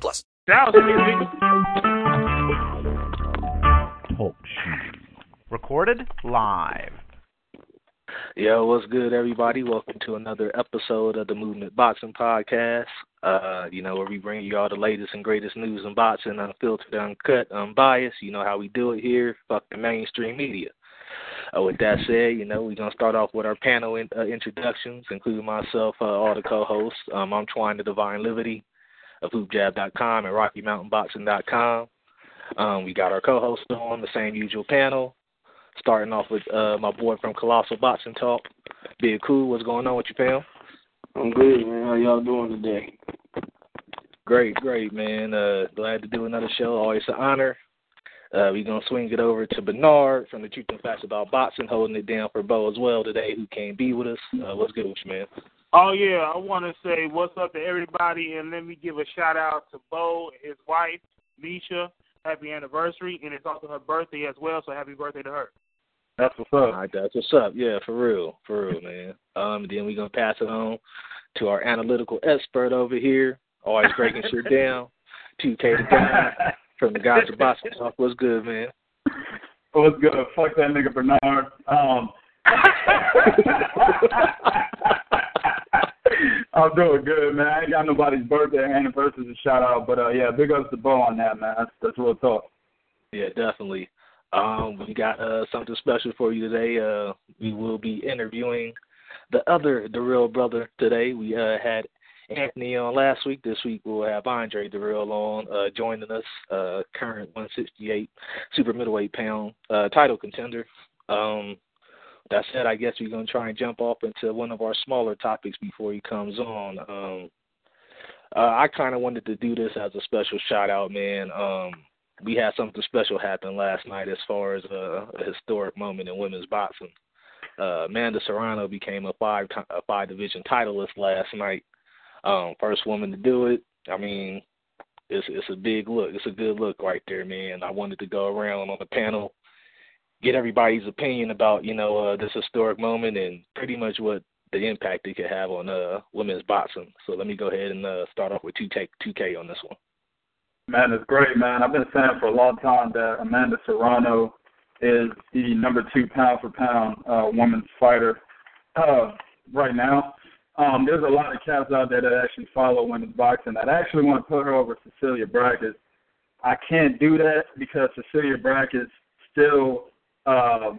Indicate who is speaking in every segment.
Speaker 1: plus.
Speaker 2: Talk show. Recorded live.
Speaker 3: Yo, what's good, everybody? Welcome to another episode of the Muvment Boxing Podcast. Uh, you know, where we bring you all the latest and greatest news in boxing, unfiltered, uncut, unbiased. You know how we do it here. Fuck the mainstream media. Uh, with that said, you know, we're going to start off with our panel in, uh, introductions, including myself, uh, all the co hosts. Um, I'm Twine the Divine Liberty of HoopJab.com and RockyMountainBoxing.com. Um, we got our co hosts on the same usual panel. Starting off with uh, my boy from Colossal Boxing Talk, Big Kool. What's going on with you, pal?
Speaker 4: I'm good, man. How y'all doing today?
Speaker 3: Great, great, man. Uh, glad to do another show. Always an honor. Uh, we're going to swing it over to Bernard from the Truth and Facts About Boxing, holding it down for Bo as well today, who can't be with us. Uh, what's good with you, man?
Speaker 5: Oh yeah, I want to say what's up to everybody, and let me give a shout out to Bo and his wife, Misha. Happy anniversary, and it's also her birthday as well. So happy birthday to her.
Speaker 4: That's what's
Speaker 3: All
Speaker 4: up.
Speaker 3: right, that's what's up. Yeah, for real, for real, man. Um, then we're gonna pass it on to our analytical expert over here, always breaking shit down. 2K the guy from the guys of Boxing Talk. What's good, man?
Speaker 4: What's good? Fuck that nigga Bernard. Um, I'm doing good, man. I ain't got nobody's birthday or anniversary to shout out, but uh, yeah, big ups to Bo on that, man. That's, that's real talk.
Speaker 3: Yeah, definitely. Um, we got uh, something special for you today. Uh, we will be interviewing the other the real brother today. We uh, had Anthony on last week. This week we'll have Andre Dirrell on uh, joining us. Uh, current 168 super middleweight pound uh, title contender. Um, that said, I guess we're gonna try and jump off into one of our smaller topics before he comes on. Um, uh, I kind of wanted to do this as a special shout out, man. Um, we had something special happen last night as far as a, a historic moment in women's boxing. Uh, Amanda Serrano became a five a five division titleist last night. Um, first woman to do it. I mean, it's it's a big look. It's a good look right there, man. I wanted to go around on the panel, get everybody's opinion about you know uh, this historic moment and pretty much what the impact it could have on uh, women's boxing. So let me go ahead and uh, start off with two take two K on this one.
Speaker 4: Man, it's great, man. I've been saying for a long time that Amanda Serrano is the number two pound for pound uh, women's fighter uh, right now. Um, there's a lot of cats out there that actually follow women's boxing. I actually want to put her over Cecilia Brækhus. I can't do that because Cecilia Brækhus still uh,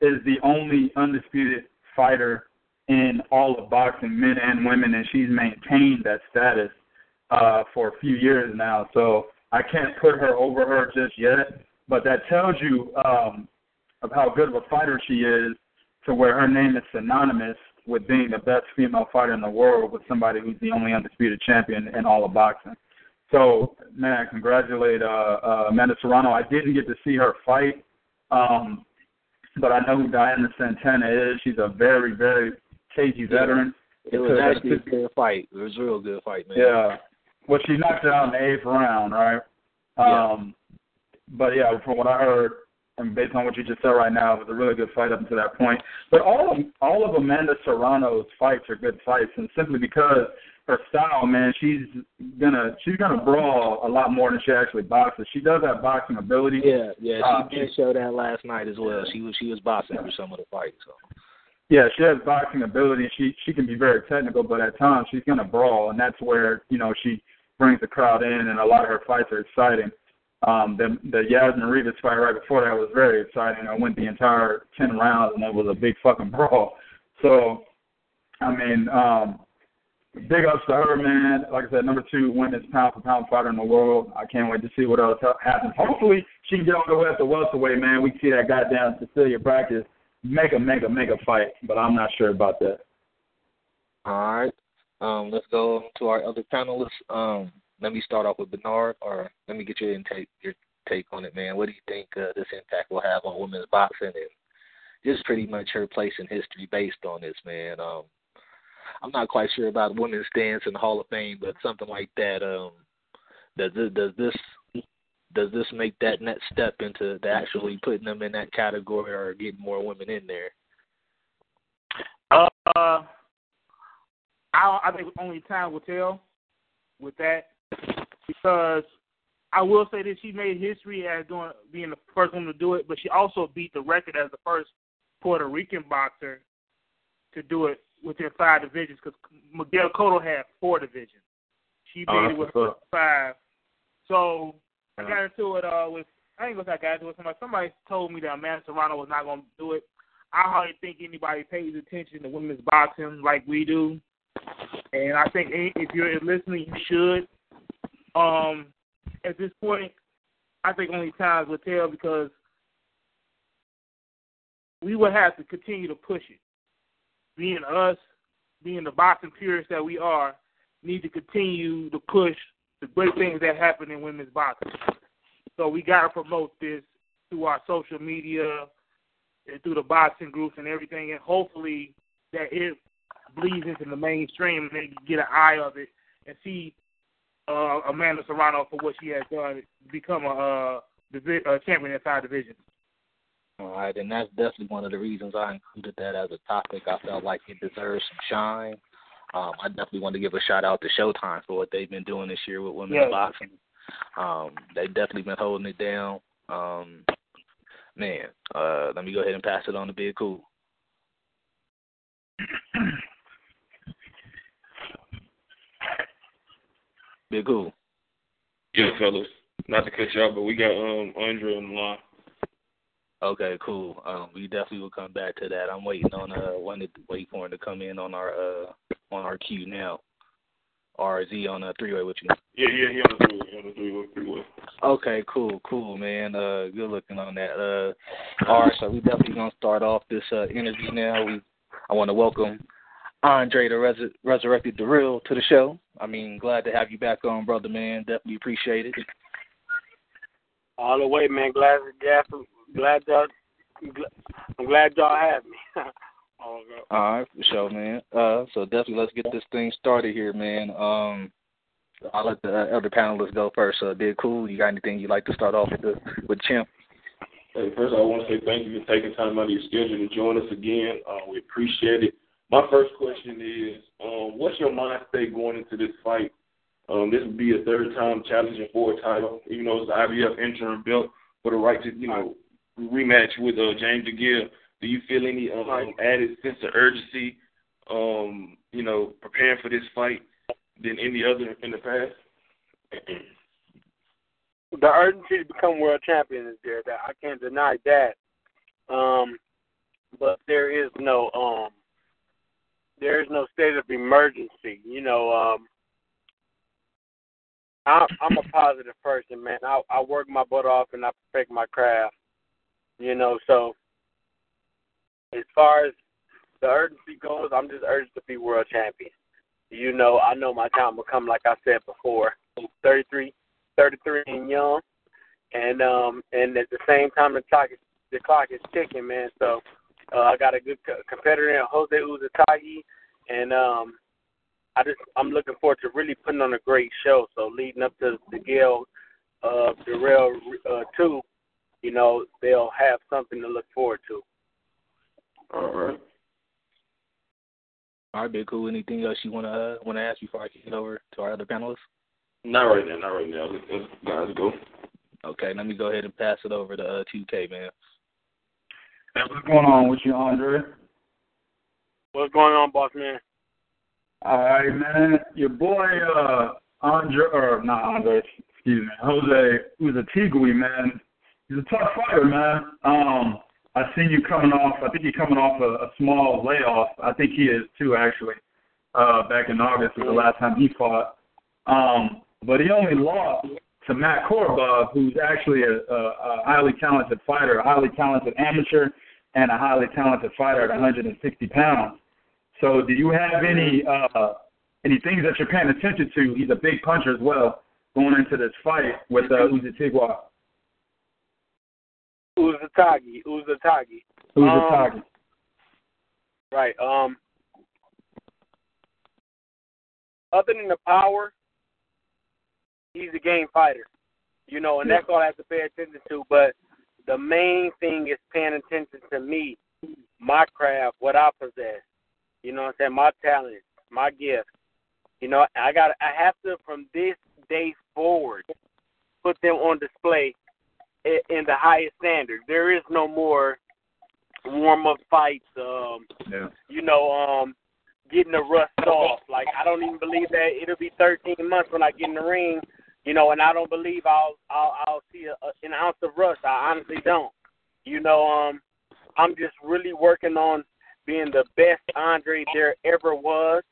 Speaker 4: is the only undisputed fighter in all of boxing, men and women, and she's maintained that status uh, for a few years now. So I can't put her over her just yet, but that tells you um, of how good of a fighter she is to where her name is synonymous with being the best female fighter in the world with somebody who's the only undisputed champion in all of boxing. So, man, I congratulate uh, uh, Amanda Serrano. I didn't get to see her fight, um, but I know who Dahiana Santana is. She's a very, very cagey veteran.
Speaker 3: It was actually a good fight. It was a real good fight, man.
Speaker 4: Yeah. Well, she knocked her out in the eighth round, right?
Speaker 3: Yeah.
Speaker 4: Um, but yeah, from what I heard, and based on what you just said right now, it was a really good fight up until that point. But all of all of Amanda Serrano's fights are good fights, and simply because her style, man, she's gonna she's gonna brawl a lot more than she actually boxes. She does have boxing ability.
Speaker 3: Yeah, yeah,
Speaker 4: Uh,
Speaker 3: she did show that last night as well. She was she was boxing for some of the fights. So.
Speaker 4: Yeah, she has boxing ability. She she can be very technical, but at times she's gonna brawl, and that's where you know she brings the crowd in, and a lot of her fights are exciting. Um, the the Yasmin Rivas fight right before that was very exciting. I went the entire ten rounds, and it was a big fucking brawl. So, I mean, um, big ups to her, man. Like I said, number two women's pound for pound fighter in the world. I can't wait to see what else happens. Hopefully, she can get on the to welterweight, man. We see that goddamn Cecilia Brækhus make a make a make a fight, but I'm not sure about that.
Speaker 3: All right. Um, let's go to our other panelists. Um, let me start off with Bernard, or let me get your intake, your take on it, man. What do you think uh, this impact will have on women's boxing and just pretty much her place in history based on this, man? Um, I'm not quite sure about women's stance in the Hall of Fame, but something like that. Um, does this, does this does this make that next step into actually putting them in that category or getting more women in there?
Speaker 5: Uh, I I think only time will tell with that because I will say that she made history as doing being the first one to do it, but she also beat the record as the first Puerto Rican boxer to do it within five divisions because Miguel Cotto had four divisions. She beat
Speaker 4: Oh,
Speaker 5: it with five. So I got into it uh with I ain't gonna say I got into it. Somebody somebody told me that Amanda Serrano was not gonna do it. I hardly think anybody pays attention to women's boxing like we do, and I think if you're listening, you should. Um, at this point, I think only times will tell because we would have to continue to push it. Being us, being the boxing purists that we are, need to continue to push the great things that happen in women's boxing. So we got to promote this through our social media and through the boxing groups and everything, and hopefully that it bleeds into the mainstream and they get an eye of it and see uh, Amanda Serrano for what she has done, become a, uh, divi- a champion in five divisions.
Speaker 3: All right, and that's definitely one of the reasons I included that as a topic. I felt like it deserves some shine. Um, I definitely want to give a shout out to Showtime for what they've been doing this year with women's
Speaker 5: Yes.
Speaker 3: boxing. Um, they've definitely been holding it down. Um, man, uh, let me go ahead and pass it on to Big Kool. Big Kool.
Speaker 6: Yeah, fellas. Not to cut you off, but we got um Andre on the line.
Speaker 3: Okay, cool. Um, we definitely will come back to that. I'm waiting on uh wanted to wait for him to come in on our uh on our queue now. Or is he on a three way with you?
Speaker 6: Yeah, yeah, he on the three, he on the three way, three way.
Speaker 3: Okay, cool, cool, man. Uh, good looking on that. Uh, all right, so we definitely gonna start off this uh, interview now. We, I want to welcome Andre the Res- Resurrected the Real to the show. I mean, glad to have you back on, brother, man. Definitely appreciate it.
Speaker 7: All the way, man. Glad, glad, glad y'all. I'm glad y'all have me. oh,
Speaker 3: All right, for sure, man. Uh, so definitely let's get this thing started here, man. Um, I'll let the uh, other panelists go first. Uh, did cool. You got anything you'd like to start off with the with Chimp?
Speaker 6: Hey, first I want to say thank you for taking time out of your schedule to join us again. Uh, we appreciate it. My first question is, um, what's your mind state going into this fight? Um, this would be a third time challenging for a title, even though it's the IBF interim belt for the right to, you know, rematch with uh, James DeGale. Do you feel any um, added sense of urgency, um, you know, preparing for this fight than any other in the past?
Speaker 7: The urgency to become world champion is there. That I can't deny that. Um, but there is no um, there is no state of emergency. You know, um, I, I'm a positive person, man. I, I work my butt off and I perfect my craft. You know, so as far as the urgency goes, I'm just urged to be world champion. You know, I know my time will come, like I said before. I'm 33, 33 and young, and um, and at the same time, the clock is the clock is ticking, man. So uh, I got a good co- competitor in Jose Uzcategui, and um, I just I'm looking forward to really putting on a great show. So leading up to the Gale, uh, the Rail uh, two, you know, they'll have something to look forward to.
Speaker 6: All right.
Speaker 3: All right, big Kool. Anything else you wanna uh, wanna ask before I kick it over to our other panelists?
Speaker 6: Not right now, not right now. Let's, let's guys go.
Speaker 3: Okay, let me go ahead and pass it over to uh, 2K, man.
Speaker 4: Hey, what's going on with you, Andre?
Speaker 7: What's going on, boss man?
Speaker 4: All right, man. Your boy, uh, Andre, or not Andre, excuse me, Jose Uzcategui, man. He's a tough fighter, man. Um, I seen you coming off. I think you're coming off a, a small layoff. I think he is too, actually. Uh, back in August was the last time he fought. Um, but he only lost to Matt Korobov, who's actually a, a, a highly talented fighter, a highly talented amateur, and a highly talented fighter at 160 pounds. So, do you have any uh, any things that you're paying attention to? He's a big puncher as well. going into this fight with uh, Uzi Tigwa?
Speaker 7: Uzcategui, Uzcategui.
Speaker 4: Uzcategui.
Speaker 7: Um, right. Um. Other than the power, he's a game fighter. You know, and that's all I have to pay attention to. But the main thing is paying attention to me, my craft, what I possess. You know what I'm saying? My talent, my gift. You know, I got I have to from this day forward put them on display in, the highest standard. There is no more warm up fights, um,
Speaker 4: Yeah.
Speaker 7: you know, um getting the rust off. Like I don't even believe that it'll be 13 months when I get in the ring, you know, and I don't believe I'll I'll I'll see a, a, an ounce of rust. I honestly don't. You know, um, I'm just really working on being the best Andre there ever was.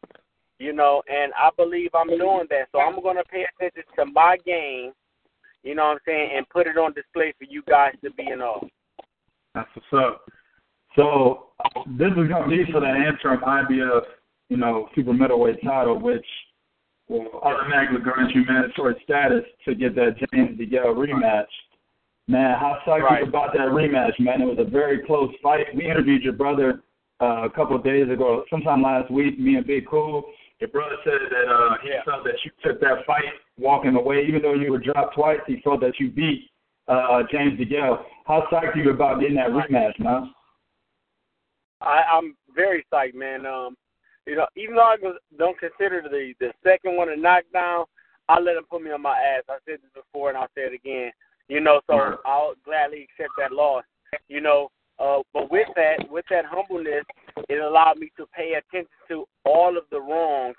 Speaker 7: You know, and I believe I'm doing that. So I'm gonna pay attention to my game. You know what I'm saying, and put it on display for you guys to be in awe.
Speaker 4: That's what's up. So this is going to be for the interim IBF, you know, super middleweight title, which will automatically grant you mandatory status to get that James DeGale rematch. Man, how psyched
Speaker 7: Right.
Speaker 4: you about that rematch, man? It was a very close fight. We interviewed your brother uh, a couple of days ago, sometime last week, me and Big Kool. Your brother said that uh, he
Speaker 7: Yeah.
Speaker 4: felt that you took that fight walking away, even though you were dropped twice. He felt that you beat uh, James DeGale. How psyched are you about getting that rematch, man?
Speaker 7: I, I'm very psyched, man. Um, you know, even though I was- don't consider the the second one a knockdown, I let him put me on my ass. I said this before, and I'll say it again. You know, so
Speaker 4: Right.
Speaker 7: I'll gladly accept that loss. You know, uh, but with that, with that humbleness, it allowed me to pay attention to all of the wrongs,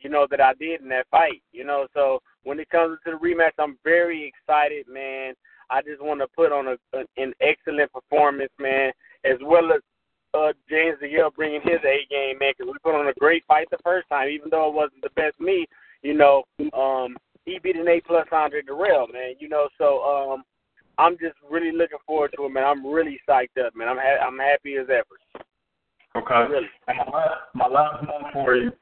Speaker 7: you know, that I did in that fight. You know, so when it comes to the rematch, I'm very excited, man. I just want to put on a, a an excellent performance, man, as well as uh, James DeGale bringing his A game, man, because we put on a great fight the first time, even though it wasn't the best me. You know, um, he beat an A plus Andre Dirrell, man. You know, so um, I'm just really looking forward to it, man. I'm really psyched up, man. I'm ha- I'm happy as ever.
Speaker 4: Okay.
Speaker 7: Really.
Speaker 4: And my last, my last one for you.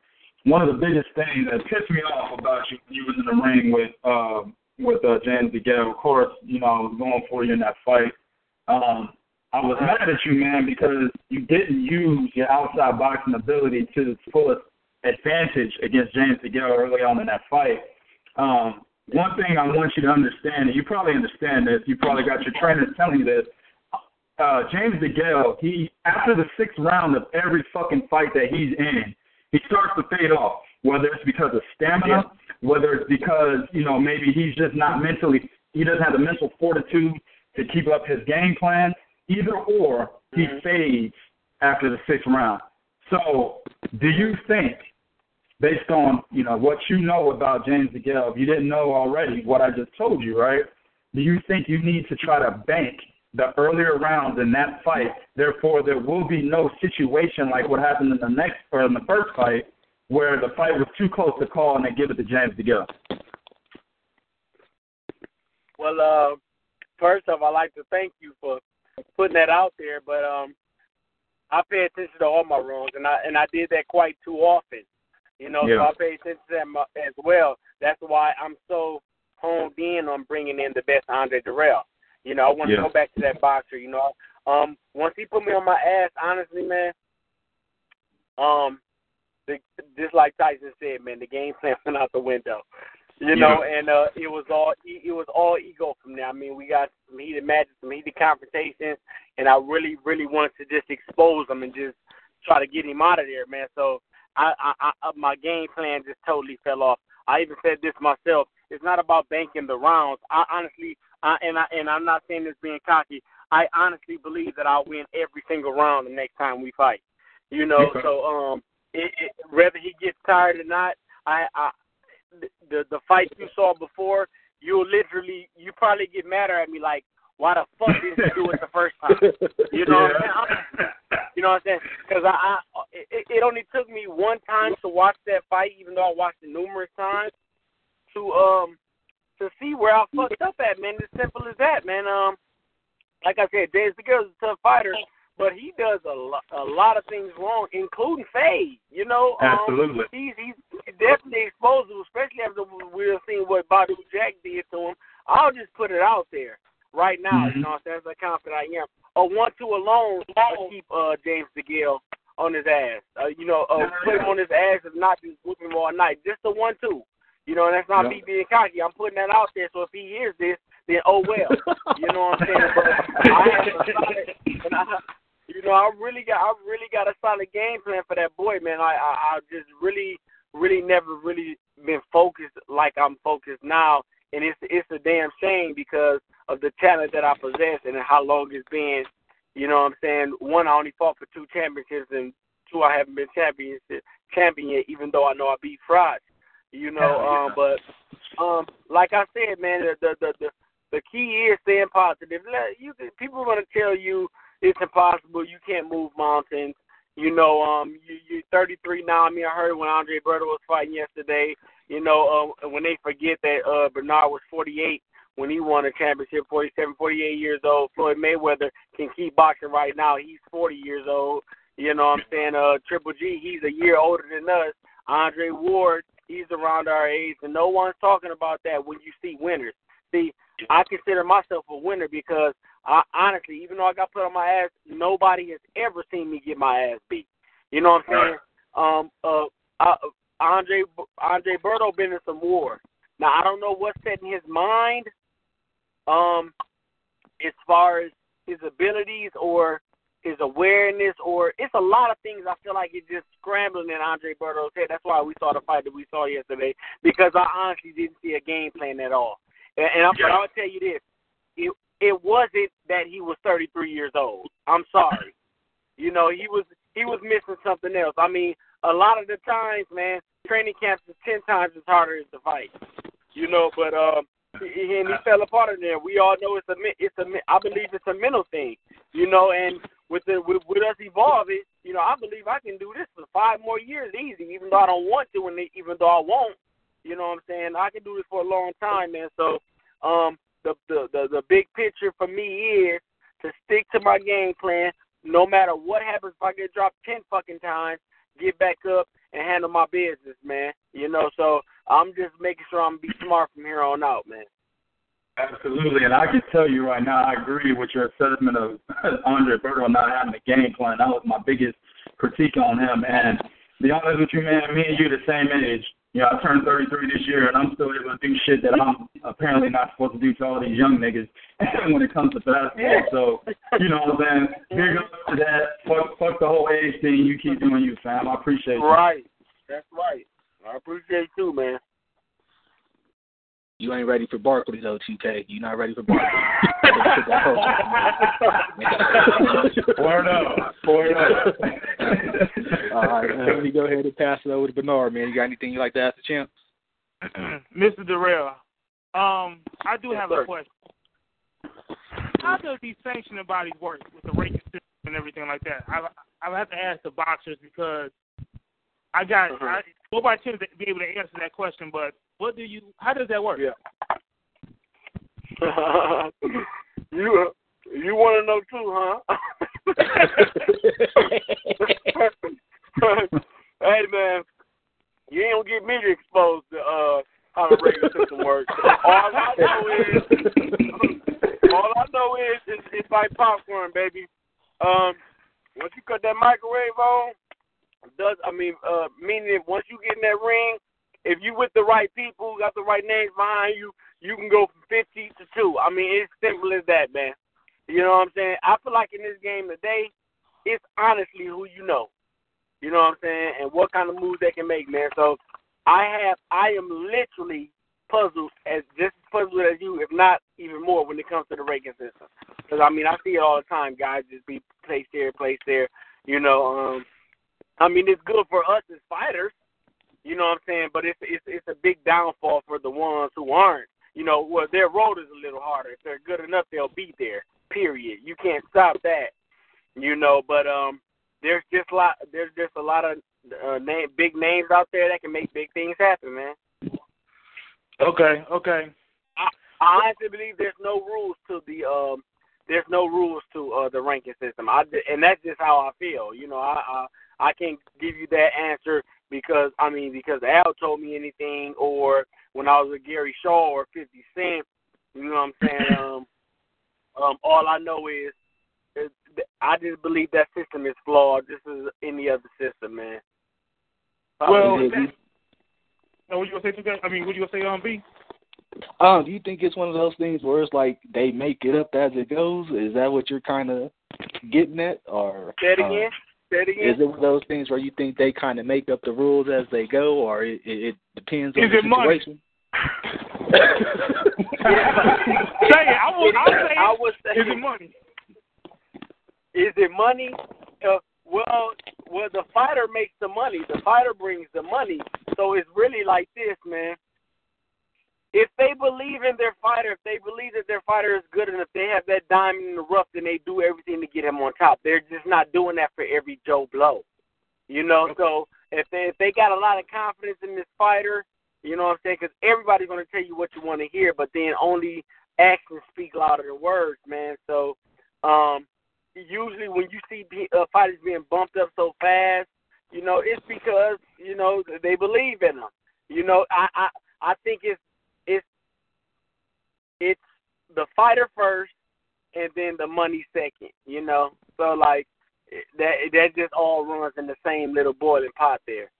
Speaker 4: One of the biggest things that pissed me off about you when you was in the ring with uh, with uh, James DeGale, of course, you know, I was going for you in that fight. Um, I was mad at you, man, because you didn't use your outside boxing ability to its fullest advantage against James DeGale early on in that fight. Um, one thing I want you to understand, and you probably understand this, you probably got your trainers telling you this, uh, James DeGale, he after the sixth round of every fucking fight that he's in, he starts to fade off. Whether it's because of stamina, whether it's because you know maybe he's just not mentally, he doesn't have the mental fortitude to keep up his game plan. Either or, he fades after the sixth round. So, do you think, based on you know what you know about James DeGale, if you didn't know already what I just told you, right? Do you think you need to try to bank the earlier rounds in that fight? Therefore, there will be no situation like what happened in the next or in the first fight, where the fight was too close to call and they give it to James DeGale.
Speaker 7: Well, uh, first off, I'd like to thank you for putting that out there, but um, I pay attention to all my wrongs, and I and I did that quite too often. You know,
Speaker 4: Yeah.
Speaker 7: so I pay attention to them uh, as well. That's why I'm so honed in on bringing in the best Andre Dirrell. You know, I want to
Speaker 4: Yeah.
Speaker 7: go back to that boxer. You know, um, once he put me on my ass, honestly, man, um, the, just like Tyson said, man, the game plan went out the window. You know, and uh, it was all it was all ego from there. I mean, we got some heated matches, some heated confrontations, and I really, really wanted to just expose him and just try to get him out of there, man. So I, I, I my game plan just totally fell off. I even said this myself. It's not about banking the rounds. I honestly, I, and I and I'm not saying this being cocky. I honestly believe that I'll win every single round the next time we fight. You know, so um, it, it, whether he gets tired or not, I, I the the fight you saw before, you'll literally you probably get madder at me like, why the fuck didn't you do it the first time? You know what I'm saying? I'm- You know what I'm saying? Because I, I it, it only took me one time to watch that fight, even though I watched it numerous times, to um to see where I fucked up at, man. As simple as that, man. Um, like I said, DeGale is a tough fighter, but he does a lot, a lot of things wrong, including fade. You know, um,
Speaker 4: Absolutely.
Speaker 7: He's he's definitely exposable, especially after we're seeing what Badou Jack did to him. I'll just put it out there right now.
Speaker 4: Mhm.
Speaker 7: You know, what I'm saying, That's as confident I am. A one-two alone will keep uh, James DeGale on his ass. Uh, you know, uh, put him on his ass if not just whip him all night. Just a one-two. You know, and that's not
Speaker 4: Yeah.
Speaker 7: me being cocky. I'm putting that out there. So if he hears this, then oh well. You know what I'm saying? But I have a solid, and I, you know, I really got, I really got a solid game plan for that boy, man. I, I, I just really, really never really been focused like I'm focused now, and it's, it's a damn shame because of the talent that I possess and how long it's been. You know what I'm saying? One, I only fought for two championships, and two, I haven't been champion champion yet, even though I know I beat Froch. You know, um, but um, like I said, man, the the the the, the key is staying positive. Let- You people are gonna tell you it's impossible. You can't move mountains. You know, um, you you 33 now. I mean, I heard when Andre Berto was fighting yesterday. You know, uh, when they forget that uh, Bernard was 48 when he won a championship, 47, 48 years old. Floyd Mayweather can keep boxing right now. He's 40 years old. You know what I'm saying? Uh, Triple G, he's a year older than us. Andre Ward, he's around our age, and no one's talking about that when you see winners. See, I consider myself a winner because I honestly, even though I got put on my ass, nobody has ever seen me get my ass beat. You know what I'm saying? Um, uh, uh, Andre Andre Berto been in some war. Now I don't know what's set in his mind, um, as far as his abilities or his awareness, or it's a lot of things. I feel like it's just scrambling in Andre Berto's head. That's why we saw the fight that we saw yesterday because I honestly didn't see a game plan at all. And, and I'm, but I'll tell you this: it it wasn't that he was 33 years old. I'm sorry. You know, he was he was missing something else. I mean, a lot of the times, man, training camps is ten times as harder as the fight. You know, but um, and he fell apart in there. We all know it's a it's a I believe it's a mental thing. You know, and with the with, with us evolving, you know, I believe I can do this for five more years easy, even though I don't want to, and even though I won't. You know what I'm saying? I can do this for a long time, man. So, um, the the the, the big picture for me is to stick to my game plan, no matter what happens. If I get dropped ten fucking times, get back up and handle my business, man. You know, so I'm just making sure I'm be smart from here on out, man.
Speaker 4: Absolutely, and I can tell you right now, I agree with your assessment of Andre Berto not having a game plan. That was my biggest critique on him. And to be honest with you, man, me and you the same age. You know, I turned 33 this year, and I'm still able to do shit that I'm apparently not supposed to do to all these young niggas when it comes to basketball. So, you know what I'm saying? Big up to that. Fuck, fuck the whole age thing. You keep doing you, fam. I appreciate you.
Speaker 7: Right. That's right. I appreciate you, man.
Speaker 8: You ain't ready for Barkley though, TK. You not ready for Barkley.
Speaker 4: Word up. Word up.
Speaker 8: All right, man, let me go ahead and pass it over to Bernard, man. You got anything you'd like to ask the champ?
Speaker 5: Mr. Dirrell, um, I do
Speaker 7: Yes,
Speaker 5: have
Speaker 7: sir.
Speaker 5: a question. How does these sanctioning bodies work with the ranking system and everything like that? I I have to ask the boxers because I got
Speaker 7: Mhm.
Speaker 5: I, nobody seems to be able to answer that question. But what do you? How does that work?
Speaker 7: Yeah. you you want to know too, huh? hey man, you ain't gonna get me to expose the uh how the regular system works. All I know is all I know is it's, it's like popcorn, baby. Um, once you cut that microwave on, does I mean uh meaning once you get in that ring, if you with the right people, got the right names behind you, you can go from fifty to two. I mean, it's simple as that, man. You know what I'm saying? I feel like in this game today, it's honestly who you know. You know what I'm saying? And what kind of moves they can make, man. So I have I am literally puzzled as just as puzzled as you, if not even more, when it comes to the ranking system. Because I mean, I see it all the time. Guys just be placed here, placed there. You know, um, I mean, it's good for us as fighters. You know what I'm saying? But it's it's it's a big downfall for the ones who aren't. You know, well, their road is a little harder. If they're good enough, they'll be there. Period. You can't stop that. You know, but um, there's just a lot. There's just a lot of uh, name, big names out there that can make big things happen, man.
Speaker 5: Okay. Okay.
Speaker 7: I honestly believe there's no rules to the um there's no rules to uh, the ranking system. I and that's just how I feel. You know, I I, I can't give you that answer because I mean because Al told me anything or when I was with Gary Shaw or Fifty Cent. You know what I'm saying? Um, um, all I know is, is I just believe that system is flawed. This is any other system, man.
Speaker 5: Well,
Speaker 3: Uh,
Speaker 5: that, now, what you gonna say to that? I mean, what you gonna say, um, B?
Speaker 3: Um, do you think it's one of those things where it's like they make it up as it goes? Is that what you're kind of getting at, or
Speaker 7: Say it
Speaker 3: um,
Speaker 7: again. Say it again.
Speaker 3: is it one of those things where you think they kind of make up the rules as they go, or it, it, it depends on
Speaker 5: Is
Speaker 3: the
Speaker 5: it money?
Speaker 3: situation?
Speaker 5: say it. I will. I'll say
Speaker 7: I
Speaker 5: it.
Speaker 7: would say
Speaker 5: Is it money?
Speaker 7: Is it money? Uh, well, well, the fighter makes the money. The fighter brings the money. So it's really like this, man. If they believe in their fighter, if they believe that their fighter is good, and if they have that diamond in the rough, then they do everything to get him on top. They're just not doing that for every Joe Blow, you know. So if they if they got a lot of confidence in this fighter, you know what I'm saying? Because everybody's going to tell you what you want to hear, but then only actions speak louder than words, man. So um, usually when you see uh, fighters being bumped up so fast, you know, it's because you know they believe in them. You know, I I I think it's it's the fighter first, and then the money second. You know, so like that that just all runs in the same little boiling pot there,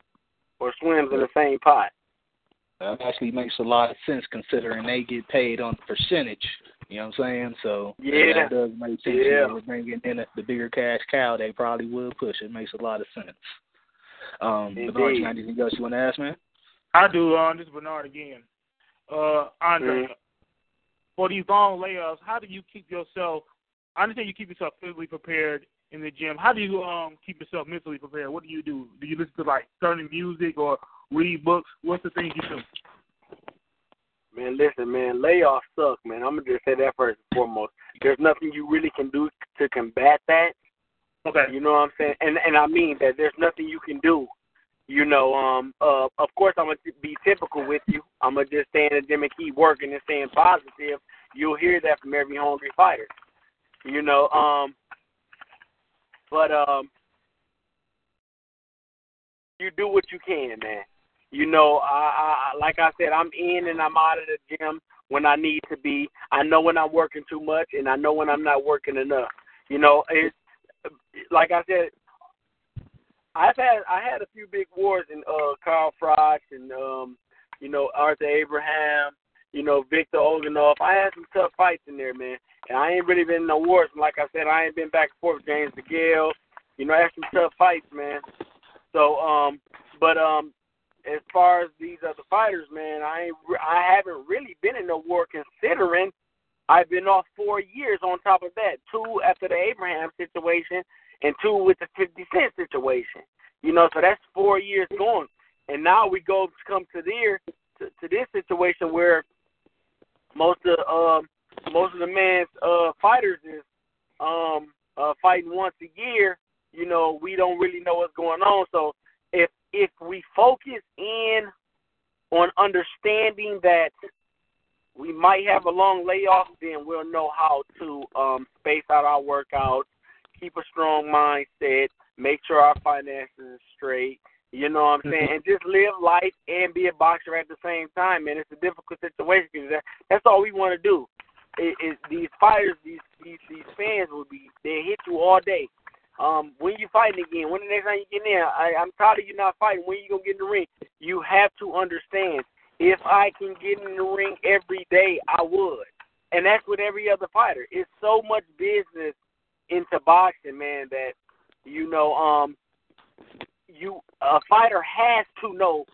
Speaker 7: or swims in the same pot.
Speaker 3: That actually makes a lot of sense considering they get paid on percentage. You know what I'm saying? So
Speaker 7: Yeah.
Speaker 3: that does make sense.
Speaker 7: Yeah.
Speaker 3: You know, bringing in a, the bigger cash cow. They probably would push. It makes a lot of sense. Um, Bernard, you got anything else you want to ask, man?
Speaker 5: I do. Um, this is Bernard again. Uh, Andre,
Speaker 7: Mhm.
Speaker 5: For these long layoffs, how do you keep yourself? I understand you keep yourself physically prepared in the gym. How do you um keep yourself mentally prepared? What do you do? Do you listen to like certain music or read books? What's the thing you do?
Speaker 7: Man, listen, man, layoffs suck, man. I'm gonna just say that first and foremost. There's nothing you really can do to combat that.
Speaker 5: Okay.
Speaker 7: You know what I'm saying? And and I mean that there's nothing you can do. You know, um, uh, of course I'm gonna be typical with you. I'm gonna just stay in the gym and keep working and staying positive. You'll hear that from every hungry fighter. You know, um, but um, you do what you can, man. You know, I, I like I said, I'm in and I'm out of the gym when I need to be. I know when I'm working too much, and I know when I'm not working enough. You know, it's like I said. I've had I had a few big wars in uh Carl Froch and um you know Arthur Abraham, you know Victor Oganov. I had some tough fights in there, man. And I ain't really been in no wars. Like I said, I ain't been back and forth with James DeGale. You know, I had some tough fights, man. So um, but um, as far as these other fighters, man, I ain't I haven't really been in no war considering I've been off four years on top of that, two after the Abraham situation and two with the 50 Cent situation. You know, so that's four years gone. And now we go come to there to, to this situation where most of um most of the man's uh fighters is um uh fighting once a year. You know, we don't really know what's going on. So if if we focus in on understanding that we might have a long layoff, then we'll know how to um space out our workouts keep a strong mindset, make sure our finances are straight. You know what I'm saying? And just live life and be a boxer at the same time, man. It's a difficult situation because that, that's all we want to do. It, it, these fighters, these, these these fans will be they hit you all day. Um, when you fighting again? When the next time you get in there? I, I'm tired of you not fighting. When you gonna get in the ring? You have to understand. If I can get in the ring every day, I would. And that's with every other fighter. It's so much business into boxing, man, that you know, um, you a fighter has to know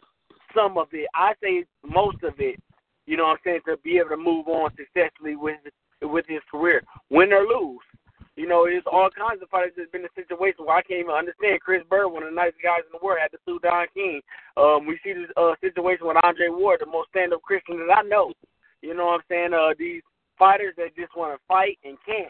Speaker 7: some of it. I say most of it. You know what I'm saying to be able to move on successfully with with his career, win or lose. You know, there's all kinds of fighters that's been a situation where I can't even understand. Chris Byrd, one of the nicest guys in the world, had to sue Don King. Um, we see this uh, situation with Andre Ward, the most stand-up Christian that I know. You know what I'm saying? Uh, these fighters that just want to fight and can't.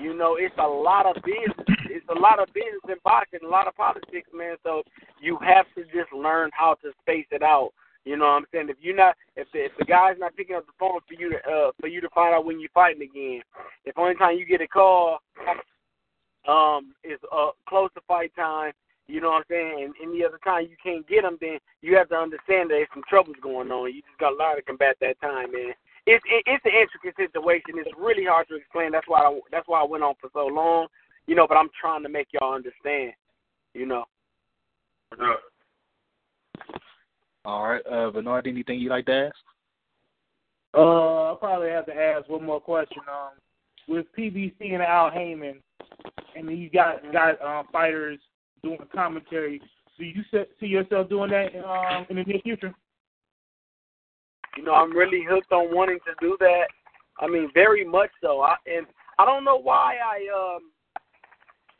Speaker 7: You know, it's a lot of business. It's a lot of business in boxing, a lot of politics, man. So you have to just learn how to space it out. You know what I'm saying? If you're not, if the, if the guy's not picking up the phone for you to uh, for you to find out when you're fighting again. If only time you get a call um is uh close to fight time, you know what I'm saying, and any other time you can't get them, then you have to understand that there's some troubles going on. You just got to learn to combat that time, man. It's it, it's an intricate situation. It's really hard to explain. That's why I, that's why I went on for so long, you know. But I'm trying to make y'all understand, you know.
Speaker 3: All right, uh, Bernard, anything you like to ask?
Speaker 5: Uh, I probably have to ask one more question. Um, with PBC and Al Haymon, and you got got um, fighters doing commentary. Do you see yourself doing that um, in the near future?
Speaker 7: You know, I'm really hooked on wanting to do that. I mean, very much so. I and I don't know why I um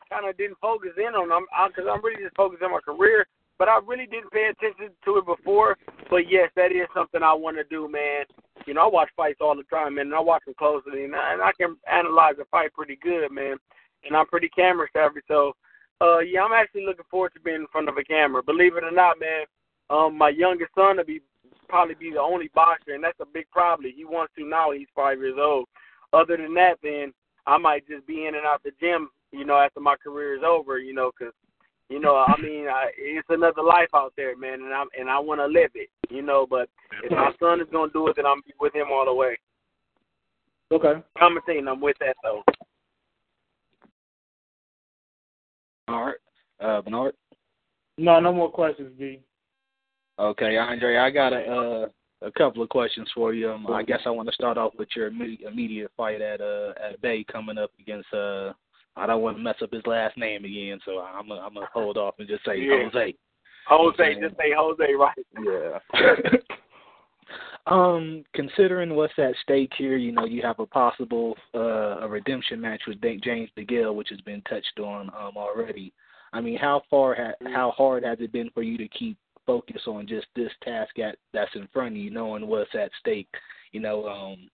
Speaker 7: kind of didn't focus in on them because I'm really just focused on my career. But I really didn't pay attention to it before. But yes, that is something I want to do, man. You know, I watch fights all the time, man, and I watch them closely, and I, and I can analyze a fight pretty good, man. And I'm pretty camera savvy, so uh, yeah, I'm actually looking forward to being in front of a camera. Believe it or not, man, um, my youngest son will be probably be the only boxer, and that's a big problem. He wants to now. He's five years old. Other than that, then I might just be in and out the gym, you know, after my career is over, you know, because you know, I mean, I, it's another life out there, man, and I'm and I want to live it, you know. But if my son is gonna do it, then I'm with him all the way.
Speaker 5: Okay.
Speaker 7: Commentating, I'm with that though.
Speaker 3: All right, uh, Bernard.
Speaker 5: No, no more questions, B.
Speaker 3: Okay, Andre, I got a uh, a couple of questions for you. Um, I guess I want to start off with your immediate fight at uh at Bay coming up against uh I don't want to mess up his last name again, so I'm gonna I'm gonna hold off and just say
Speaker 7: Yeah.
Speaker 3: Jose.
Speaker 7: Jose, just say Jose, right?
Speaker 3: Yeah. um, considering what's at stake here, you know, you have a possible uh, a redemption match with James DeGale, which has been touched on um already. I mean, how far ha- how hard has it been for you to keep focus on just this task at that's in front of you, knowing what's at stake? You know, um,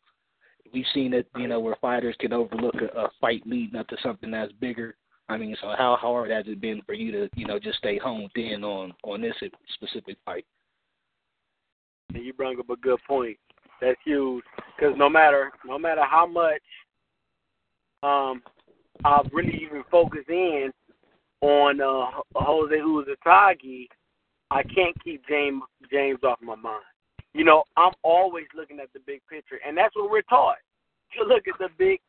Speaker 3: we've seen it, you know, where fighters can overlook a, a fight leading up to something that's bigger. I mean, so how hard has it been for you to, you know, just stay honed in on on this specific fight?
Speaker 7: You bring up a good point. That's huge because no matter no matter how much um I've really even focused in on uh Jose Uzcategui, I can't keep James James off my mind. You know, I'm always looking at the big picture, and that's what we're taught. To look at the big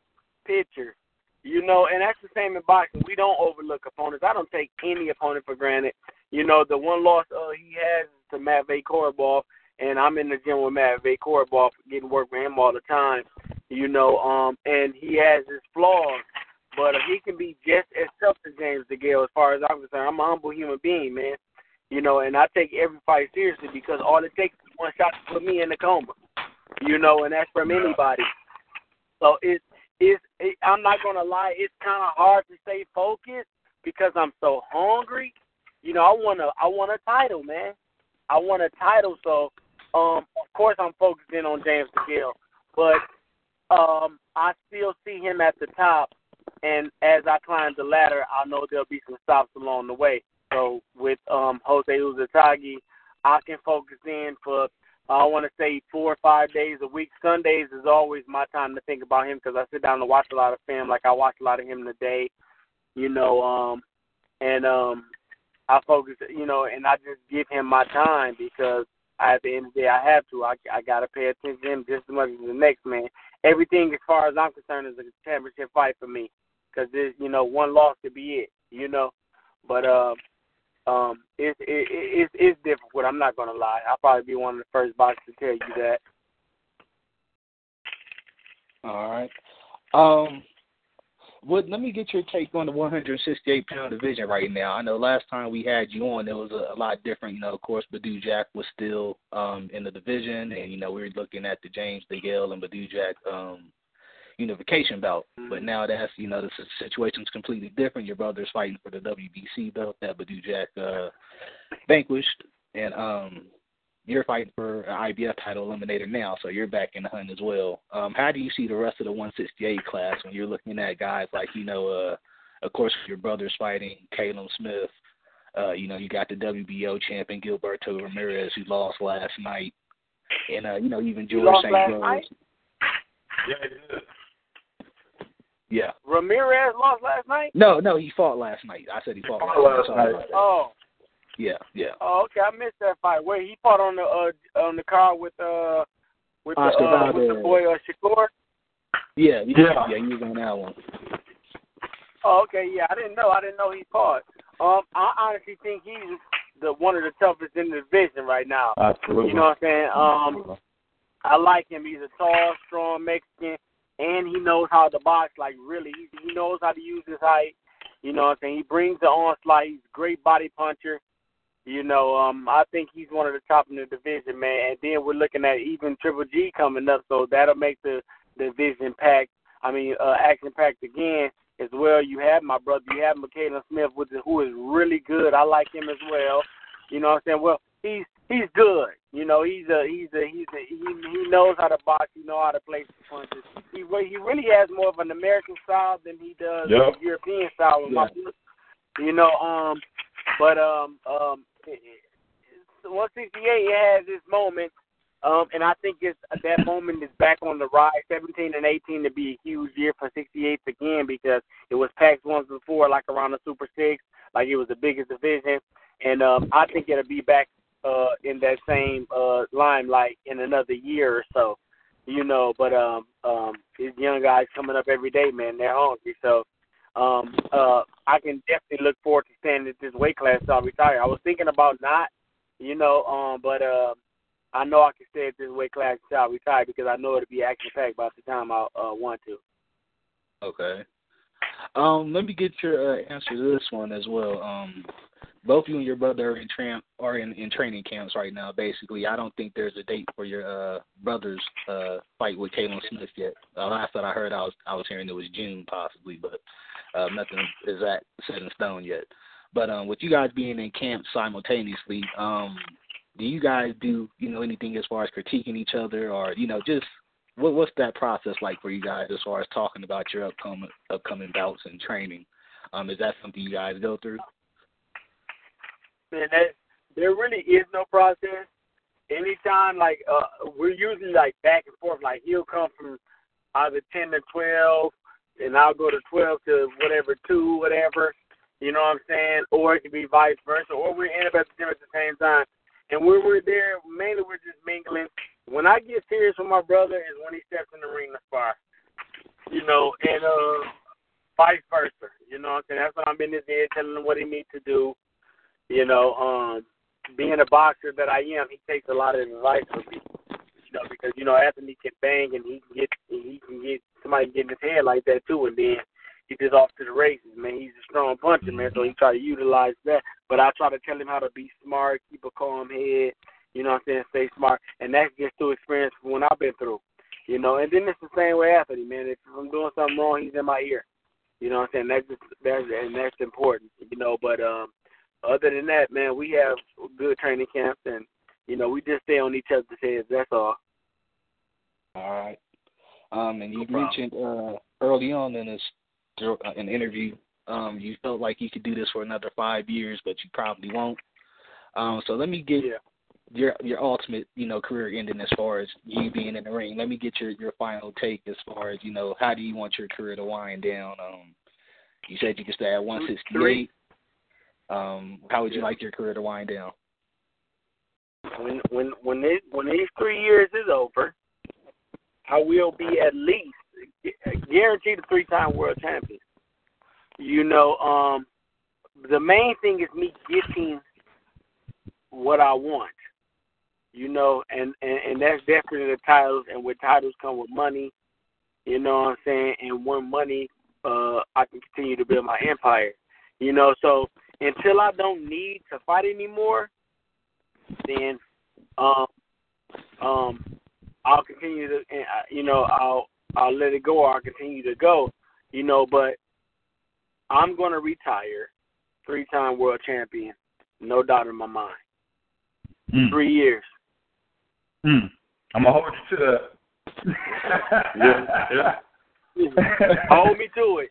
Speaker 7: picture. You know, and that's the same in boxing. We don't overlook opponents. I don't take any opponent for granted. You know, the one loss uh, he has to Matvey Korobov, and I'm in the gym with Matvey Korobov, getting work with him all the time. You know, um, and he has his flaws, but he can be just as tough as James DeGale as far as I'm concerned. I'm a humble human being, man. You know, and I take every fight seriously because all it takes is one shot to put me in the coma. You know, and that's from anybody. So it, it's it, I'm not gonna lie, it's kind of hard to stay focused because I'm so hungry. You know, I want to I want a title, man. I want a title, so um, of course I'm focusing on James DeGale, but um, I still see him at the top. And as I climb the ladder, I know there'll be some stops along the way. So with um, Jose Uzcategui, I can focus in for I want to say four or five days a week. Sundays is always my time to think about him because I sit down and watch a lot of film. Like I watch a lot of him today, you know, um, and um, I focus, you know, and I just give him my time because I, at the end of the day I have to. I I gotta pay attention to him just as much as the next man. Everything, as far as I'm concerned, is a championship fight for me because this, you know one loss could be it, you know, but uh um, it's it, it, it's difficult. I'm not gonna lie. I'll probably be one of the first boxers to tell you that.
Speaker 3: All right. Um, what? Let me get your take on the 168 pound division right now. I know last time we had you on, it was a, a lot different. You know, of course, Badou Jack was still um in the division, and you know we were looking at the James DeGale and Badou Jack um unification belt. But now that's you know the situation's completely different. Your brother's fighting for the WBC belt that Badou Jack uh, vanquished, and um, you're fighting for an IBF title eliminator now, so you're back in the hunt as well. Um, how do you see the rest of the 168 class when you're looking at guys like you know, uh, of course, your brother's fighting Callum Smith. Uh, you know, you got the WBO champion Gilberto Ramirez who lost last night, and uh, you know even George St. Rose.
Speaker 4: Yeah, he did.
Speaker 3: Yeah.
Speaker 7: Ramirez lost last night.
Speaker 3: No, no, he fought last night. I said he fought,
Speaker 4: fought
Speaker 3: last,
Speaker 4: last
Speaker 3: night.
Speaker 4: night.
Speaker 7: Oh,
Speaker 3: Yeah, yeah.
Speaker 7: oh, okay. I missed that fight. Where he fought on the uh on the car with uh with
Speaker 3: Oscar
Speaker 7: the uh, with the boy uh, Shakur.
Speaker 3: Yeah, yeah,
Speaker 4: Yeah.
Speaker 3: yeah, he was on that one.
Speaker 7: Oh, okay. Yeah, I didn't know. I didn't know he fought. Um, I honestly think he's the one of the toughest in the division right now.
Speaker 4: Absolutely.
Speaker 7: You know what I'm saying? Um, I like him. He's a tall, strong Mexican, and he knows how to box. Like really, he, he knows how to use his height. You know what I'm saying? He brings the onslaught. He's a great body puncher. You know, um, I think he's one of the top in the division, man. And then we're looking at even Triple G coming up, so that'll make the division packed. I mean, uh, action packed again as well. You have my brother. You have Michaela Smith, with the, who is really good. I like him as well. You know what I'm saying? Well, he's he's good. You know, he's a he's a he's a he he knows how to box. He knows how to place the punches. He he really has more of an American style than he does
Speaker 4: Yep.
Speaker 7: a European style. With my, you know, um, but um um, 168 has its moment. Um, and I think it's that moment is back on the rise. 17 and 18 to be a huge year for 68 again because it was packed once before, like around the Super Six, like it was the biggest division. And um, I think it'll be back uh, in that same uh, limelight in another year or so. You know, but um, um, these young guys coming up every day, man, they're hungry. So um, uh, I can definitely look forward to staying at this weight class till I retire. I was thinking about not, you know, um, but uh, I know I can stay at this weight class until I retire because I know it'll be action packed by the time I uh, want to.
Speaker 3: Okay. Um, let me get your uh, answer to this one as well. Um, both you and your brother are in tram are in, in training camps right now. Basically, I don't think there's a date for your uh, brother's uh, fight with Callum Smith yet. Uh, last that I heard, I was I was hearing it was June possibly, but uh, nothing is that set in stone yet. But um, with you guys being in camp simultaneously, um, do you guys do you know anything as far as critiquing each other, or you know just what what's that process like for you guys as far as talking about your upcoming upcoming bouts and training? Um, is that something you guys go through?
Speaker 7: Man, that, there really is no process. Anytime, like uh, we're usually like back and forth. Like he'll come from either ten to twelve, and I'll go to twelve to whatever two, whatever. You know what I'm saying? Or it could be vice versa, or we end up at the gym at the same time. And when we're there, mainly we're just mingling. When I get serious with my brother is when he steps in the ring to spar. You know, and uh vice versa. You know what I'm saying? That's when I'm in his ear telling him what he needs to do. You know, um, being a boxer that I am, he takes a lot of advice from me. You know, because you know Anthony can bang and he can get he can get somebody get in his head like that too, and then he's just off to the races, man. He's a strong puncher, man, so he try to utilize that. But I try to tell him how to be smart, keep a calm head, you know what I'm saying, stay smart. And that's just through experience from when I've been through. You know, and then it's the same way Anthony, man. If I'm doing something wrong, he's in my ear. You know what I'm saying? That's just that's and that's important, you know, but um other than that, man, we have good training camps and you know, we just stay on each other's heads, that's all.
Speaker 3: All right. Um, and you
Speaker 7: problem.
Speaker 3: mentioned uh, early on in this uh, an interview, um, you felt like you could do this for another five years, but you probably won't. Um, so let me get
Speaker 7: Yeah.
Speaker 3: your your ultimate, you know, career ending as far as you being in the ring. Let me get your your final take as far as you know, how do you want your career to wind down? Um, you said you could stay at 168. Um, how would you like your career to wind down?
Speaker 7: when when when this when these three years is over, I will be at least guaranteed a three time world champion. You know, um the main thing is me getting what I want. You know, and, and, and that's definitely the titles and with titles come with money, you know what I'm saying, and when money uh I can continue to build my empire. You know, so until I don't need to fight anymore, then um um I'll continue to and, uh, you know I'll I'll let it go or I'll continue to go you know but I'm going to retire three time world champion no doubt in my mind
Speaker 4: Mm.
Speaker 7: three years
Speaker 4: Mm. I'm gonna hold you to that.
Speaker 7: yeah yeah hold me to it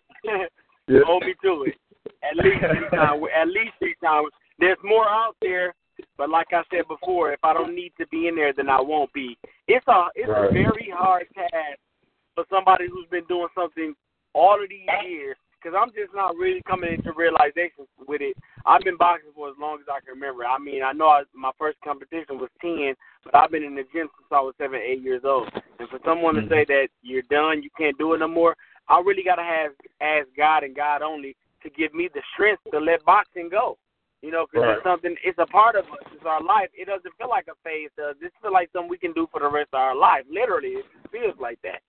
Speaker 4: Yeah.
Speaker 7: hold me to it at least three times at least three times there's more out there but like I said before, if I don't need to be in there, then I won't be. It's a it's
Speaker 4: Right.
Speaker 7: a very hard task for somebody who's been doing something all of these years because I'm just not really coming into realization with it. I've been boxing for as long as I can remember. I mean, I know I, my first competition was ten, but I've been in the gym since I was seven, eight years old. And for someone to mm. say that you're done, you can't do it no more, I really gotta have ask God and God only to give me the strength to let boxing go. You know, because
Speaker 6: Right.
Speaker 7: it's something. It's a part of us. It's our life. It doesn't feel like a phase. Does this feel like something we can do for the rest of our life? Literally, it feels like that.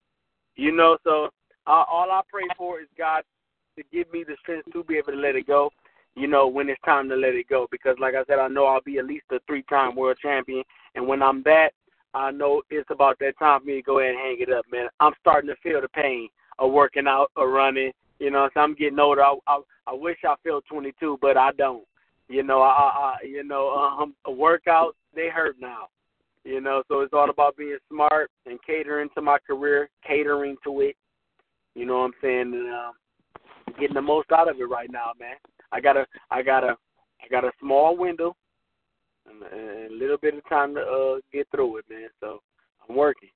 Speaker 7: You know, so uh, all I pray for is God to give me the strength to be able to let it go. You know, when it's time to let it go, because like I said, I know I'll be at least a three-time world champion, and when I'm that, I know it's about that time for me to go ahead and hang it up, man. I'm starting to feel the pain of working out or running. You know, so I'm getting older. I I, I wish I felt 22, but I don't. You know, I, I I- you know, um, workouts they hurt now. You know, so it's all about being smart and catering to my career, catering to it. You know what I'm saying? And, um, getting the most out of it right now, man. I got a, I got a, I got a small window and, and a little bit of time to uh, get through it, man. So I'm working.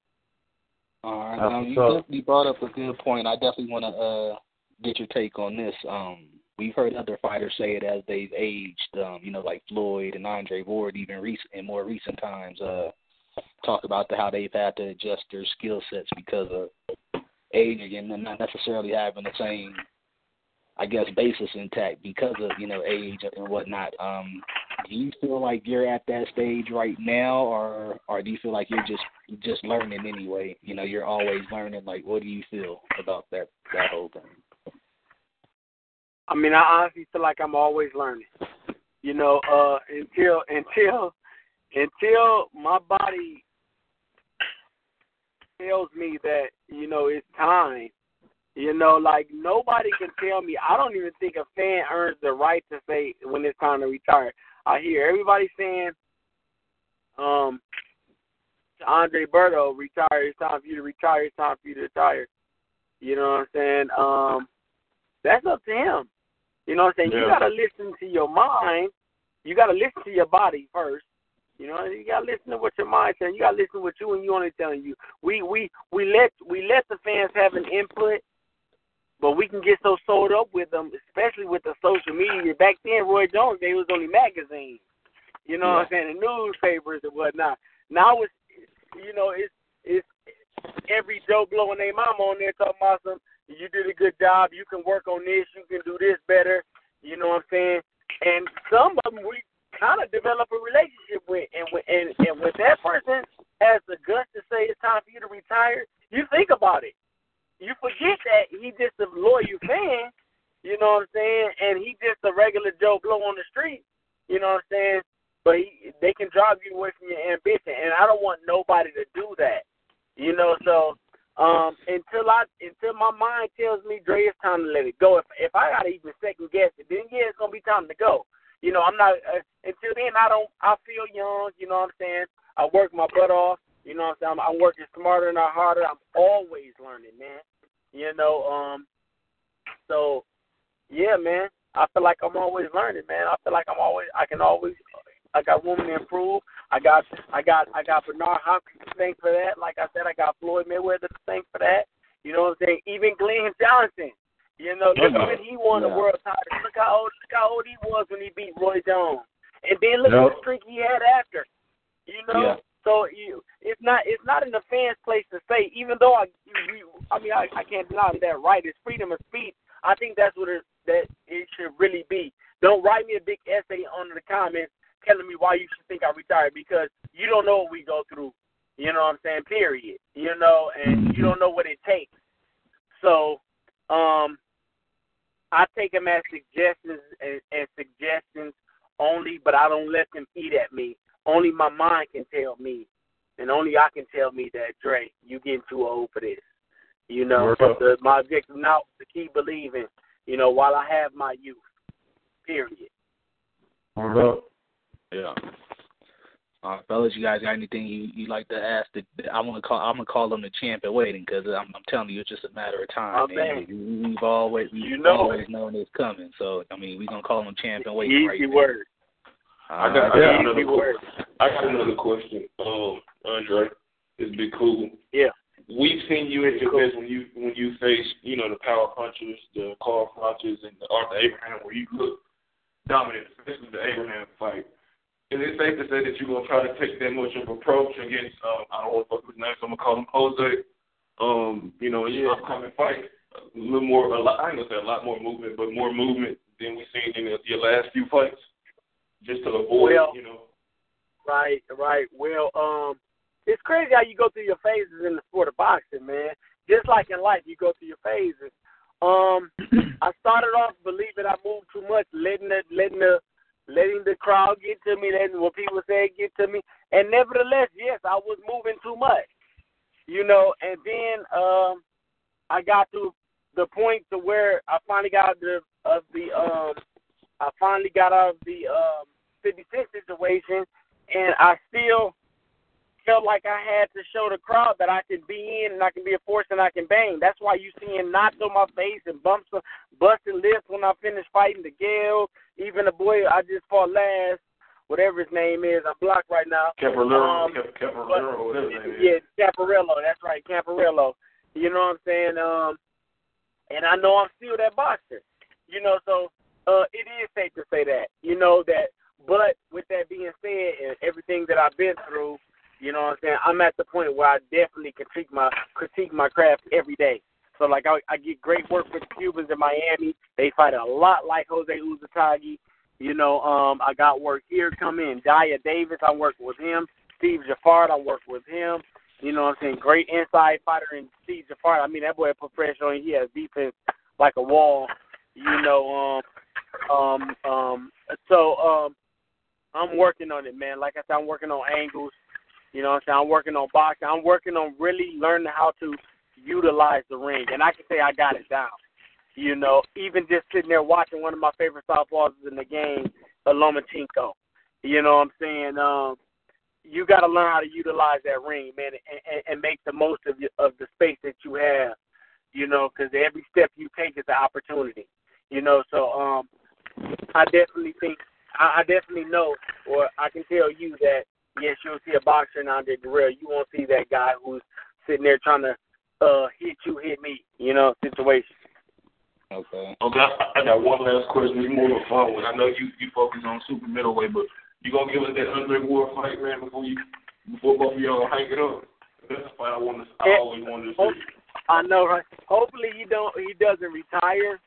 Speaker 3: All right.
Speaker 4: That's
Speaker 3: Um, you definitely brought up a good point. I definitely want to uh, get your take on this. Um, we've heard other fighters say it as they've aged. Um, you know, like Floyd and Andre Ward, even recent in more recent times, uh, talk about the, how they've had to adjust their skill sets because of aging and not necessarily having the same, I guess, basis intact because of you know age and whatnot. Um, do you feel like you're at that stage right now, or or do you feel like you're just just learning anyway? You know, you're always learning. Like, what do you feel about that that whole thing?
Speaker 7: I mean, I honestly feel like I'm always learning. You know, uh, until until until my body tells me that you know it's time. You know, like nobody can tell me. I don't even think a fan earns the right to say when it's time to retire. I hear everybody saying, um, Andre Berto, retire. It's time for you to retire. It's time for you to retire. You know what I'm saying? Um, that's up to him. You know what I'm saying? You gotta listen to your mind. You gotta listen to your body first. You know, you gotta listen to what your mind saying. You gotta listen to what you and you only telling you. We we we let we let the fans have an input, but we can get so sold up with them, especially with the social media. Back then, Roy Jones, they was only magazines. You know what I'm saying? The newspapers and whatnot. Now it's you know it's it's every Joe blowing their mama on there talking about some. You did a good job. You can work on this. You can do this better. You know what I'm saying? And some of them we kind of develop a relationship with, and with, and and when that person has the guts to say it's time for you to retire, you think about it. You forget that he just a loyal fan. You know what I'm saying? And he just a regular Joe Blow on the street. You know what I'm saying? But he, they can drive you away from your ambition, and I don't want nobody to do that. You know, so um, until I until my mind tells me, Dre, it's time to let it go. If if I gotta even second guess it, then yeah, it's gonna be time to go. You know, I'm not uh, until then. I don't. I feel young. You know what I'm saying? I work my butt off. You know what I'm saying? I'm, I'm working smarter, and not harder. I'm always learning, man. You know, um, so yeah, man. I feel like I'm always learning, man. I feel like I'm always. I can always. I got room to improve. I got. I got. I got Bernard Hopkins to thank for that. Like I said, I got Floyd Mayweather to thank for that. You know what I'm saying? Even Glenn Johnson. You know, look
Speaker 6: Yeah.
Speaker 7: when he won the world title. Look how old. Look how old he was when he beat Roy Jones. And then look at the streak he had after. You know.
Speaker 3: Yeah.
Speaker 7: So you, it's not it's not in the fans' place to say. Even though I, we, I mean, I, I can't deny that right. It's freedom of speech. I think that's what it, that it should really be. Don't write me a big essay under the comments telling me why you should think I retired because you don't know what we go through. You know what I'm saying? Period. You know, and you don't know what it takes. So, um, I take them as suggestions and, and suggestions only, but I don't let them eat at me. Only my mind can tell me, and only I can tell me that Dre, you getting too old for this. You know,
Speaker 6: Word
Speaker 7: the, my objective now is to keep believing. You know, while I have my youth. Period.
Speaker 6: Hold up.
Speaker 3: Yeah. Uh, fellas, you guys got anything you you like to ask? The, I want to call. I'm gonna call them the champ in waiting because I'm, I'm telling you, it's just a matter of time.
Speaker 7: Oh,
Speaker 3: man.
Speaker 7: man.
Speaker 3: We, we've always we've
Speaker 7: You know
Speaker 3: always
Speaker 7: it.
Speaker 3: known it's coming. So I mean, we're gonna call them champ in waiting right
Speaker 7: Easy
Speaker 3: now.
Speaker 7: word.
Speaker 6: I got, I
Speaker 3: Uh,
Speaker 6: got another
Speaker 7: word.
Speaker 6: I got another question. Um, Andre, it's Big Kool.
Speaker 7: Yeah.
Speaker 6: we've seen you at your best when you when you face you know the power punchers, the Carl Frochs, and the Arthur Abraham, where you look dominant, especially the Abraham fight. Is it safe to say that you're gonna try to take that much of approach against um, I don't want to fuck his name, so I'm gonna call him Jose. Um, you know, in your upcoming fight, a little more, a lot, I ain't gonna say a lot more movement, but more movement than we've seen in your last few fights, just to avoid,
Speaker 7: Well-
Speaker 6: you know.
Speaker 7: Right, right. Well, um, it's crazy how you go through your phases in the sport of boxing, man. Just like in life, you go through your phases. Um, I started off believing I moved too much, letting the letting the letting the crowd get to me, letting what people say get to me, and nevertheless, yes, I was moving too much, you know. And then um, I got to the point to where I finally got out of the of the um, I finally got out of the um, 56 situation, and I still felt like I had to show the crowd that I can be in and I can be a force and I can bang. That's why you seeing knots on my face and bumps, busting lips when I finish fighting DeGale. Even the boy I just fought last, whatever his name is, I'm blocked right now.
Speaker 6: Caparello,
Speaker 7: Um,
Speaker 6: Cap- Caparello, whatever his name is.
Speaker 7: Yeah, Caparello. That's right, Caparello. You know what I'm saying? Um, and I know I'm still that boxer. You know, so uh, it is safe to say that. You know that. But with that being said, and everything that I've been through, you know what I'm saying? I'm at the point where I definitely critique my critique my craft every day. So like I, I get great work with Cubans in Miami. They fight a lot like Jose Uzcategui. You know, um, I got work here coming. Daya Davis, I'm working with him. Steve Jaffard, I'm working with him. You know what I'm saying? Great inside fighter in Steve Jaffard. I mean that boy a professional and he has defense like a wall. You know, um um um so um I'm working on it, man. Like I said, I'm working on angles. You know what I'm saying? I'm working on boxing. I'm working on really learning how to utilize the ring. And I can say I got it down. You know, even just sitting there watching one of my favorite southpaws in the game, Lomachenko. You know what I'm saying? Um, you got to learn how to utilize that ring, man, and, and, and make the most of your, of the space that you have. You know, because every step you take is an opportunity. You know, so um, I definitely think I, I definitely know, or I can tell you that yes, you'll see a boxer in Andre Guerrero. You won't see that guy who's sitting there trying to uh hit you, hit me, you know, situation.
Speaker 3: Okay.
Speaker 6: Okay, I, I got one last question. It's more of a. I know you you focus on super middleweight, but you gonna give us that Andre Ward fight, man, before you before both of y'all hang it up. That's the fight I want to. I always wanted to
Speaker 7: Hope,
Speaker 6: see.
Speaker 7: I know, right? Hopefully he don't he doesn't retire,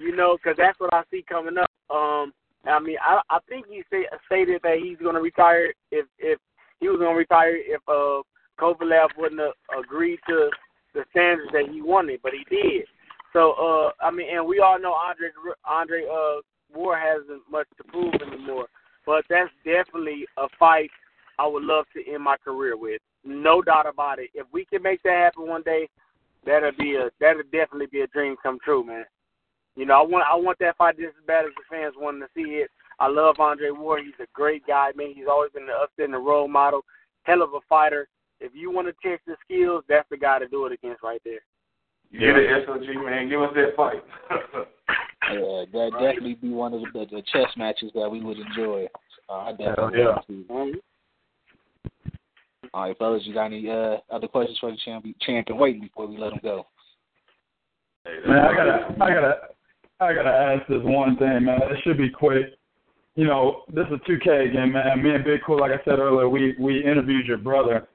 Speaker 7: you know, because that's what I see coming up. Um, I mean, I I think he say, stated that he's going to retire if if he was going to retire if uh Kovalev wouldn't have agreed to the standards that he wanted, but he did. So uh, I mean, and we all know Andre Andre uh Ward hasn't much to prove anymore, but that's definitely a fight I would love to end my career with. No doubt about it. If we can make that happen one day, that'll be a that'll definitely be a dream come true, man. You know, I want I want that fight just as bad as the fans wanting to see it. I love Andre Ward. He's a great guy, man. He's always been an upstanding role model, hell of a fighter. If you want to test the skills, that's the guy to do it against right there.
Speaker 6: Yeah, the SOG man, give us that fight.
Speaker 3: Yeah, that'd definitely be one of the, the chess matches that we would enjoy. Uh, I definitely
Speaker 4: yeah.
Speaker 3: want to. All right, fellas, you got any uh, other questions for the champion, champion waiting before we let him go?
Speaker 4: Man, I gotta, I gotta, I gotta ask this one thing, man. It should be quick. You know, this is 2K again, man. Me and Big Kool, like I said earlier, we we interviewed your brother,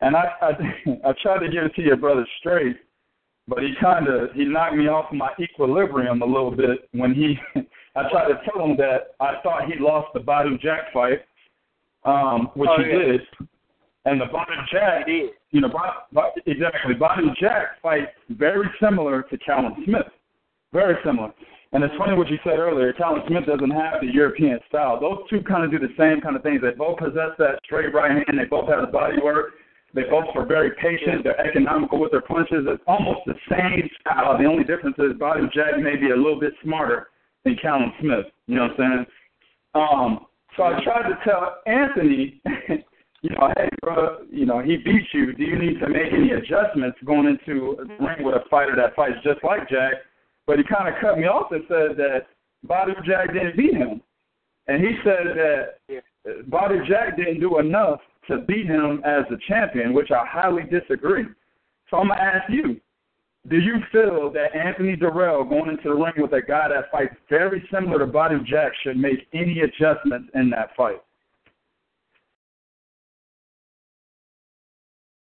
Speaker 4: and I I, I tried to give it to your brother straight, but he kind of he knocked me off my equilibrium a little bit when he. I tried to tell him that I thought he lost the Badou Jack fight, um, which
Speaker 7: Oh,
Speaker 4: he
Speaker 7: yeah.
Speaker 4: did, and the Badou Jack
Speaker 7: He did.
Speaker 4: you know, Ba- Ba- exactly. Badou Jack fights very similar to Callum Smith. Very similar. And it's funny what you said earlier. Callum Smith doesn't have the European style. Those two kind of do the same kind of things. They both possess that straight right hand. They both have the body work. They both are very patient. They're economical with their punches. It's almost the same style. The only difference is Badou Jack may be a little bit smarter than Callum Smith. You know what I'm saying? Um, so I tried to tell Anthony, you know, hey, bro, you know, he beat you. Do you need to make any adjustments going into a ring with a fighter that fights just like Jack? But he kind of cut me off and said that Badou Jack didn't beat him. And he said that uh, Badou Jack didn't do enough to beat him as the champion, which I highly disagree. So I'm gonna ask you: Do you feel that Anthony Dirrell going into the ring with a guy that fights very similar to Badou Jack should make any adjustments in that fight?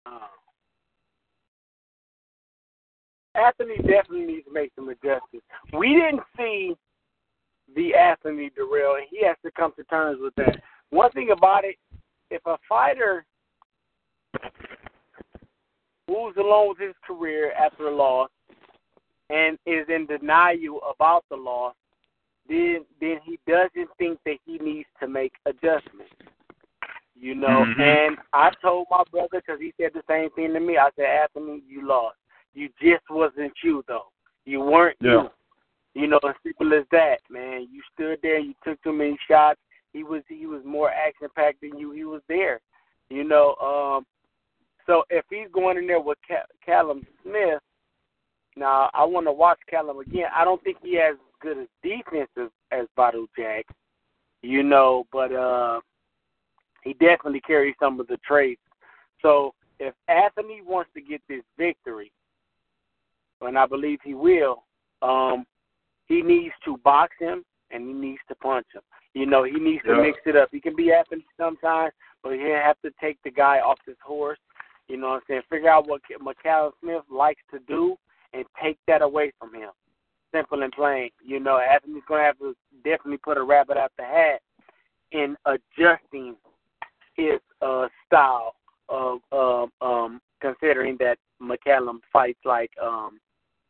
Speaker 7: Uh, Anthony definitely needs to make some adjustments. We didn't see the Anthony Dirrell, and he has to come to terms with that. One thing about it, if a fighter moves along with his career after a loss and is in denial about the loss, then then he doesn't think that he needs to make adjustments. You know,
Speaker 4: Mhm.
Speaker 7: and I told my brother because he said the same thing to me. I said, Anthony, you lost. You just wasn't you though. You weren't
Speaker 4: Yeah.
Speaker 7: you. You know, as simple as that, man. You stood there, you took too many shots. He was he was more action packed than you. He was there. You know, um so if he's going in there with Cal- Callum Smith, now I want to watch Callum again. I don't think he has as good as defense as, as Badou Jack, you know, but uh he definitely carries some of the traits. So if Anthony wants to get this victory, and I believe he will, um, he needs to box him and he needs to punch him. You know, he needs to
Speaker 4: Yeah.
Speaker 7: mix it up. He can be Anthony sometimes, but he have to take the guy off his horse. You know what I'm saying? Figure out what McCallum Smith likes to do and take that away from him. Simple and plain. You know, Anthony's going to have to definitely put a rabbit out the hat in adjusting his uh, style of um, um, considering that McCallum fights like um,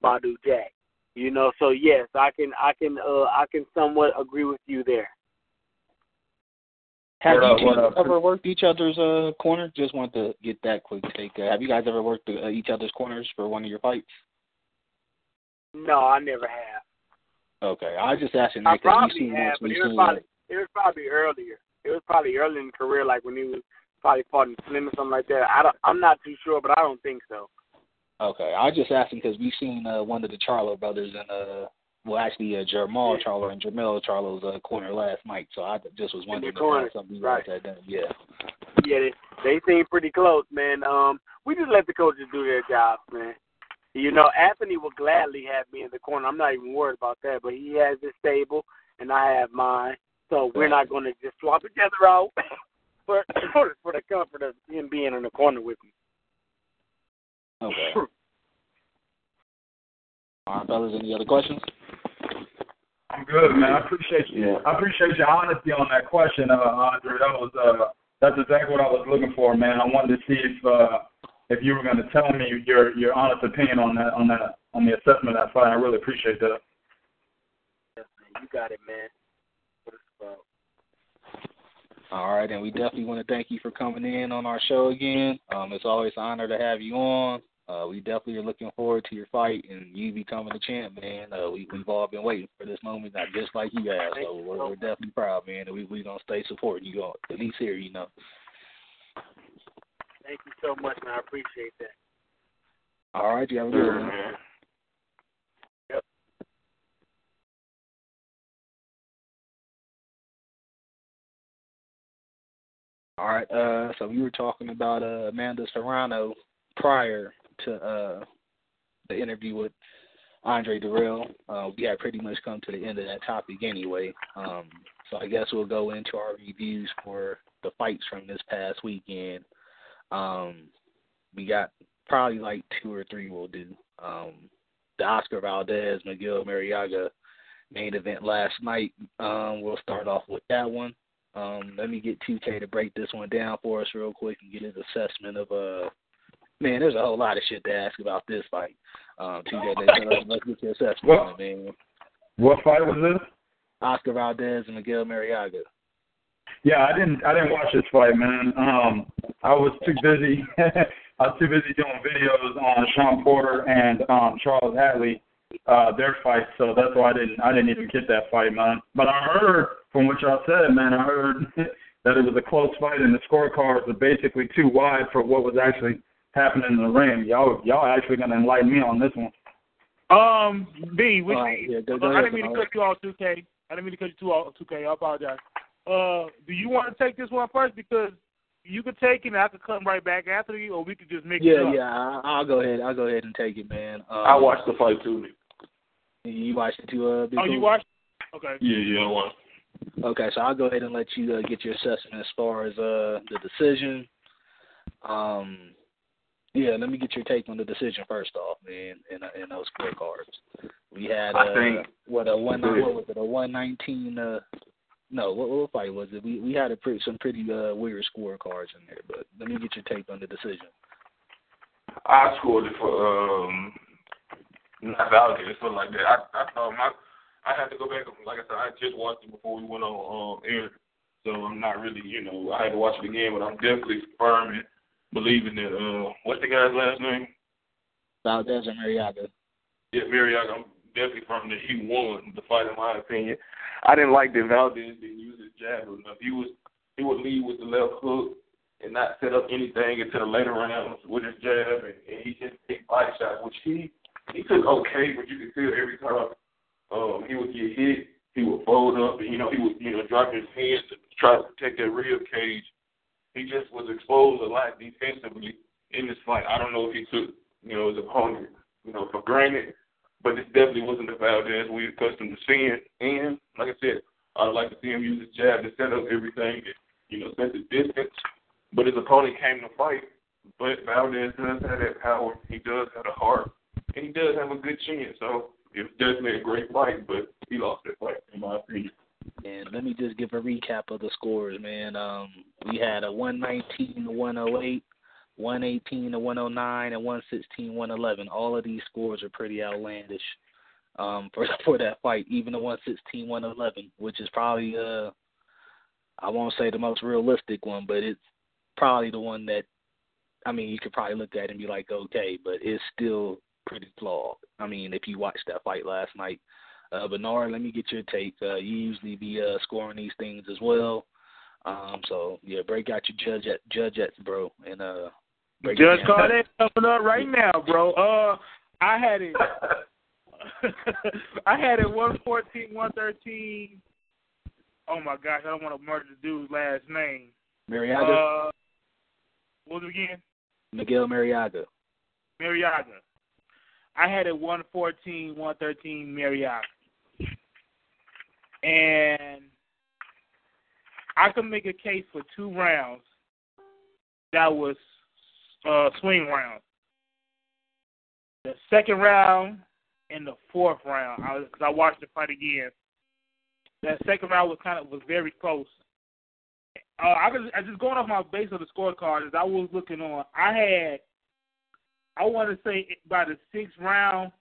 Speaker 7: Badou Jack. You know, so yes, I can I can uh, I can somewhat agree with you there.
Speaker 3: Have
Speaker 4: What
Speaker 3: you
Speaker 4: up,
Speaker 3: two ever worked each other's uh corner? Just want to get that quick take. Uh, have you guys ever worked uh, each other's corners for one of your fights?
Speaker 7: No, I never have.
Speaker 3: Okay, I was just asking
Speaker 7: I
Speaker 3: that 'cause
Speaker 7: probably
Speaker 3: we seen
Speaker 7: have, but it was
Speaker 3: seen
Speaker 7: probably it was probably earlier. It was probably early in the career, like when he was probably fought in Slim or something like that. I don't, I'm not too sure, but I don't think so.
Speaker 3: Okay, I was just asking because we've seen uh, one of the Charlo brothers in uh well actually uh, Jermall Charlo and Jermell Charlo's uh, corner last night. So I just was wondering if something
Speaker 7: right.
Speaker 3: guys had done. Yeah.
Speaker 7: Yeah, they, they seem pretty close, man. Um, we just let the coaches do their jobs, man. You know, Anthony will gladly have me in the corner. I'm not even worried about that. But he has his stable, and I have mine. So we're not going to just swap each other out for for for the comfort of him being in the corner with me.
Speaker 3: Okay. All right, fellas. Any other questions?
Speaker 4: I'm good, man. I appreciate you. I appreciate your honesty on that question, uh, Andre. That was uh, that's exactly what I was looking for, man. I wanted to see if uh, if you were going to tell me your your honest opinion on that on that on the assessment of that fight. I really appreciate that.
Speaker 7: You got it, man. What it's about.
Speaker 3: All right, and we definitely want to thank you for coming in on our show again. Um, it's always an honor to have you on. Uh, we definitely are looking forward to your fight and you becoming a champ, man. Uh, we, we've all been waiting for this moment, not just like you guys. So we're, we're definitely proud, man. And we we gonna stay supporting you, all, at least here, you know.
Speaker 7: Thank you so much, man. I appreciate that.
Speaker 3: All right, you have a good one. man.
Speaker 7: Yep.
Speaker 3: All right. Uh, so we were talking about uh, Amanda Serrano prior to uh, the interview with Andre Dirrell. Uh, we had pretty much come to the end of that topic anyway. Um, so I guess we'll go into our reviews for the fights from this past weekend. Um, we got probably like two or three we'll do. Um, the Oscar Valdez Miguel Marriaga main event last night. Um, we'll start off with that one. Um, let me get 2K to break this one down for us real quick and get his assessment of uh man, there's a whole lot of shit to ask about this fight. Um, 2K, let's, let's get your assessment
Speaker 4: What?
Speaker 3: man.
Speaker 4: What fight was this?
Speaker 3: Oscar Valdez and Miguel Marriaga.
Speaker 4: Yeah, I didn't I didn't watch this fight, man. Um, I was too busy. I was too busy doing videos on Shawn Porter and um, Charles Hatley, uh, their fight. So that's why I didn't I didn't even get that fight, man. But I heard from what y'all said, man. I heard that it was a close fight and the scorecards were basically too wide for what was actually happening in the ring. Y'all y'all actually gonna enlighten me on this one.
Speaker 5: Um, B, which
Speaker 3: All right, yeah, go- go
Speaker 5: I didn't mean to cut you off, 2K. I didn't mean to cut you too off, 2K. I apologize. Uh, do you want to take this one first? Because you could take it, and I could come right back after you, or we could just mix it
Speaker 3: Yeah,
Speaker 5: up.
Speaker 3: yeah. I, I'll go ahead. I'll go ahead and take it, man. Um,
Speaker 6: I watched the fight too.
Speaker 3: You watched it too, uh, Big
Speaker 5: Oh, you watched? Okay.
Speaker 6: Yeah, yeah, I watched.
Speaker 3: Okay, so I'll go ahead and let you uh, get your assessment as far as uh the decision. Um, yeah, let me get your take on the decision first off, man, in in those scorecards. We had uh,
Speaker 6: I think-
Speaker 3: what a one what was it a one nineteen uh no what what fight was it? We we had a pretty some pretty uh weird scorecards in there, but let me get your take on the decision.
Speaker 6: I scored it for um not Valdez, something like that. I I thought my I had to go back like I said, I just watched it before we went on um air. So I'm not really, you know, I had to watch it again, but I'm definitely firm in believing that uh what's the guy's last name?
Speaker 3: Valdez or Marriaga?
Speaker 6: Yeah, Marriaga, I'm definitely firm that he won the fight in my opinion. I didn't like that Valdez didn't use his jab enough. He was he would lead with the left hook and not set up anything until the later rounds with his jab and, and he just take body shots, which he he took okay, but you could feel every time um he would get hit, he would fold up and you know, he would, you know, drop his hands to try to protect that rib cage. He just was exposed a lot defensively in this fight. I don't know if he took, you know, his opponent, you know, for granted, but this definitely wasn't the Valdez we're accustomed to seeing. And like I said, I'd like to see him use his jab to set up everything and, you know, set the distance. But his opponent came to fight. But Valdez does have that power. He does have a heart. And he does have a good chin. So it's definitely a great fight, but he lost that fight, in my opinion.
Speaker 3: And let me just give a recap of the scores, man. Um, we had a 119 to 108, 118 to 109, and 116 111. All of these scores are pretty outlandish um, for for that fight. Even the 116 111, which is probably uh, I won't say the most realistic one, but it's probably the one that I mean you could probably look at it and be like, okay, but it's still pretty flawed. I mean, if you watched that fight last night. Uh, Bernard, let me get your take. Uh, you usually be uh, scoring these things as well. Um, so yeah, break out your judge at bro, and uh, break
Speaker 5: Judge call coming up right now, bro. Uh, I had it. I had it one fourteen, one thirteen. Oh my gosh, I don't want to murder the dude's last name.
Speaker 3: Marriaga,
Speaker 5: Uh, what was it again?
Speaker 3: Miguel Marriaga.
Speaker 5: Marriaga. I had it 114, 113 Marriaga. And I could make a case for two rounds that was uh, swing rounds. The second round and the fourth round, I, cause I watched the fight again. That second round was kind of was very close. Uh, I was I just going off my base of the scorecard as I was looking on. I had I want to say by the sixth round,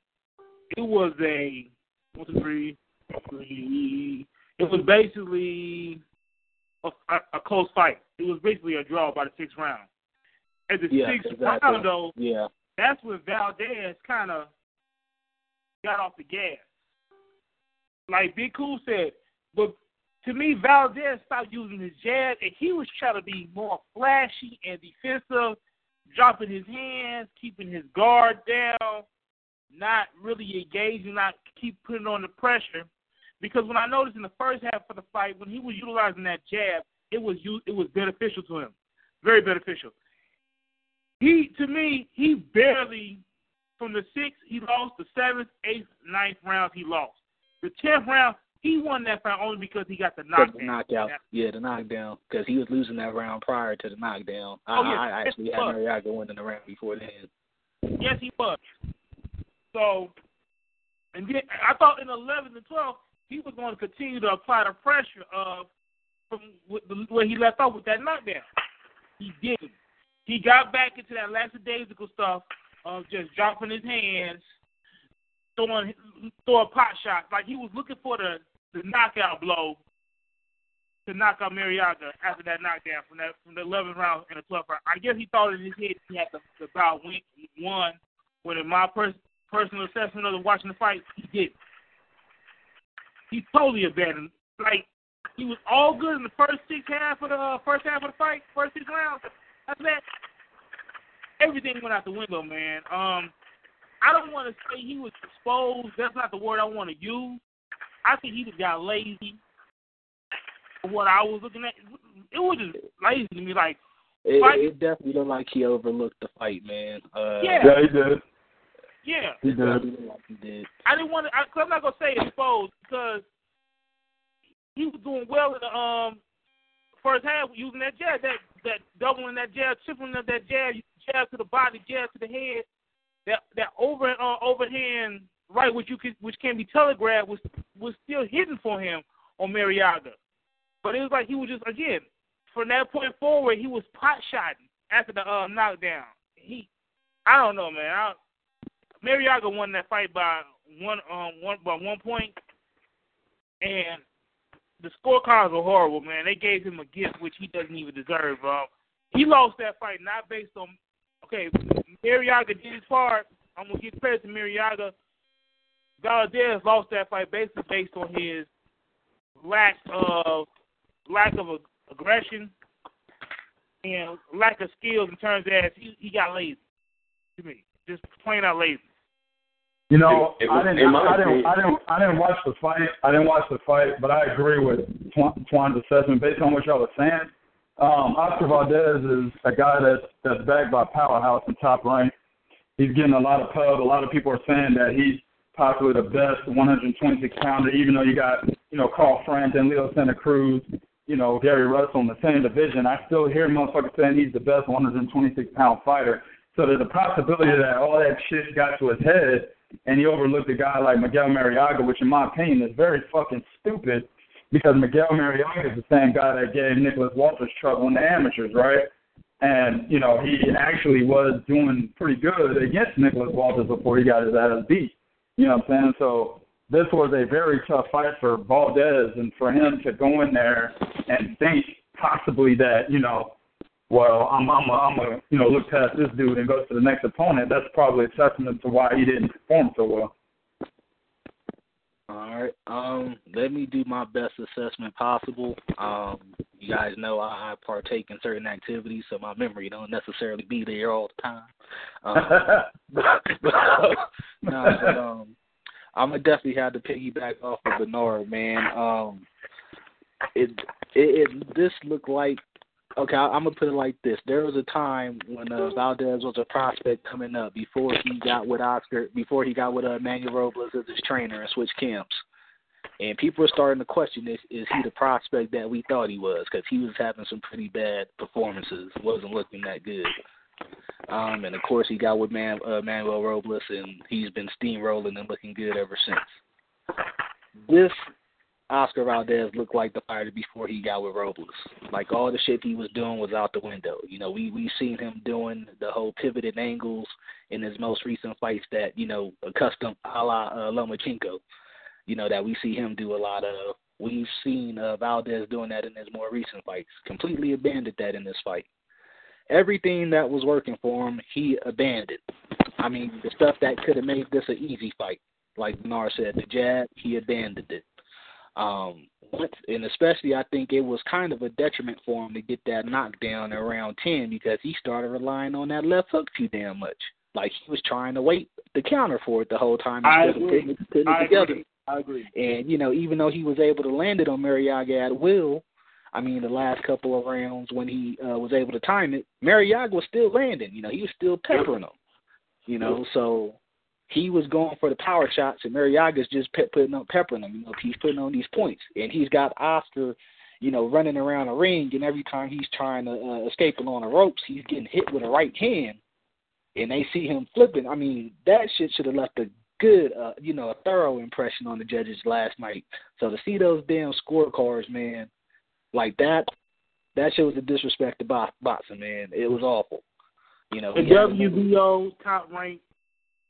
Speaker 5: it was a one, two, three, three. It was basically a, a, a close fight. It was basically a draw by the sixth round. At the
Speaker 3: Yeah,
Speaker 5: sixth
Speaker 3: exactly.
Speaker 5: round, though,
Speaker 3: Yeah,
Speaker 5: that's when Valdez kind of got off the gas. Like Big Kool said, but to me, Valdez stopped using his jab, and he was trying to be more flashy and defensive, dropping his hands, keeping his guard down, not really engaging, not keep putting on the pressure. Because when I noticed in the first half of the fight, when he was utilizing that jab, it was it was beneficial to him, very beneficial. He to me, he barely from the sixth he lost, the seventh, eighth, ninth rounds he lost. The tenth round he won that fight only because he got the
Speaker 3: the
Speaker 5: knockdown.
Speaker 3: knockout. Yeah, the knockdown because he was losing that round prior to the knockdown. I,
Speaker 5: Oh, yeah.
Speaker 3: I, I actually had
Speaker 5: Yes,
Speaker 3: Marriaga winning the round before then.
Speaker 5: Yes, he was. So, and then I thought in 11 and 12 he was going to continue to apply the pressure of from where he left off with that knockdown. He didn't. He got back into that lackadaisical stuff of just dropping his hands, throwing throwing pot shots. Like he was looking for the the knockout blow to knock out Marriaga after that knockdown from that from the 11th round and the 12th round. I guess he thought in his head he had the, the bout win, won. When in my pers- personal assessment of watching the fight, he did. He totally abandoned. Like he was all good in the first six half of the uh, first half of the fight, first six rounds. After that, everything went out the window, man. Um, I don't want to say he was exposed. That's not the word I want to use. I think he just got lazy. What I was looking at, it was just lazy to me. Like
Speaker 3: It, it definitely looked like he overlooked the fight, man. Uh,
Speaker 5: Yeah.
Speaker 4: Yeah, he did.
Speaker 5: Yeah.
Speaker 4: He
Speaker 3: it
Speaker 4: did.
Speaker 3: definitely looked like he did.
Speaker 5: I didn't want to. I, cause I'm not gonna say exposed because he was doing well in the um first half using that jab, that that doubling that jab, tripling up that jab, jab to the body, jab to the head. That that over uh, overhand right, which you could, which can be telegraphed, was was still hidden for him on Marriaga. But it was like he was just again from that point forward, he was pot shotting after the uh, knockdown. He, I don't know, man. I, Marriaga won that fight by one um one by one point, and the scorecards were horrible, man. They gave him a gift which he doesn't even deserve. Um, he lost that fight not based on okay. Marriaga did his part. I'm gonna give credit to Marriaga. Valdez lost that fight basically based on his lack of lack of aggression and lack of skills in terms of he, he got lazy. To me, just plain out lazy.
Speaker 4: You know,
Speaker 6: In- in-
Speaker 4: I didn't,
Speaker 6: in my
Speaker 4: I, I didn't, I didn't, I didn't watch the fight. I didn't watch the fight, but I agree with Twan- Twan's assessment based on what y'all were saying. Um, Oscar Valdez is a guy that's that's backed by Powerhouse and Top Rank. He's getting a lot of pub. A lot of people are saying that he's possibly the best 126 pounder, even though you got you know Carl Frampton, Leo Santa Cruz, you know Gary Russell in the same division. I still hear motherfuckers saying he's the best 126 pound fighter. So there's a possibility that all that shit got to his head and he overlooked a guy like Miguel Marriaga, which in my opinion is very fucking stupid because Miguel Marriaga is the same guy that gave Nicholas Walters trouble in the amateurs, right? And, you know, he actually was doing pretty good against Nicholas Walters before he got his ass beat. You know what I'm saying? So this was a very tough fight for Valdez and for him to go in there and think possibly that, you know, well, I'm I'm a, I'm a you know look past this dude and go to the next opponent. That's probably a testament to why he didn't perform so well.
Speaker 3: All right. Um, let me do my best assessment possible. Um, you guys know I, I partake in certain activities, so my memory don't necessarily be there all the time. Um, no, but, um, I'm gonna definitely have to piggyback off of Bernard, man. Um, it, it it this looked like okay. I, I'm gonna put it like this: there was a time when uh, Valdez was a prospect coming up before he got with Oscar, before he got with uh, Manuel Robles as his trainer and switched camps. And people are starting to question this: is he the prospect that we thought he was? Because he was having some pretty bad performances, wasn't looking that good. Um, and of course, he got with Man, uh, Manuel Robles, and he's been steamrolling and looking good ever since. This Oscar Valdez looked like the fighter before he got with Robles. Like all the shit he was doing was out the window. You know, we we seen him doing the whole pivoted angles in his most recent fights that you know accustomed a la uh, Lomachenko. You know that we see him do a lot of. We've seen uh, Valdez doing that in his more recent fights. Completely abandoned that in this fight. Everything that was working for him, he abandoned. I mean, the stuff that could have made this an easy fight, like Bernard said, the jab, he abandoned it. Um, and especially I think it was kind of a detriment for him to get that knockdown around ten because he started relying on that left hook too damn much. Like he was trying to wait the counter for it the whole time
Speaker 5: I agree.
Speaker 3: putting it, putting it
Speaker 5: I
Speaker 3: together.
Speaker 5: agree. I agree.
Speaker 3: And you know, even though he was able to land it on Marriaga at will, I mean, the last couple of rounds when he uh, was able to time it, Marriaga was still landing. You know, he was still peppering him. You know, so he was going for the power shots, and Marriaga's just pe- putting on peppering him. You know, he's putting on these points, and he's got Oscar, you know, running around the ring, and every time he's trying to uh, escape along the ropes, he's getting hit with a right hand, and they see him flipping. I mean, that shit should have left a good, uh, you know, a thorough impression on the judges last night. So to see those damn scorecards, man, like that, that shows the disrespect to bo- boxing, man. It was awful. You know,
Speaker 5: The WBO top ranked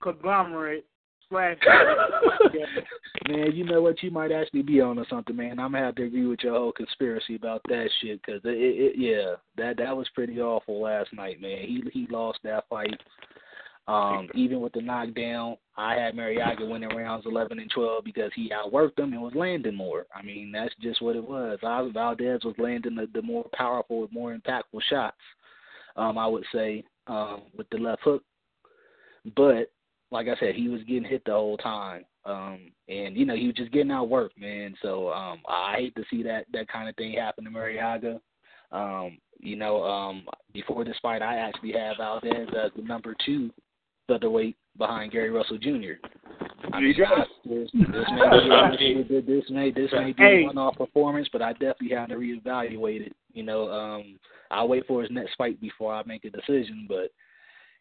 Speaker 5: conglomerate slash.
Speaker 3: man, you know what? You might actually be on to something, man. I'm gonna have to agree with your whole conspiracy about that shit, cause it, it, it, yeah, that that was pretty awful last night, man. He he lost that fight. Um, even with the knockdown, I had Marriaga winning rounds 11 and 12 because he outworked him and was landing more. I mean, that's just what it was. Valdez was landing the, the more powerful, more impactful shots. Um, I would say um, with the left hook, but like I said, he was getting hit the whole time. Um, and you know, he was just getting outworked, man. So um I hate to see that that kind of thing happen to Marriaga. Um, you know, um, before this fight, I actually have Valdez as the number two featherweight behind Gary Russell Jr. I mean, I, this, this may be this may this may be
Speaker 5: Hey.
Speaker 3: a one-off performance, but I definitely have to reevaluate it. You know, um, I'll wait for his next fight before I make a decision, but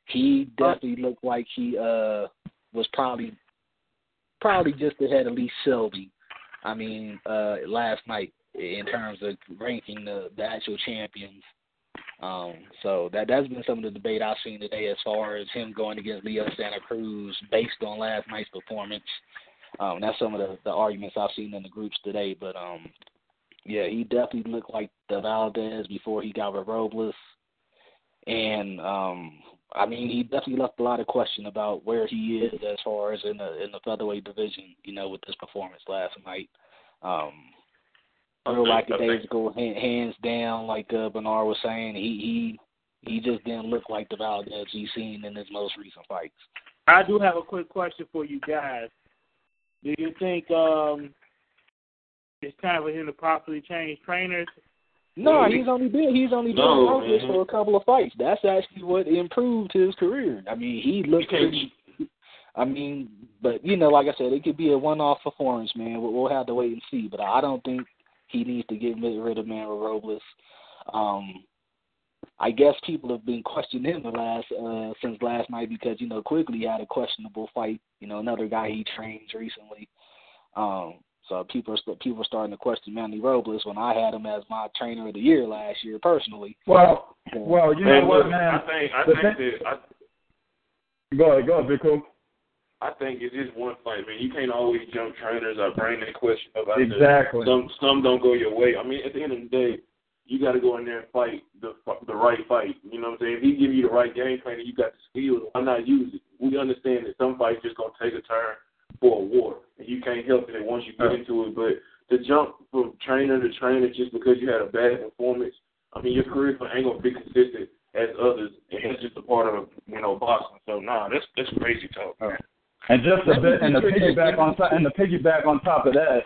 Speaker 3: he definitely looked like he uh was probably probably just ahead of Lee Selby. I mean, uh last night in terms of ranking the, the actual champions. Um, so that that's been some of the debate I've seen today as far as him going against Leo Santa Cruz based on last night's performance. Um, that's some of the, the arguments I've seen in the groups today. But um, yeah, he definitely looked like the Valdez before he got with Robles, and um, I mean he definitely left a lot of question about where he is as far as in the in the featherweight division. You know, with this performance last night. Um, feel like the days
Speaker 6: think-
Speaker 3: go hands down, like uh, Bernard was saying. He he he just didn't look like the Valdez he's seen in his most recent fights.
Speaker 5: I do have a quick question for you guys. Do you think um it's time for him to possibly change trainers?
Speaker 3: No, he's only been he's only been
Speaker 6: No, man.
Speaker 3: for a couple of fights. That's actually what improved his career. I mean, he looked pretty. I mean, but you know, like I said, it could be a one-off performance, man. We'll, we'll have to wait and see. But I don't think he needs to get rid of Manuel Robles. Um, I guess people have been questioning him the last uh, since last night because you know Quigley had a questionable fight. You know, another guy he trains recently. Um, so people are st- people are starting to question Manny Robles when I had him as my trainer of the year last year personally.
Speaker 4: Well, well, you know what, man?
Speaker 6: I think I
Speaker 4: The
Speaker 6: think
Speaker 4: thing-
Speaker 6: that I
Speaker 4: Go ahead, go ahead, Big Kool.
Speaker 6: I think it's just one fight, man. You can't always jump trainers or bring that question about
Speaker 4: Exactly.
Speaker 6: The, some some don't go your way. I mean, at the end of the day, you got to go in there and fight the the right fight. You know what I'm saying? If he give you the right game plan and you got the skills, why not use it? We understand that some fights just gonna take a turn for a war, and you can't help it once you get into it. But to jump from trainer to trainer just because you had a bad performance, I mean, your career ain't gonna be consistent as others, and that's just a part of you know boxing. So nah, that's that's crazy talk.
Speaker 4: And just a bit, and the
Speaker 3: get your take.
Speaker 4: piggyback on top, and the piggyback on top of that,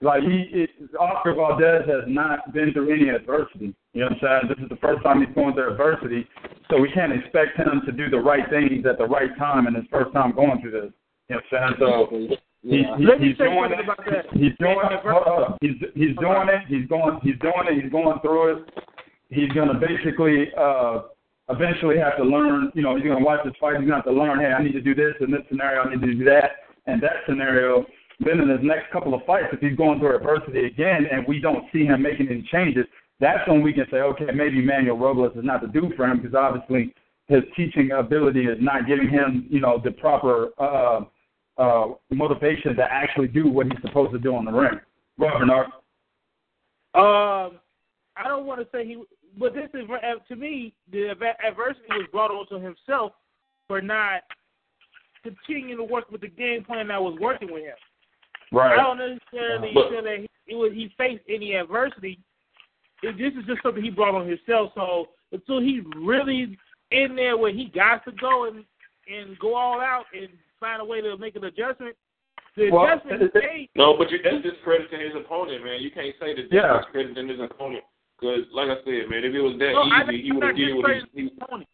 Speaker 4: like he, it, Oscar Valdez has not been through any adversity. You know what I'm saying? This is the first time he's going through adversity, so we can't expect him to do the right things at the right time in his first time going through this. You know what I'm saying? So he,
Speaker 3: yeah.
Speaker 4: he,
Speaker 5: Let me
Speaker 4: he's
Speaker 5: say
Speaker 4: doing it.
Speaker 5: about that.
Speaker 4: He's doing
Speaker 5: Yeah,
Speaker 4: it. Hold. He's he's doing it. He's going. He's doing it. He's going through it. He's gonna basically uh eventually have to learn. You know, he's gonna watch this fight. He's gonna have to learn. Hey, I need to do this in this scenario. I need to do that and that scenario. Then in his next couple of fights, if he's going through adversity again, and we don't see him making any changes, that's when we can say, okay, maybe Manuel Robles is not the dude for him because obviously his teaching ability is not giving him, you know, the proper uh, uh, motivation to actually do what he's supposed to do on the ring. Go ahead, Bernard.
Speaker 5: Um, I don't want to say he, but this is to me the adversity was brought onto himself for not continuing to work with the game plan that was working with him. Right. I don't necessarily
Speaker 6: But-
Speaker 5: feel that he, was, he faced any adversity. It, this is just something he brought on himself. So until he's really in there where he got to go and and go all out and find a way to make an adjustment, the
Speaker 4: Well,
Speaker 5: adjustment
Speaker 4: it- it-
Speaker 5: is made.
Speaker 6: No, but you, that's discrediting his opponent, man. You can't say that that's
Speaker 4: Yeah.
Speaker 6: discrediting his opponent. Because, like I said, man, if it was that
Speaker 5: No,
Speaker 6: easy, he would
Speaker 5: not
Speaker 6: have did what he, he
Speaker 5: his opponent.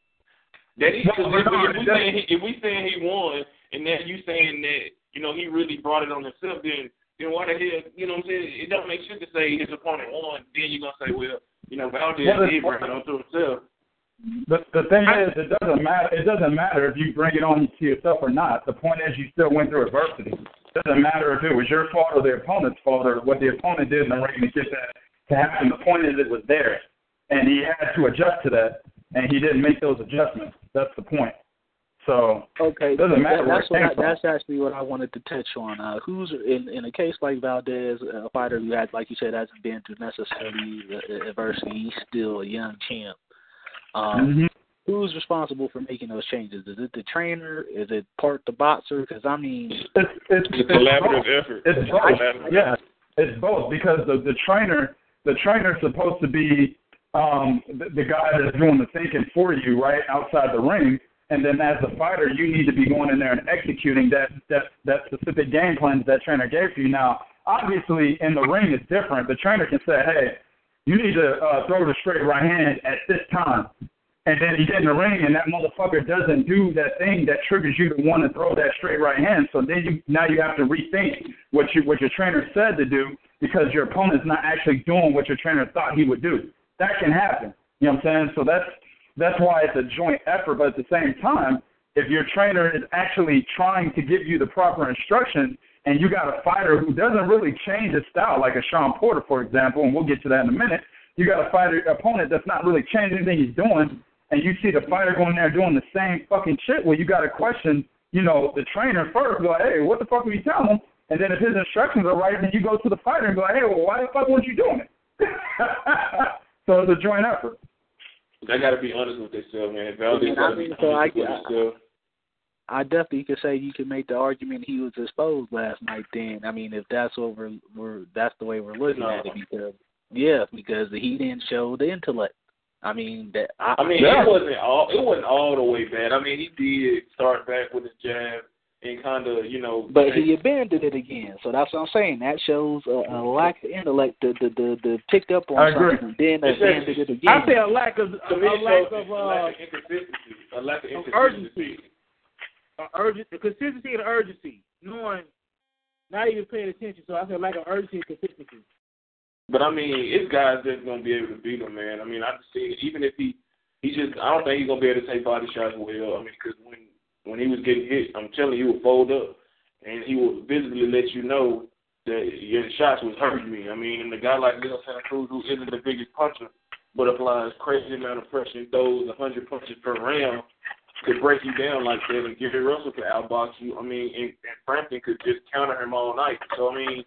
Speaker 6: That is, cause
Speaker 4: No,
Speaker 6: if,
Speaker 4: no,
Speaker 6: if we
Speaker 4: that-
Speaker 6: saying he, if we saying he won, and then you saying that you know he really brought it on himself, then then why the hell you know what I'm saying? It don't make sense to say his opponent won. Then you're gonna say, well, you know, Valdez
Speaker 4: Well,
Speaker 6: did bring it on to himself.
Speaker 4: The the thing is, it doesn't matter. It doesn't matter if you bring it on to yourself or not. The point is, you still went through adversity. It doesn't matter if it was your fault or the opponent's fault or what the opponent did in the ring to get that to happen. The point is, it was there, and he had to adjust to that, and he didn't make those adjustments. That's the point. So
Speaker 3: Okay,
Speaker 4: Doesn't matter where
Speaker 3: that's what I, that's actually what I wanted to touch on. Uh, who's in in a case like Valdez, a fighter who had, like you said, hasn't been through necessarily uh, adversity. He's still a young champ. Um,
Speaker 4: mhm.
Speaker 3: Who's responsible for making those changes? Is it the trainer? Is it part the boxer? Because I mean,
Speaker 4: it's it's,
Speaker 6: It's a collaborative
Speaker 4: both.
Speaker 6: effort.
Speaker 4: It's
Speaker 6: a
Speaker 4: both.
Speaker 6: collaborative
Speaker 4: Yeah, it's both because the the trainer the trainer's supposed to be um the, the guy that's doing the thinking for you right outside the ring, and then as a fighter you need to be going in there and executing that that that specific game plan that, that trainer gave you. Now, obviously in the ring it's different. The trainer can say, hey. You need to uh, throw the straight right hand at this time. And then you get in the ring, and that motherfucker doesn't do that thing that triggers you to want to throw that straight right hand. So then you now you have to rethink what you what your trainer said to do because your opponent's not actually doing what your trainer thought he would do. That can happen. You know what I'm saying? So that's that's why it's a joint effort. But at the same time, if your trainer is actually trying to give you the proper instruction, and you got a fighter who doesn't really change his style, like a Shawn Porter, for example, and we'll get to that in a minute. You got a fighter opponent that's not really changing anything he's doing, and you see the fighter going there doing the same fucking shit. Well, you got to question, you know, the trainer first. Go, like, hey, what the fuck are you telling him? And then if his instructions are right, then you go to the fighter and go, hey, well, why the fuck weren't you doing it? so it's a joint effort.
Speaker 6: They got to be honest with themselves, man. Valdez got to be
Speaker 3: so I,
Speaker 6: honest with himself.
Speaker 3: I definitely could say you could make the argument he was exposed last night. Then I mean, if that's what we're, we're that's the way we're looking
Speaker 6: No.
Speaker 3: at it, because yeah, because he didn't show the intellect. I mean that. I,
Speaker 6: I mean,
Speaker 4: Yeah.
Speaker 6: it wasn't all it wasn't all the way bad. I mean, he did start back with his jab and kind of, you know.
Speaker 3: But he abandoned it again, so that's what I'm saying. That shows a, a lack of intellect to the the the picked up on
Speaker 4: I agree.
Speaker 3: something, and then
Speaker 6: It says-
Speaker 3: abandoned it again.
Speaker 5: I say a lack of
Speaker 6: to me,
Speaker 5: a lack
Speaker 6: shows
Speaker 5: of
Speaker 6: a
Speaker 5: uh,
Speaker 6: lack of inconsistency. A lack of
Speaker 5: of
Speaker 6: inconsistency.
Speaker 5: urgency. Urgent, the consistency and the urgency, knowing, not even paying attention. So I feel like an urgency and consistency.
Speaker 6: But I mean, it's guys that's gonna be able to beat him, man. I mean, I just see even if he, he just, I don't think he's gonna be able to take body shots well. I mean, because when when he was getting hit, I'm telling you, he would fold up, and he would visibly let you know that your shots was hurting me. I mean, and a guy like Leo Santa Cruz, who isn't the biggest puncher, but applies crazy amount of pressure and throws 100 punches per round, could break you down like that, and Gary Russell could outbox you. I mean, and, and Frampton could just counter him all night. So I mean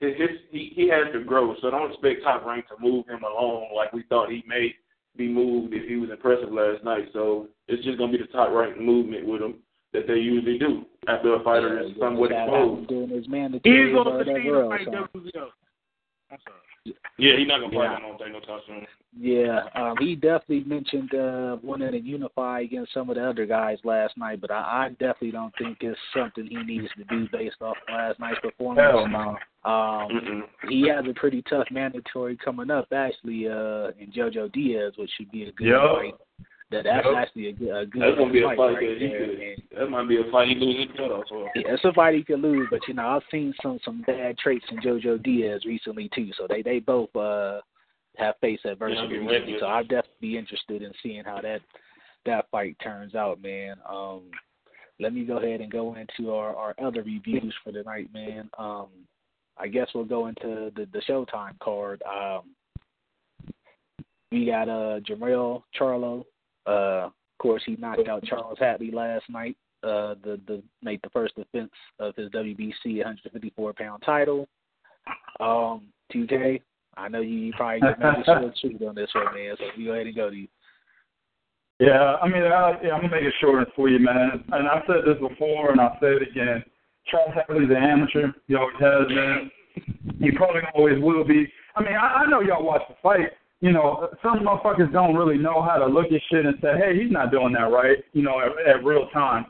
Speaker 6: his, his he he has to grow. So don't expect top rank to move him along like we thought he may be moved if he was impressive last night. So it's just gonna be the top rank movement with him that they usually do after a fighter is somewhat exposed.
Speaker 3: happened during his
Speaker 5: He's going to continue to fight
Speaker 3: so.
Speaker 5: WBO. I'm sorry.
Speaker 6: Yeah, he's not gonna fight
Speaker 3: Yeah.
Speaker 6: him. I don't think no time soon.
Speaker 3: Yeah, um, he definitely mentioned uh, wanting to unify against some of the other guys last night, but I, I definitely don't think it's something he needs to do based off last night's performance.
Speaker 4: Hell no.
Speaker 3: Um,
Speaker 6: Mm-mm.
Speaker 3: he has a pretty tough mandatory coming up, actually, uh, in JoJo Diaz, which should be a good
Speaker 4: Yup.
Speaker 3: fight. That that's
Speaker 4: Yup.
Speaker 3: actually a good, a good
Speaker 6: That's gonna be a
Speaker 3: fight,
Speaker 6: fight
Speaker 3: right
Speaker 6: that
Speaker 3: there.
Speaker 6: could. That might be a fight he loses
Speaker 3: yeah, it's a fight he could lose, but you know I've seen some some bad traits in JoJo Diaz recently too. So they they both uh have faced adversity
Speaker 6: Yeah.
Speaker 3: So I'd definitely be interested in seeing how that that fight turns out, man. Um, let me go ahead and go into our our other reviews for the night, man. Um, I guess we'll go into the the Showtime card. Um, we got uh Jermell Charlo. Uh, of course, he knocked out Charles Hatley last night uh, the the made the first defense of his WBC 154 pound title. Um, 2K, I know you you probably get maybe short shoot on this one, man. So we go ahead and go to you.
Speaker 4: Yeah, I mean, I, yeah, I'm gonna make it short and sweet, man. And I've said this before, and I'll say it again. Charles Hatley's an amateur. He always has been. He probably always will be. I mean, I, I know y'all watch the fight. You know, some motherfuckers don't really know how to look at shit and say, "Hey, he's not doing that right." You know, at, at real time.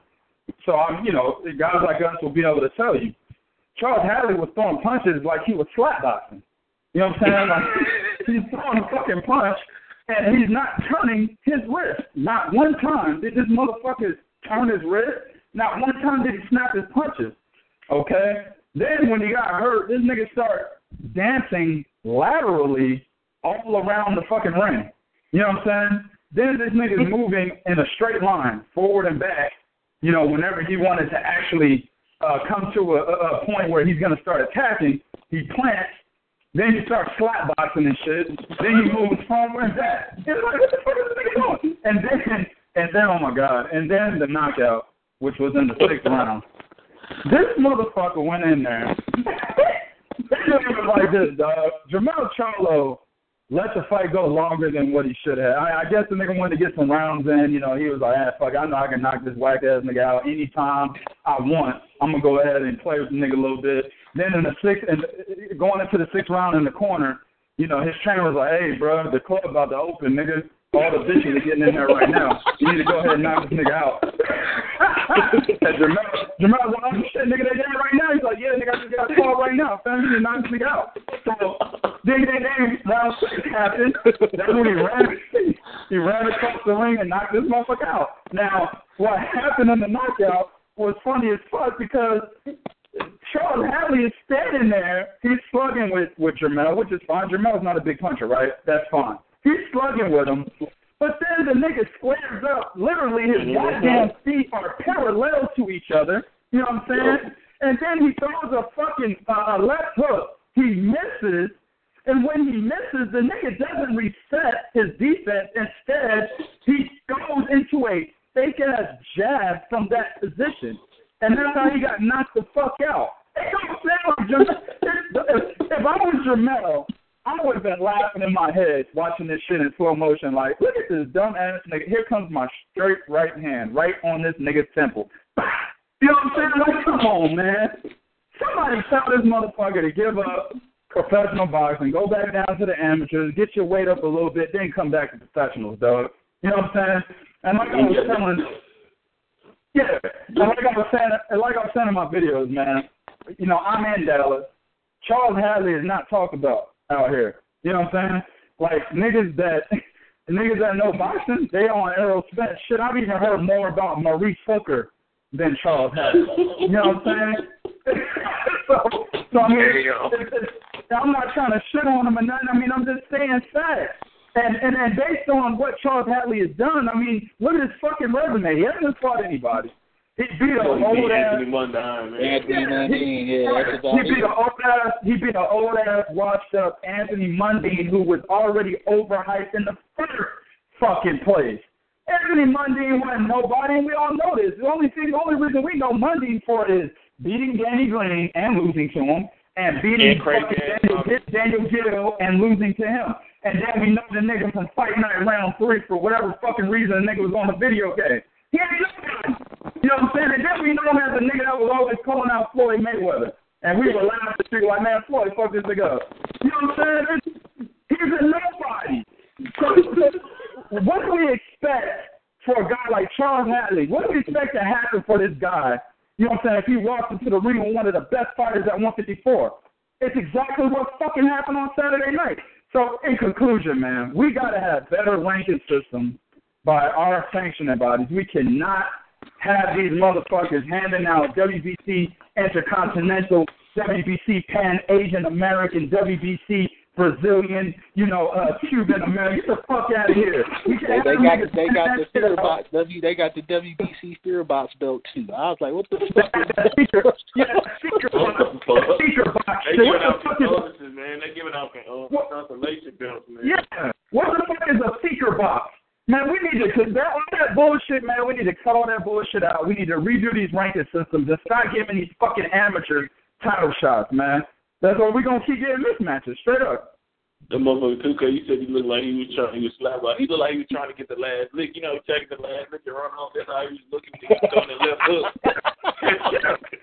Speaker 4: So I'm, you know, guys like us will be able to tell you. Charles Hatley was throwing punches like he was slapboxing. You know what I'm saying? Like he's throwing a fucking punch and he's not turning his wrist. Not one time did this motherfucker turn his wrist. Not one time did he snap his punches. Okay? Then when he got hurt, this nigga start dancing laterally all around the fucking ring. You know what I'm saying? Then this nigga's moving in a straight line, forward and back, you know, whenever he wanted to actually uh, come to a, a a point where he's going to start attacking, he plants, then he starts slapboxing and shit. Then he moves forward and doing? And then, and then, oh my God, and then the knockout, which was in the sixth round. This motherfucker went in there. like this, dog. Jermell Charlo let the fight go longer than what he should have. I, I guess the nigga wanted to get some rounds in. You know, he was like, ah, fuck, I know I can knock this whack ass nigga out anytime I want. I'm gonna go ahead and play with the nigga a little bit. Then in the sixth, and going into the sixth round in the corner, you know, his trainer was like, hey, bro, the club about to open, nigga. All the bitches are getting in there right now. You need to go ahead and knock this nigga out. and Jermell, Jermell was like, oh, shit, nigga, they're in right now. He's like, yeah, nigga, I just got a call right now. Fam, you need to knock this nigga out. So ding, ding, ding. Round six happened. That's when he ran. He ran across the ring and knocked this motherfucker out. Now, what happened in the knockout was funny as fuck because Charles Hatley is standing there. He's slugging with with Jermell, which is fine. Jermell's not a big puncher, right? That's fine. He's slugging with him. But then the nigga squares up. Literally, his goddamn feet are parallel to each other. You know what I'm saying? And then he throws a fucking uh, a left hook. He misses. And when he misses, the nigga doesn't reset his defense. Instead, he goes into a fake ass jab from that position. And that's how he got knocked the fuck out. It don't sound like if, if I was Jermell, I would have been laughing in my head watching this shit in slow motion. Like, look at this dumb ass nigga. Here comes my straight right hand, right on this nigga's temple. You know what I'm saying? Like, come on, man. Somebody tell this motherfucker to give up professional boxing, go back down to the amateurs, get your weight up a little bit, then come back to professionals, dog. You know what I'm saying? And like I was telling, yeah, and like I was saying, and like I was saying in my videos, man. You know, I'm in Dallas. Charles Hatley is not talked about out here. You know what I'm saying? Like niggas that niggas that know boxing, they on Errol Spence. Shit, I've even heard more about Maurice Hooker than Charles Hatley. You know what I'm saying? so, so I mean, it's, it's, I'm not trying to shit on him or nothing. I mean, I'm just saying facts. And and and based on what Charles Hatley has done, I mean, look at his fucking resume. He hasn't fought anybody. He beat an old
Speaker 6: he beat
Speaker 4: ass.
Speaker 6: Anthony Mundine, man.
Speaker 3: Anthony Mundine, yeah, that's about
Speaker 4: He beat
Speaker 3: it.
Speaker 4: an old ass. He beat an old ass, washed up Anthony Mundine, who was already overhyped in the first fucking place. Anthony Mundine wasn't nobody, and we all know this. The only thing, the only reason we know Mundine for is beating Danny Green and losing to him, and beating
Speaker 6: And Craig
Speaker 4: fucking Daniel, Daniel Geale and losing to him. And then we know the nigga from Fight Night Round Three for whatever fucking reason the nigga was on the video game. He ain't nobody. You know what I'm saying? And then we know him as a nigga that was always calling out Floyd Mayweather. And we were laughing at the street like, man, Floyd, fuck this nigga up. You know what I'm saying? He's a nobody. So, what do we expect for a guy like Charles Hatley? What do we expect to happen for this guy? You know what I'm saying? If he walks into the ring with one of the best fighters at 154, it's exactly what fucking happened on Saturday night. So, in conclusion, man, we got to have better ranking systems by our sanctioning bodies. We cannot have these motherfuckers handing out WBC Intercontinental, WBC Pan Asian American, WBC Brazilian, you know, uh, Cuban American. Get the fuck out of here. We
Speaker 3: They,
Speaker 4: can't
Speaker 3: they got they got the
Speaker 4: handing that shit
Speaker 3: fear box W they got the WBC fear box belt too. I was like, what the fuck is
Speaker 4: That secret, yeah, that secret
Speaker 6: What
Speaker 4: box,
Speaker 6: the fuck?
Speaker 4: secret box.
Speaker 6: They.
Speaker 4: What
Speaker 6: giving
Speaker 4: the
Speaker 6: out
Speaker 4: fuck is
Speaker 6: condolences, man. They giving out uh, consolation belts, man.
Speaker 4: Yeah. What the fuck is a secret box? Man, we need to, cause that, all that bullshit, man, we need to cut all that bullshit out. We need to redo these ranking systems and start giving these fucking amateurs title shots, man. That's what we're gonna keep getting mismatches, straight up.
Speaker 6: The motherfucker too, cause you said he looked like he was trying, he was slap out. He looked like he was trying to get the last lick. You know, taking the last lick and run off. That's how he was looking. He was on the left hook.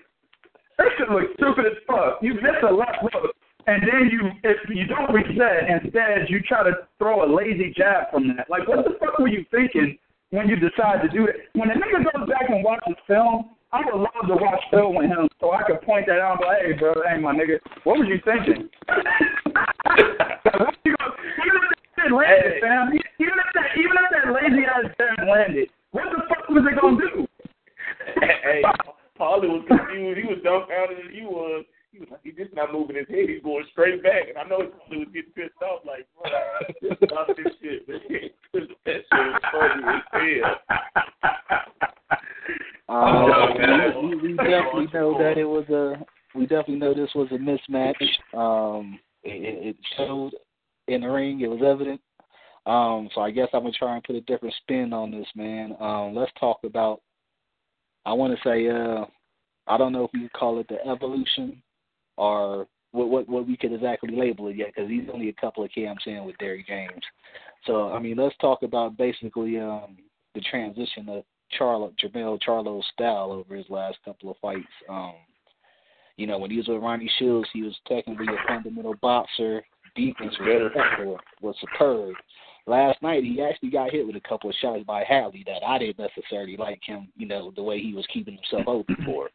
Speaker 4: That shit looks stupid as fuck. You miss a left hook, and then you if you don't reset, instead you try to throw a lazy jab from that. Like, what the fuck were you thinking when you decide to do it? When a nigga goes back and watches film, I would love to watch film with him so I could point that out and be like, hey, bro, hey, my nigga, what was you thinking? What you gonna- even if that shit landed, fam, even if that, even if that lazy ass jab landed, what the fuck was it gonna do?
Speaker 6: hey, Paulie was confused. He was dumbfounded as he was. He was like, he's just not moving his head. He's going straight back. And I know he probably was getting pissed off. Like, bro, just stop this shit, man. that shit was funny as hell.
Speaker 3: Um,
Speaker 6: Oh,
Speaker 3: we, we, definitely know that it was a. We definitely know this was a mismatch. Um, it, it showed in the ring. It was evident. Um, so I guess I'm gonna try and put a different spin on this, man. Um, let's talk about. I want to say, uh, I don't know if we call it the evolution, or what what what we could exactly label it yet, because he's only a couple of camps in with Derrick James. So I mean, let's talk about basically um, the transition of Charlo, Jermell Charlo's style over his last couple of fights. Um, you know, when he was with Ronnie Shields, he was technically a fundamental boxer. Defense was excellent, was superb. Last night, he actually got hit with a couple of shots by Hatley that I didn't necessarily like him. You know, the way he was keeping himself open for.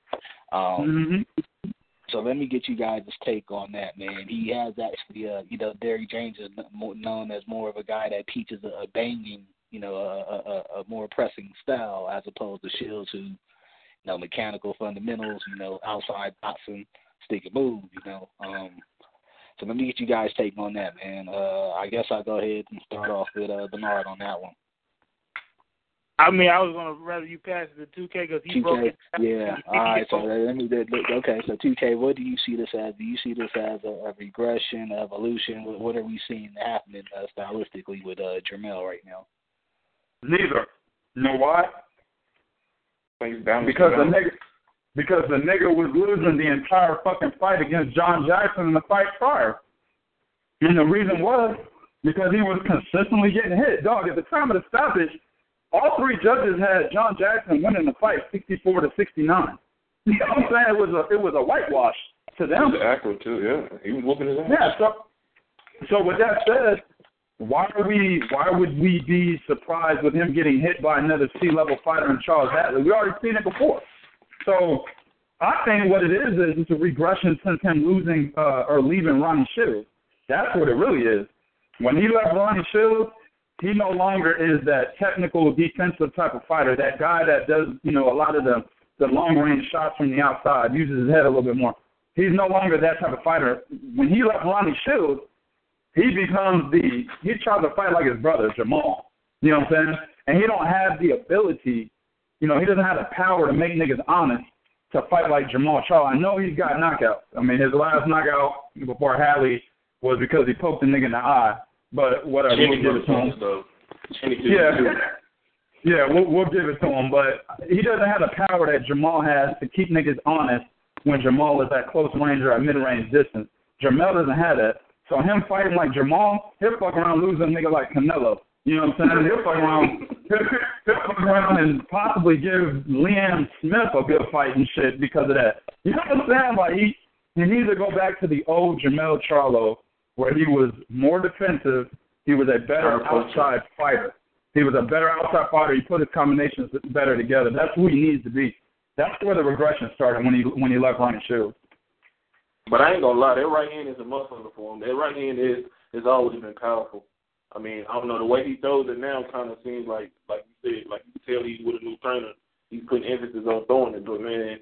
Speaker 3: Um,
Speaker 4: Mm-hmm.
Speaker 3: so let me get you guys' take on that, man. He has actually, uh, you know, Derrick James is known as more of a guy that teaches a, a banging, you know, a, a, a more pressing style as opposed to Shields, who, you know, mechanical fundamentals, you know, outside boxing, stick and move, you know. Um, so let me get you guys' take on that, man. Uh, I guess I'll go ahead and start off with uh, Bernard on that one.
Speaker 5: I mean, I was gonna rather you pass it to 2K because he
Speaker 3: 2K,
Speaker 5: broke it.
Speaker 3: yeah. All right, so let me. Look okay, so 2K, what do you see this as? Do you see this as a, a regression, evolution? What, what are we seeing happening uh, stylistically with uh, Jermell right now?
Speaker 4: Neither. You know why?
Speaker 6: Because
Speaker 4: the nigga, because the nigga was losing the entire fucking fight against John Jackson in the fight prior. And the reason was because he was consistently getting hit. Dog, at the time of the stoppage, all three judges had John Jackson winning the fight 64 to 69. You know what I'm saying? It was a it was a whitewash to
Speaker 6: He
Speaker 4: them.
Speaker 6: was accurate too. Yeah, he was whooping his ass.
Speaker 4: Yeah. So, so with that said, why are we? Why would we be surprised with him getting hit by another C-level fighter in Charles Hatley? We already seen it before. So I think what it is is it's a regression since him losing uh, or leaving Ronnie Shields. That's what it really is. When he left Ronnie Shields, he no longer is that technical defensive type of fighter. That guy that does you know a lot of the the long range shots from the outside, uses his head a little bit more. He's no longer that type of fighter. When he left Ronnie Shields, he becomes the he tries to fight like his brother Jermall. You know what I'm saying? And he don't have the ability, you know, he doesn't have the power to make niggas honest to fight like Jermall Charlo. I know he's got knockouts. I mean, his last knockout before Hatley was because he poked the nigga in the eye. But whatever, we'll give it to him.
Speaker 6: though.
Speaker 4: Yeah. Yeah, we'll, we'll give it to him, but he doesn't have the power that Jermall has to keep niggas honest when Jermall is at close range or at mid range distance. Jamal doesn't have that. So him fighting like Jermall, he'll fuck around losing a nigga like Canelo. You know what I'm saying? He'll fuck around, he'll, fuck around and possibly give Liam Smith a good fight and shit because of that. You know what I'm saying? Like he, he needs to go back to the old Jermell Charlo where he was more defensive. He was a better outside fighter. He was a better outside fighter. He put his combinations better together. That's who he needs to be. That's where the regression started when he when he left Ronnie Shields.
Speaker 6: But I ain't gonna lie, that right hand is a muscle for him. That right hand is has always been powerful. I mean, I don't know the way he throws it now. Kind of seems like, like you said, like you can tell he's with a new trainer. He's putting emphasis on throwing it, but man,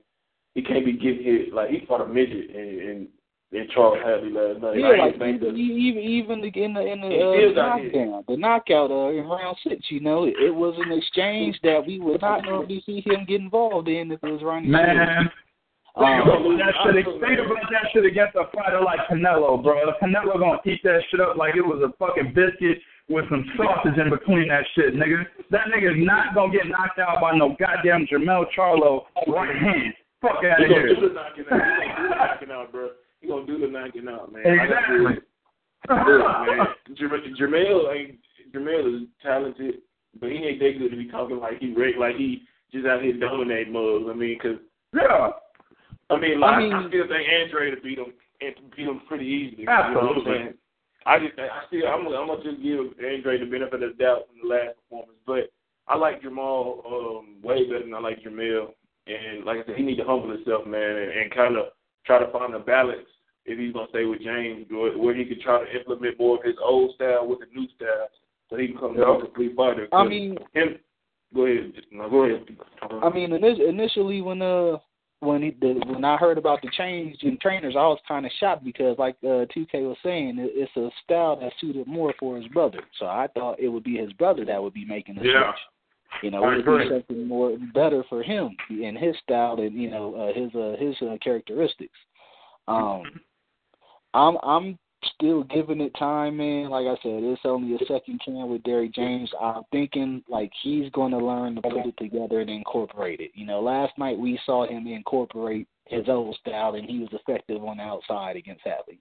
Speaker 6: he can't be getting hit. Like he fought a midget and and, and Charles Hatley last night.
Speaker 3: Yeah,
Speaker 6: I
Speaker 3: like
Speaker 6: ain't think
Speaker 3: even
Speaker 6: that.
Speaker 3: even even in the in the
Speaker 6: He
Speaker 3: uh,
Speaker 6: still
Speaker 3: knockdown, the knockout uh, in round six, you know, it, it was an exchange that we would not normally see him get involved in if it was Ronnie. Shields.
Speaker 4: Man,
Speaker 3: Um,
Speaker 4: think about that shit. Think about that shit against a fighter like Canelo, bro. Canelo gonna eat that shit up like it was a fucking biscuit with some sausage in between that shit, nigga. That nigga's not gonna get knocked out by no goddamn Jermell Charlo right hand. Fuck out
Speaker 6: He
Speaker 4: of
Speaker 6: gonna
Speaker 4: here.
Speaker 6: do the knocking out. He gonna do the knocking out, bro. He gonna do the knocking out, man.
Speaker 4: Exactly.
Speaker 6: Look, man, Jermaine ain't Jermaine is talented, but he ain't that good to be talking like he like he just out here dominating mugs. I mean, cause
Speaker 4: Yeah.
Speaker 6: I mean, like,
Speaker 3: I
Speaker 6: I, still think Andre to beat him and beat him pretty easily. You know
Speaker 4: Absolutely.
Speaker 6: I just I still I'm I'm gonna just give Andre the benefit of the doubt from the last performance, but I like Jermall um, way better than I like Jermell. And like I said, he need to humble himself, man, and, and kind of try to find a balance if he's gonna stay with James, where, where he could try to implement more of his old style with the new style, so he can become
Speaker 4: Yeah.
Speaker 6: a complete fighter.
Speaker 3: I mean,
Speaker 6: him. Go ahead. No, go ahead.
Speaker 3: I mean, initially when uh when he, the, when I heard about the change in trainers, I was kind of shocked because, like uh, 2K was saying, it, it's a style that suited more for his brother. So I thought it would be his brother that would be making the
Speaker 4: Yeah.
Speaker 3: switch. You know, it would be something more better for him in his style and you know uh, his uh, his uh, characteristics. Um, I'm I'm still giving it time, man. Like I said, it's only a second can with Derrick James. I'm thinking like he's going to learn to put it together and incorporate it. You know, last night we saw him incorporate his old style, and he was effective on the outside against Hatley.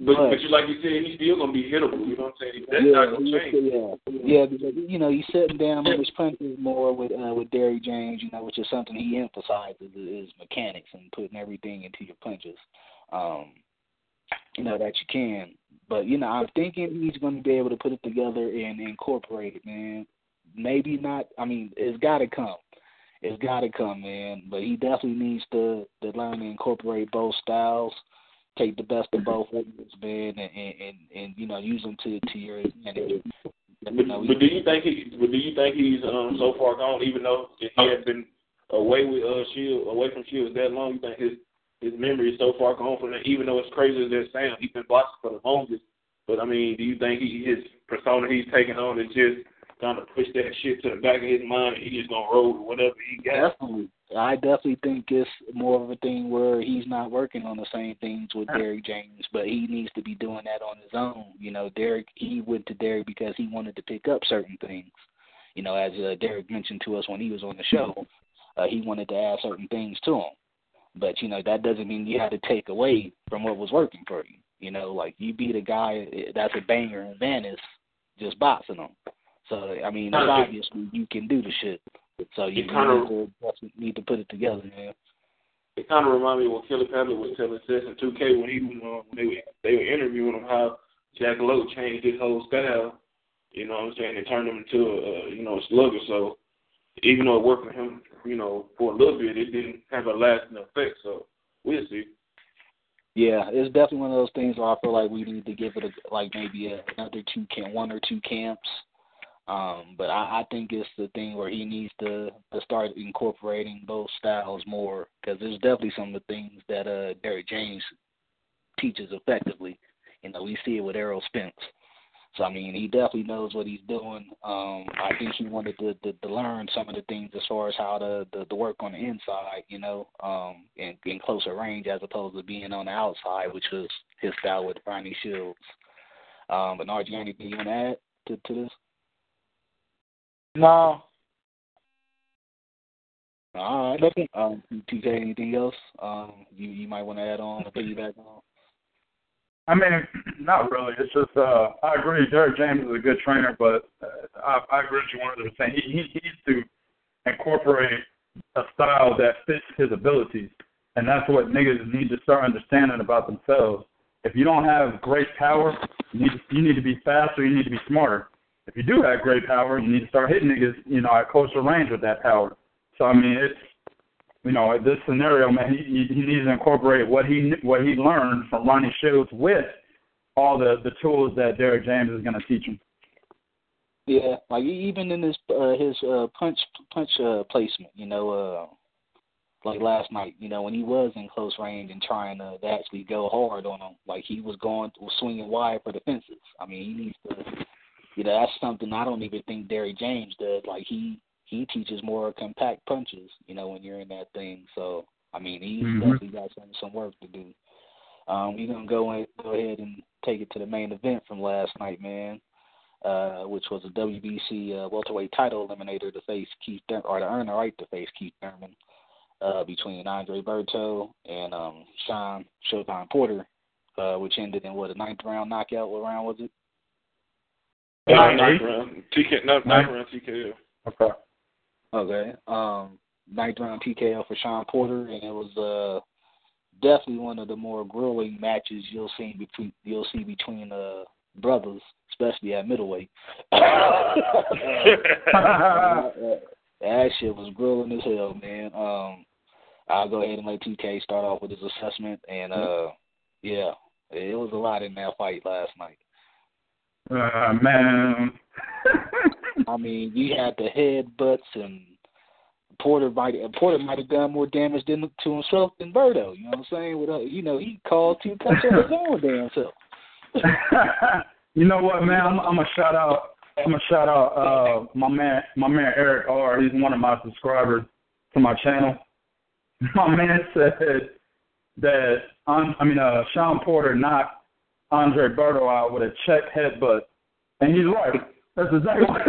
Speaker 6: But,
Speaker 3: But-
Speaker 6: but you like you said, he's still gonna be hittable. You know what I'm saying? That's
Speaker 3: yeah,
Speaker 6: not gonna change.
Speaker 3: yeah, yeah, because you know he's sitting down on his punches more with uh, with Derrick James, you know, which is something he emphasizes is mechanics and putting everything into your punches. Um, you know that you can, but you know I'm thinking he's going to be able to put it together and incorporate it, man. Maybe not. I mean, it's got to come. it's got to come, man. But he definitely needs to to learn to incorporate both styles, take the best of both worlds, man, and and, and, and you know use them to to your advantage.
Speaker 6: But, but do you think he? But do you think he's um so far gone? Even though he had been away with uh Shield, away from Shield that long, you think his his memory is so far gone from that? Even though it's crazy as that sound, he's been boxing for the longest. But I mean, do you think he his persona he's taking on is just trying to push that shit to the back of his mind he just gonna roll with whatever he got?
Speaker 3: Definitely. I definitely think it's more of a thing where he's not working on the same things with Derrick James, but he needs to be doing that on his own. You know, Derrick he went to Derrick because he wanted to pick up certain things. You know, as uh, Derrick mentioned to us when he was on the show, uh, he wanted to add certain things to him. But you know that doesn't mean you have to take away from what was working for you. You know, like you beat a guy that's a banger in Venice just boxing him. So I mean, it's obvious you can do the shit. So you, to, definitely need to put it together, man.
Speaker 6: It kind of reminded me of what Kelly Pavlik was telling Sess in 2K when he was uh, when they were they were interviewing him how Jack Loew changed his whole style. You know what I'm saying? And turned him into a uh, you know a slugger. So even though it worked for him, you know, for a little bit, it didn't have a lasting effect. So we'll see.
Speaker 3: Yeah, it's definitely one of those things where I feel like we need to give it a, like maybe another two camp, one or two camps. Um, but I, I think it's the thing where he needs to, to start incorporating both styles more because there's definitely some of the things that uh Derrick James teaches effectively. You know, we see it with Errol Spence. So I mean, he definitely knows what he's doing. Um, I think he wanted to, to to learn some of the things as far as how to the, the work on the inside, you know, um, in, in closer range as opposed to being on the outside, which was his style with Ronnie Shields. Um, but got anything you want to add to, to this?
Speaker 5: No.
Speaker 3: All right. Um, TK, anything else? Um, you you might want to add on or piggyback on?
Speaker 4: I mean, not really. It's just uh, I agree. Derrick James is a good trainer, but uh, I, I agree with you. One hundred percent. He he needs to incorporate a style that fits his abilities, and that's what niggas need to start understanding about themselves. If you don't have great power, you need to, you need to be faster. You need to be smarter. If you do have great power, you need to start hitting niggas, you know, at closer range with that power. So I mean, it's you know, this scenario, man, he, he needs to incorporate what he what he learned from Ronnie Shields with all the the tools that Derrick James is going to teach him.
Speaker 3: Yeah, like even in his uh, his uh, punch punch uh, placement, you know, uh, like last night, you know, when he was in close range and trying to, to actually go hard on him, like he was going was swinging wide for the fences. I mean, he needs to, you know, that's something I don't even think Derrick James does. Like he he teaches more compact punches, you know, when you're in that thing. So I mean, he's
Speaker 4: Mhm.
Speaker 3: definitely got some some work to do. Um, we're gonna go and go ahead and take it to the main event from last night, man. Uh, which was a WBC uh, welterweight title eliminator to face Keith Thur- or to earn the right to face Keith Thurman uh, between Andre Berto and um, Shawn Showtime Porter, uh, which ended in what a ninth round knockout. What round was it?
Speaker 6: Uh, ninth round, TK, no, ninth round TKO.
Speaker 4: Okay.
Speaker 3: Okay. Um, ninth round TKO for Shawn Porter, and it was uh definitely one of the more grueling matches you'll see between you'll see between uh brothers, especially at middleweight. that shit was grueling as hell, man. Um, I'll go ahead and let TK start off with his assessment, and uh, yeah, it was a lot in that fight last night.
Speaker 4: Uh, man.
Speaker 3: I mean, you had the headbutts and Porter might Porter might have done more damage than to himself than Berto. You know what I'm saying? With uh, you know, he called two on his own damn self.
Speaker 4: you know what, man? I'm, I'm gonna shout out. I'm gonna shout out uh, my man, my man Eric R. He's one of my subscribers to my channel. My man said that um, I mean, uh, Shawn Porter knocked Andre Berto out with a check headbutt, and he's right. That's exactly what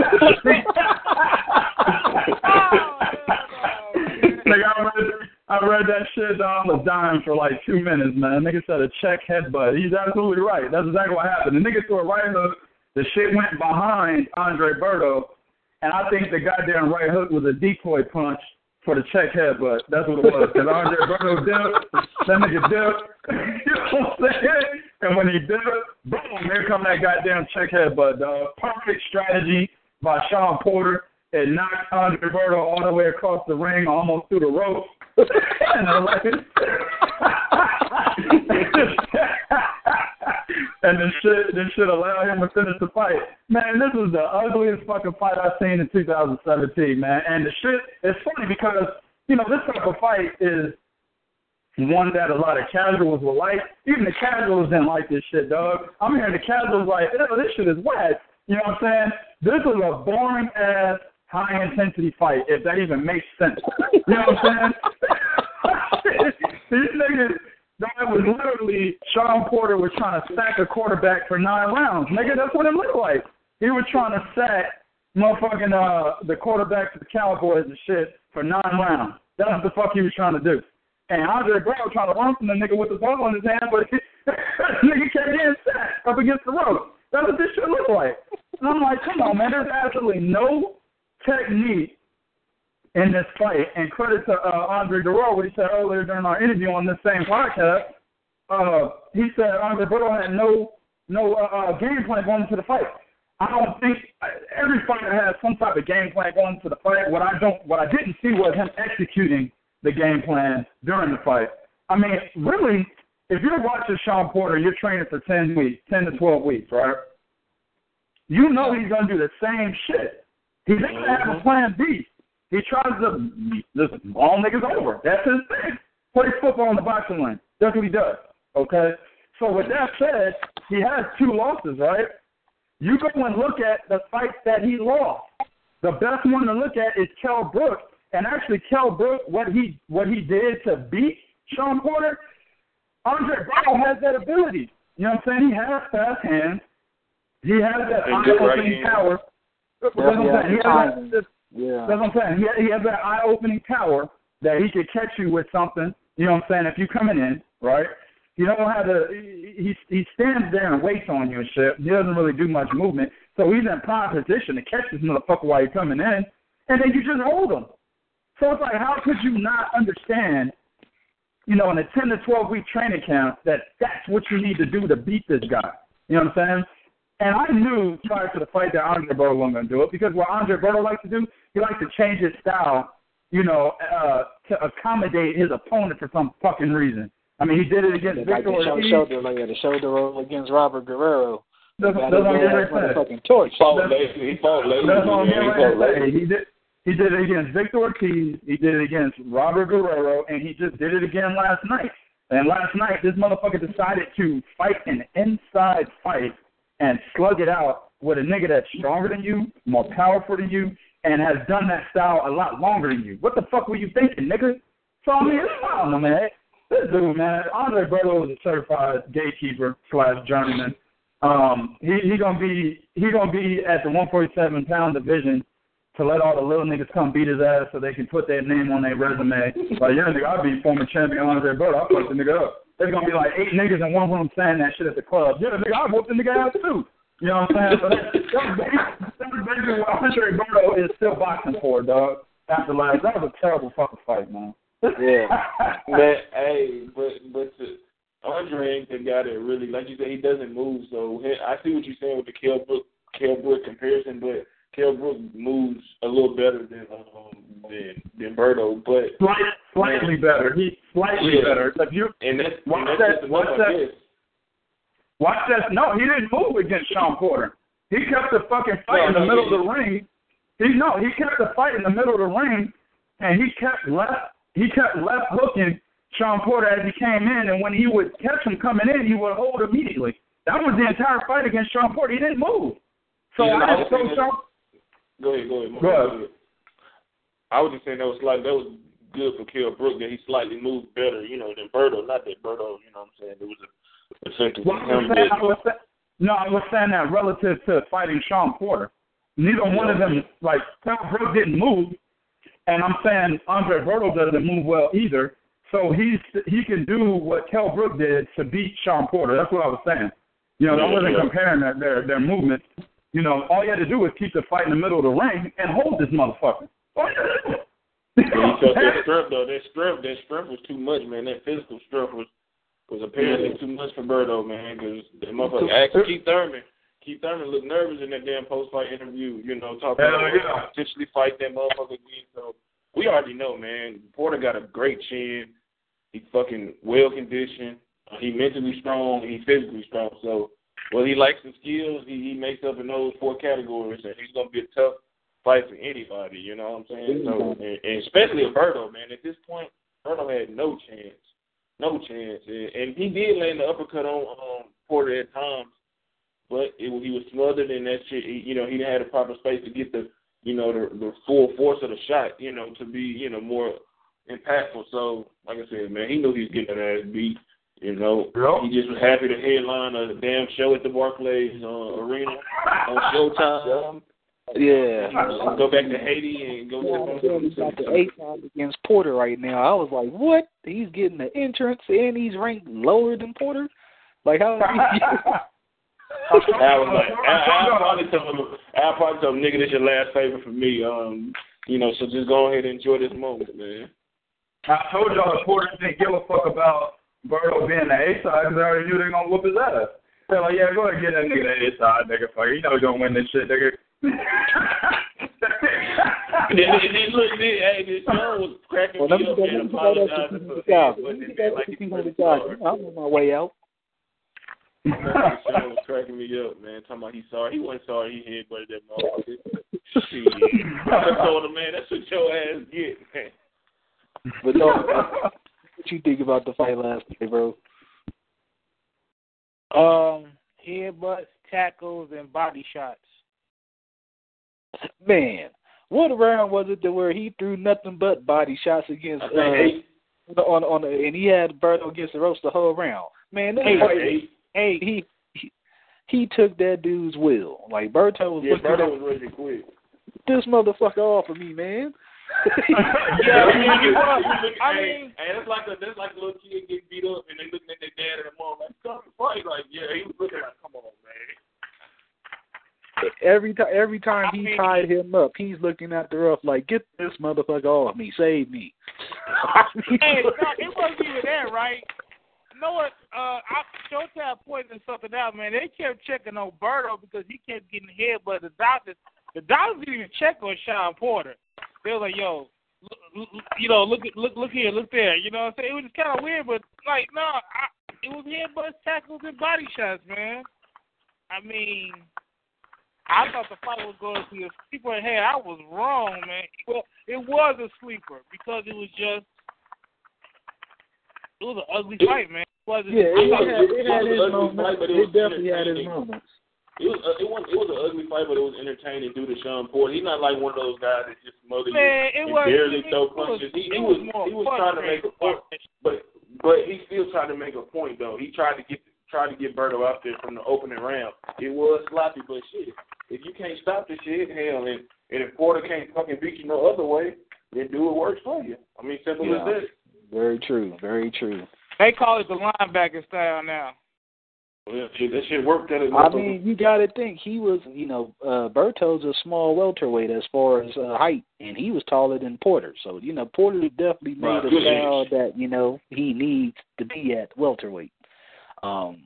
Speaker 4: Nigga, I read, I read that shit. I was dying for like two minutes, man. Nigga said a check headbutt. He's absolutely right. That's exactly what happened. The nigga threw a right hook. The shit went behind Andre Berto, and I think the goddamn right hook was a decoy punch for the check headbutt. That's what it was. Because Andre Berto dipped, that nigga dipped. you know what I'm saying? And when he dipped, boom, here come that goddamn check headbutt, dog. Perfect strategy by Shawn Porter. it knocked Andre Berto all the way across the ring, almost through the ropes. and I'm like, and then shit, then shit allow him to finish the fight. Man, this is the ugliest fucking fight I've seen in 2017, man. And the shit, it's funny because you know this type of fight is one that a lot of casuals will like. Even the casuals didn't like this shit, dog. I'm hearing the casuals like, oh, this shit is whack. You know what I'm saying? This is a boring ass high intensity fight, if that even makes sense. You know what I'm saying? These niggas that was literally Shawn Porter was trying to sack a quarterback for nine rounds. Nigga, that's what it looked like. He was trying to sack motherfucking uh the quarterback for the Cowboys and shit for nine rounds. That's what the fuck he was trying to do. And Andre Brown trying to run from the nigga with the ball in his hand, but nigga kept getting sacked up against the rope. That's what this shit looked like. And I'm like, come on, man, there's absolutely no technique in this fight. And credit to uh, Andre Dirrell, what he said earlier during our interview on this same podcast. Uh, he said Andre Duro had no no uh, uh, game plan going into the fight. I don't think every fighter has some type of game plan going into the fight. What I don't, what I didn't see was him executing the game plan during the fight. I mean, really, if you're watching Shawn Porter, you're training for ten weeks, ten to twelve weeks, right? You know he's gonna do the same shit. He doesn't have a mm-hmm. plan B. He tries to just all niggas over. That's his thing. Play football in the boxing ring. That's what he does. Okay. So with that said, he has two losses, right? You go and look at the fights that he lost. The best one to look at is Kell Brook. And actually, Kell Brook, what he what he did to beat Shawn Porter, Andre Brown has that ability. You know what I'm saying? He has fast hands. He has that eye-opening power. That's what I'm saying. He has that,
Speaker 3: Yeah.
Speaker 4: that's what I'm saying. He, he has that eye-opening power that he could catch you with something. You know what I'm saying? If you're coming in, right? You don't have to. He he stands there and waits on you and shit. He doesn't really do much movement, so he's in prime position to catch this motherfucker while you're coming in, and then you just hold him. So it's like, how could you not understand? You know, in a 10 to 12 week training camp, that that's what you need to do to beat this guy. You know what I'm saying? And I knew prior to the fight that Andre Berto wasn't going to do it because what Andre Berto likes to do, he likes to change his style, you know, uh, to accommodate his opponent for some fucking reason. I mean, he did it against
Speaker 3: like
Speaker 4: Victor
Speaker 3: the shoulder,
Speaker 4: Ortiz.
Speaker 3: shoulder, like the shoulder roll against Robert Guerrero.
Speaker 4: That's,
Speaker 3: Got
Speaker 4: that's what I'm getting
Speaker 3: ass
Speaker 4: ready to say.
Speaker 3: motherfucking torch.
Speaker 6: fought
Speaker 4: That's-
Speaker 6: lazy. He fought lazy.
Speaker 4: That's what I'm
Speaker 6: man.
Speaker 4: getting
Speaker 6: He
Speaker 4: ready
Speaker 6: fought
Speaker 4: to say. He did. He did it against Victor Ortiz. He did it against Robert Guerrero, and he just did it again last night. And last night, this motherfucker decided to fight an inside fight and slug it out with a nigga that's stronger than you, more powerful than you, and has done that style a lot longer than you. What the fuck were you thinking, nigga? So I mean, I don't know, man. This dude, man, Andre Berto is a certified gatekeeper slash journeyman. Um, he he gonna be he gonna be at the 147 pound division to let all the little niggas come beat his ass so they can put their name on their resume. Like, yeah, nigga, I'll be former champion Andre Berto. I'll fuck the nigga up. There's gonna be like eight niggas in one room saying that shit at the club. Yeah, nigga, I whooped the nigga ass too. You know what I'm saying? So that, that's basically, that's basically what Andre Berto is still boxing for, dog. After last, that was a terrible fucking fight, man.
Speaker 3: Yeah.
Speaker 6: Man, hey, but but the, Andre ain't the guy that really, like you said, he doesn't move. So I see what you're saying with the Kell Brook Kell Brook comparison, but Kell Brook moves a little better than um than than Berto. But
Speaker 4: Slight, slightly better. He's slightly
Speaker 6: Yeah.
Speaker 4: better. If you
Speaker 6: and that's,
Speaker 4: Watch
Speaker 6: and that's
Speaker 4: that- watch that- Watch that. No, he didn't move against Shawn Porter. He kept the fucking fight in the
Speaker 6: No,
Speaker 4: middle
Speaker 6: he-
Speaker 4: of the ring. He no, he kept the fight in the middle of the ring, and he kept left. He kept left hooking Shawn Porter as he came in, and when he would catch him coming in, he would hold immediately. That was the entire fight against Shawn Porter. He didn't move. So
Speaker 6: Yeah,
Speaker 4: I just told Sean.
Speaker 6: Go ahead, go ahead.
Speaker 4: Go ahead.
Speaker 6: I was just saying that was slightly that was good for Kell Brook that he slightly moved better, you know, than Berto. Not that Berto, you know what I'm saying, it was a effective
Speaker 4: Well, I was saying, I was sa- no, I was saying that relative to fighting Shawn Porter. Neither one of them, like, Kell Brook didn't move, and I'm saying Andre Berto doesn't move well either. So he's he can do what Kell Brook did to beat Shawn Porter. That's what I was saying. You know, I wasn't
Speaker 6: yeah.
Speaker 4: comparing their, their their movements. You know, all you had to do was keep the fight in the middle of the ring and hold this motherfucker. All you had to do.
Speaker 6: Yeah, he felt that strength though. That strength, that strength was too much, man. That physical strength was was apparently too much for Berto, man. Because the motherfucker, ask Keith Thurman. Keith Thurman looked nervous in that damn post fight interview, you know, talking
Speaker 4: Hell
Speaker 6: about
Speaker 4: yeah.
Speaker 6: potentially fight that motherfucker again. So we already know, man. Porter got a great chin. He fucking well conditioned. He mentally strong. He physically strong. So well, he likes the skills. He he makes up in those four categories, and he's gonna be a tough fight for anybody. You know what I'm saying? So and, and especially Alberto, man. At this point, Alberto had no chance, no chance, and, and he did land the uppercut on um, Porter at times, but it, he was smothered in that shit. He, you know, he didn't have the proper space to get the you know the the full force of the shot. You know, to be you know more impactful. So like I said, man, he knew he was getting that ass beat. You know,
Speaker 4: Yep.
Speaker 6: he just was happy to headline a damn show at the Barclays uh, Arena on Showtime.
Speaker 3: Yeah.
Speaker 6: Uh, go back to Haiti and go
Speaker 3: Yeah, I'm
Speaker 6: to
Speaker 3: he's got the eight round against Porter right now. I was like, what? He's getting the entrance and he's ranked lower than Porter. Like how?
Speaker 6: I was like, I, I probably told him, I probably told him, nigga, this your last favor for me. Um, you know, so just go ahead and enjoy this moment, man.
Speaker 4: I told y'all the Porter didn't give a fuck about Berto being the A side because I already knew they were gonna whoop his ass. They're like, yeah, go ahead get that nigga the A side, nigga. Fuck, you know he's gonna win this shit, nigga.
Speaker 6: And then, and then look, then, hey, this show was cracking
Speaker 3: well, me
Speaker 6: me up
Speaker 3: go.
Speaker 6: and
Speaker 3: Let me go to
Speaker 6: apologizing for
Speaker 3: the
Speaker 6: it
Speaker 3: Let me
Speaker 6: wasn't
Speaker 3: go
Speaker 6: like
Speaker 3: back to
Speaker 6: it
Speaker 3: keeping
Speaker 6: was
Speaker 3: the job.
Speaker 6: hard.
Speaker 3: I'm on my way out.
Speaker 6: This show was cracking me up, man. Talking about he's sorry. He wasn't sorry. He hit but that motherfucker. Shit. I told him, man, that's what your ass get, man.
Speaker 3: But no, what you think about the fight last night, bro?
Speaker 5: Um, headbutts, tackles, and body shots.
Speaker 3: Man, what round was it to where he threw nothing but body shots against uh,
Speaker 6: eight.
Speaker 3: on on the, and he had Berto against the roast the whole round. Man, that
Speaker 5: Hey,
Speaker 3: fight-
Speaker 6: eight.
Speaker 5: Hey,
Speaker 3: he, he he took that dude's will. Like Berto was
Speaker 6: Yeah,
Speaker 3: looking
Speaker 6: Berto was ready to quit.
Speaker 3: this motherfucker off of me, man.
Speaker 5: Yeah, I mean,
Speaker 6: he
Speaker 5: you
Speaker 6: was,
Speaker 5: was.
Speaker 6: he
Speaker 5: I mean-
Speaker 6: hey, that's like a that's like a little kid getting beat up and they looking at their dad and their mom like, come and fight. Like, yeah, he was looking like, come on, man.
Speaker 3: every time every time
Speaker 5: I
Speaker 3: he
Speaker 5: mean-
Speaker 3: tied him up, he's looking at the rough like, get this motherfucker off me, save me.
Speaker 5: hey, no, it wasn't even that, right? You know what? Uh, I, Showtime pointed something out, man. They kept checking on Berto because he kept getting hit, but the doctors, the doctors didn't even check on Shawn Porter. They were like, "Yo, look, you know, look, look, look here, look there." You know what I'm saying? It was just kind of weird, but like, no, I, it was headbutts, tackles, and body shots, man. I mean, I thought the fight was going to be a sleeper, hey, I was wrong, man. Well, it was a sleeper because it was just it was an ugly fight, man. It wasn't.
Speaker 3: Yeah,
Speaker 5: I
Speaker 3: it, had, it had his moments.
Speaker 6: fight, but it
Speaker 3: It definitely had his moments.
Speaker 6: It was uh, it was it was an ugly fight, but it was entertaining due to Shawn Porter. He's not like one of those guys that just smother you
Speaker 5: Man, it
Speaker 6: and
Speaker 5: was
Speaker 6: barely
Speaker 5: it
Speaker 6: throw
Speaker 5: was-
Speaker 6: punches. He, he
Speaker 5: was
Speaker 6: was he was trying to make a point, but but he still tried to make a point though. He tried to get tried to get Berto out there from the opening round. It was sloppy, but shit, if you can't stop the shit, hell, and and if Porter can't fucking beat you no other way, then do what works for you. I mean, simple
Speaker 3: Yeah.
Speaker 6: as that.
Speaker 3: Very true. Very true.
Speaker 5: They call it the linebacker style now.
Speaker 6: Well, that shit worked at it.
Speaker 3: I mean, you got to think he was, you know, uh Berto's a small welterweight as far as uh, height, and he was taller than Porter. So you know, Porter definitely made
Speaker 6: Right.
Speaker 3: a style that you know he needs to be at welterweight. Um,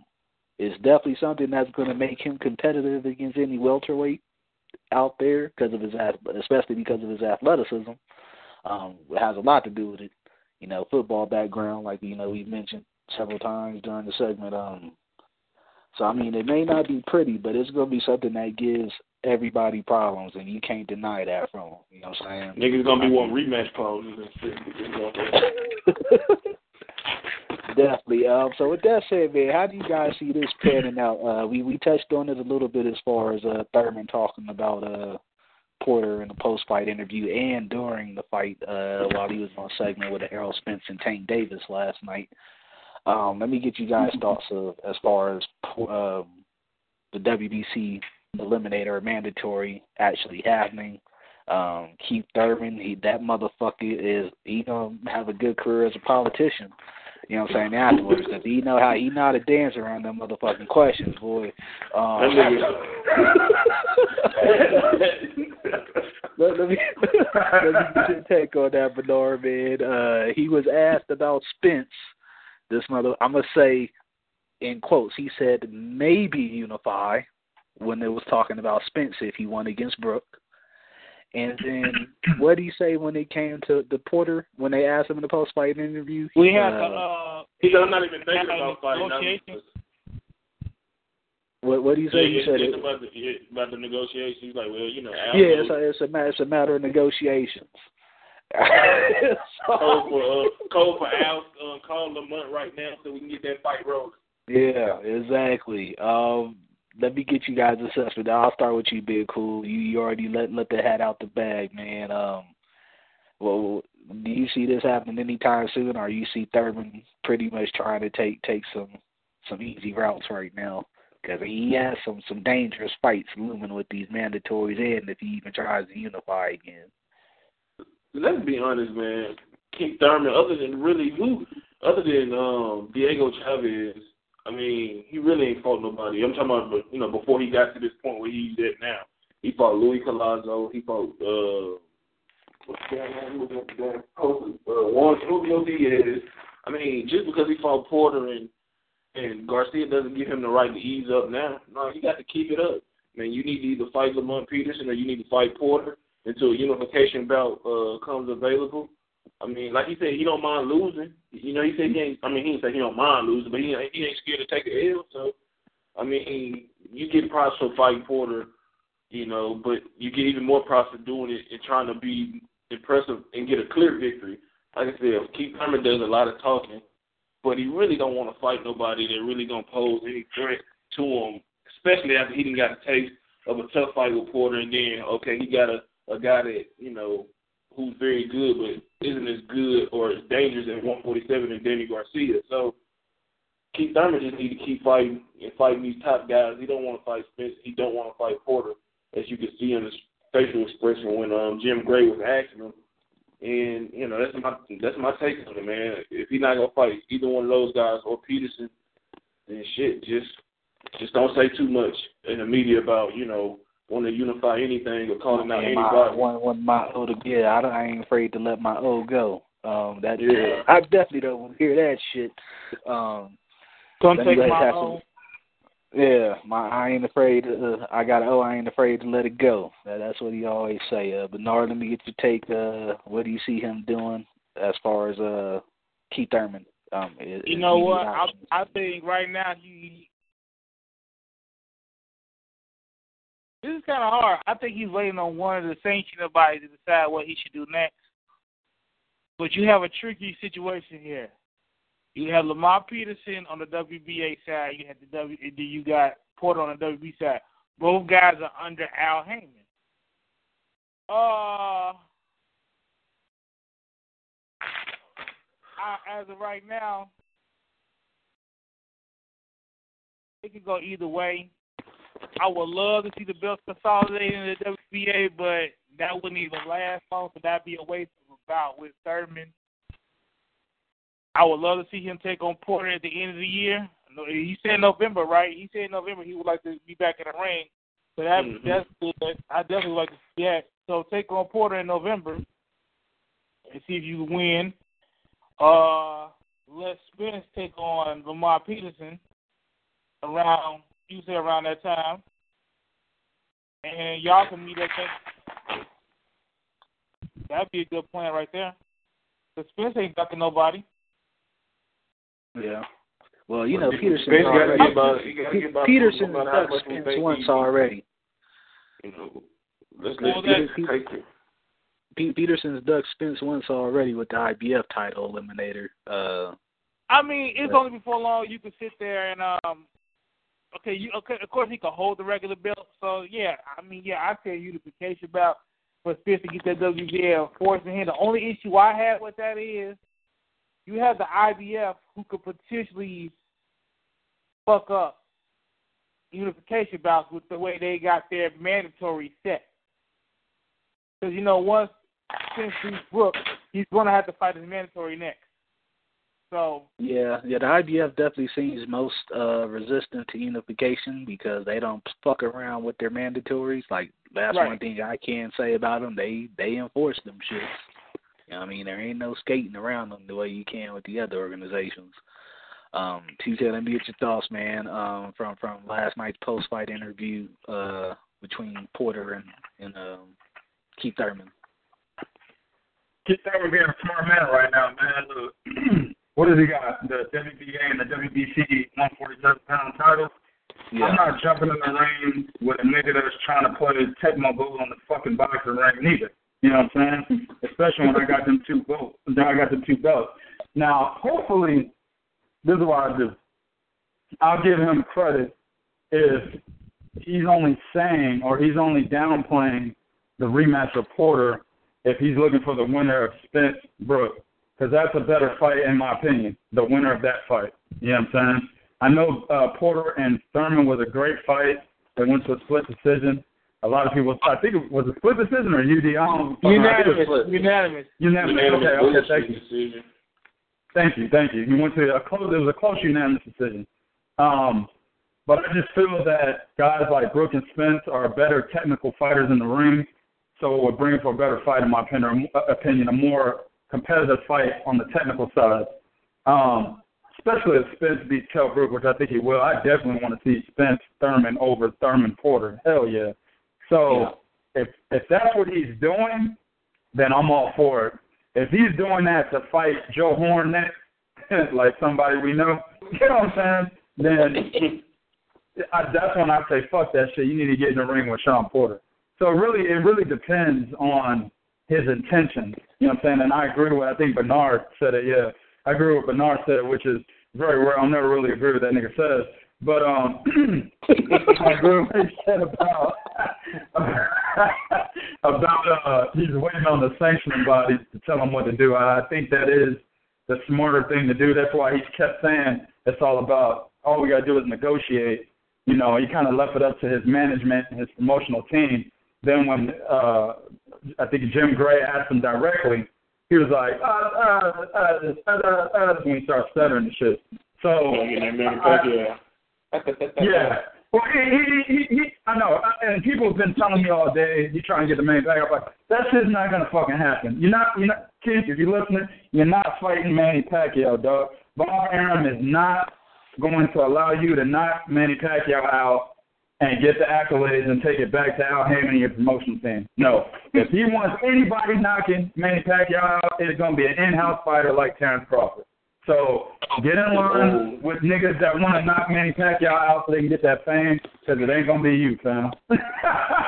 Speaker 3: it's definitely something that's going to make him competitive against any welterweight out there because of his, especially because of his athleticism. Um, it has a lot to do with it. You know, football background, like you know we've mentioned several times during the segment. Um, so I mean, it may not be pretty, but it's gonna be something that gives everybody problems, and you can't deny that from them. You know what I'm saying?
Speaker 6: Niggas gonna be wanting rematch clauses and shit. You know?
Speaker 3: Definitely. Um, so with that said, man, how do you guys see this panning out? Uh, we we touched on it a little bit as far as uh, Thurman talking about uh, Porter in the post-fight interview and during the fight uh, while he was on segment with Errol Spence and Tank Davis last night. Um, let me get you guys' thoughts of as far as um, the WBC eliminator mandatory actually happening. Um, Keith Thurman, he that motherfucker is he gonna have a good career as a politician. You know what I'm saying afterwards because he know how he know how to dance around them motherfucking questions, boy. Um, let, let me let me get your take on that, Bernard, man. Uh, he was asked about Spence. This mother, I'm gonna say in quotes, he said maybe unify, when they was talking about Spence if he won against Brook. And then what did he say when it came to the Porter when they asked him in the post fight interview?
Speaker 5: We have
Speaker 3: uh,
Speaker 5: to. Uh,
Speaker 6: He said, I'm not even thinking about fighting.
Speaker 5: Negotiations.
Speaker 3: what what did he say?
Speaker 6: Yeah,
Speaker 3: you said
Speaker 6: it's
Speaker 3: it.
Speaker 6: about the about the negotiations. He's like, well, you know, Al
Speaker 3: Yeah, it's a, it's a ma- it's a matter of negotiations.
Speaker 6: Cole for uh, Cole for Al uh, call Lamont right now so we can get that fight rolling.
Speaker 3: Yeah, exactly. Um, let me get you guys assessment. I'll start with you, Big Kool. You you already let let the hat out the bag, man. Um, well, do you see this happening anytime soon, or you see Thurman pretty much trying to take take some some easy routes right now? Because he has some some dangerous fights looming with these mandatories, and if he even tries to unify again.
Speaker 6: Let's be honest, man. Keith Thurman, other than really who, other than um Diego Chaves, I mean, he really ain't fought nobody. I'm talking about, you know, before he got to this point where he's at now. He fought Louis Collazo. He fought uh, what's that guy? Uh, Juan Rubio Diaz. I mean, just because he fought Porter and and Garcia doesn't give him the right to ease up now. No, you got to keep it up. Man, you need to either fight Lamont Peterson or you need to fight Porter until a unification bout uh, comes available. I mean, like he said, he don't mind losing. You know, he said he ain't. I mean, he say he don't mind losing, but he ain't, he ain't scared to take a L. So, I mean, you get props for fighting Porter, you know, but you get even more props for doing it and trying to be impressive and get a clear victory. Like I said, Keith Thurman does a lot of talking, but he really don't want to fight nobody that really gonna pose any threat to him, especially after he didn't got a taste of a tough fight with Porter, and then okay, he got a a guy that you know who's very good but isn't as good or as dangerous as 147 and Danny Garcia. So Keith Thurman just need to keep fighting and fighting these top guys. He don't want to fight Spence. He don't want to fight Porter, as you can see in his facial expression when um Jim Gray was asking him. And you know that's my that's my take on it, man. If he's not gonna fight either one of those guys or Peterson, then shit, just just don't say too much in the media about you know wanting to unify anything or calling out
Speaker 3: And my,
Speaker 6: anybody.
Speaker 3: one one my O to yeah, I don't I ain't afraid to let my O go. Um that
Speaker 6: Yeah.
Speaker 3: I definitely don't want to hear that shit. Um
Speaker 5: Don't
Speaker 3: let me
Speaker 5: take my
Speaker 3: have
Speaker 5: own.
Speaker 3: some- Yeah, my I ain't afraid to, uh, I got oh I ain't afraid to let it go. That, that's what he always say. Uh Bernard, let me get your take, uh what do you see him doing as far as uh Keith Thurman? Um is,
Speaker 5: You
Speaker 3: is
Speaker 5: know what? I. I think right now he. This is kind of hard. I think he's waiting on one of the sanctioning bodies to decide what he should do next. But you have a tricky situation here. You have Lamont Peterson on the WBA side. You have the W. then You got Porter on the WB side. Both guys are under Al Haymon. Uh, I, as of right now, it could go either way. I would love to see the belts consolidated in the WBA, but that wouldn't even last long, so that'd be a waste of a bout with Thurman. I would love to see him take on Porter at the end of the year. He said November, right? He said November he would like to be back in the ring. So that
Speaker 6: Mhm.
Speaker 5: that's good. I definitely like to see that. So take on Porter in November and see if you win. Uh, let Spence take on Lamont Peterson around you say around that time, and y'all can meet at that. That'd be a good plan right there. But Spence ain't ducking nobody.
Speaker 3: Yeah. Well, you know,
Speaker 6: Spence
Speaker 3: Peterson
Speaker 6: gotta
Speaker 3: already,
Speaker 6: get by- he gotta get
Speaker 3: Peterson
Speaker 6: no
Speaker 3: ducked
Speaker 6: much
Speaker 3: Spence once
Speaker 6: he-
Speaker 3: already.
Speaker 6: You know, let's
Speaker 5: Well,
Speaker 6: let
Speaker 5: that-
Speaker 6: Peterson take it.
Speaker 3: Pete Peterson's ducked Spence once already with the IBF title eliminator. Uh,
Speaker 5: I mean, it's
Speaker 3: Yeah.
Speaker 5: only before long you can sit there and um. Okay, you okay? Of course, he can hold the regular belt. So yeah, I mean, yeah, I say unification bout for Spence to get that WBA forcing him. The only issue I have with that is you have the IBF who could potentially fuck up unification bouts with the way they got their mandatory set. Because you know, once Spence beats Brooks, he's going to have to fight his mandatory next. So
Speaker 3: yeah, yeah, the IBF definitely seems most uh resistant to unification because they don't fuck around with their mandatories. Like that's
Speaker 5: Right.
Speaker 3: one thing I can say about them. They they enforce them shits. You know I mean, there ain't no skating around them the way you can with the other organizations. Um, Tuesday, let me get your thoughts, man. Um, from from last night's post fight interview uh between Porter and and um Keith Thurman.
Speaker 4: Keith Thurman being a smart man right now, man. What does he got? The WBA and the WBC 147 pound titles.
Speaker 3: Yeah.
Speaker 4: I'm not jumping in the ring with a nigga that's trying to play Tecmo Bowl on the fucking boxing ring neither. You know what I'm saying? Especially when I got them two belts. I got the two belts. Now, hopefully, this is what I do. I'll give him credit if he's only saying or he's only downplaying the rematch of Porter if he's looking for the winner of Spence Brooks. Because that's a better fight, in my opinion, the winner of that fight. You know what I'm saying? I know uh, Porter and Thurman was a great fight. They went to a split decision. A lot of people, I think it was a split decision or UD. I don't,
Speaker 5: Unanimous.
Speaker 4: I think it was
Speaker 5: Unanimous.
Speaker 4: Unanimous.
Speaker 6: Unanimous
Speaker 4: Okay, okay, thank you.
Speaker 6: decision.
Speaker 4: Thank you, thank you. He went to a close. It was a close unanimous decision. Um, but I just feel that guys like Brook and Spence are better technical fighters in the ring, so it would bring for a better fight, in my opinion, opinion a more competitive fight on the technical side. Um, especially if Spence beats Kell Brook, which I think he will. I definitely want to see Spence Thurman over Thurman Porter. Hell yeah. So if if that's what he's doing, then I'm all for it. If he's doing that to fight Joe Horn next, like somebody we know, you know what I'm saying? Then I, that's when I say fuck that shit. You need to get in the ring with Shawn Porter. So really, it really depends on his intention. You know what I'm saying? And I agree with. I think Bernard said it. Yeah, I agree with Bernard said it, which is very rare. I'll never really agree with that nigga says. But um, I agree with what he said about about uh, he's waiting on the sanctioning bodies to tell him what to do. I think that is the smarter thing to do. That's why he kept saying it's all about all we gotta do is negotiate. You know, he kind of left it up to his management and his promotional team. Then when uh, I think Jim Gray asked him directly, he was like, uh, uh, uh, uh, uh, when he started stuttering and shit. So,
Speaker 6: in
Speaker 4: yeah. Well, he, he, he, he, I know, and people have been telling me all day, you trying to get the main back. I'm like, that shit's not gonna fucking happen. You're not, you're not, kids, if you're listening, you're not fighting Manny Pacquiao, dog. Bob Arum is not going to allow you to knock Manny Pacquiao out and get the accolades and take it back to Al Haymon and your promotion team. No. If he wants anybody knocking Manny Pacquiao out, it's gonna be an in-house fighter like Terrence Crawford. So get in line with niggas that want to knock Manny Pacquiao out so they can get that fame, because it ain't gonna be you, fam.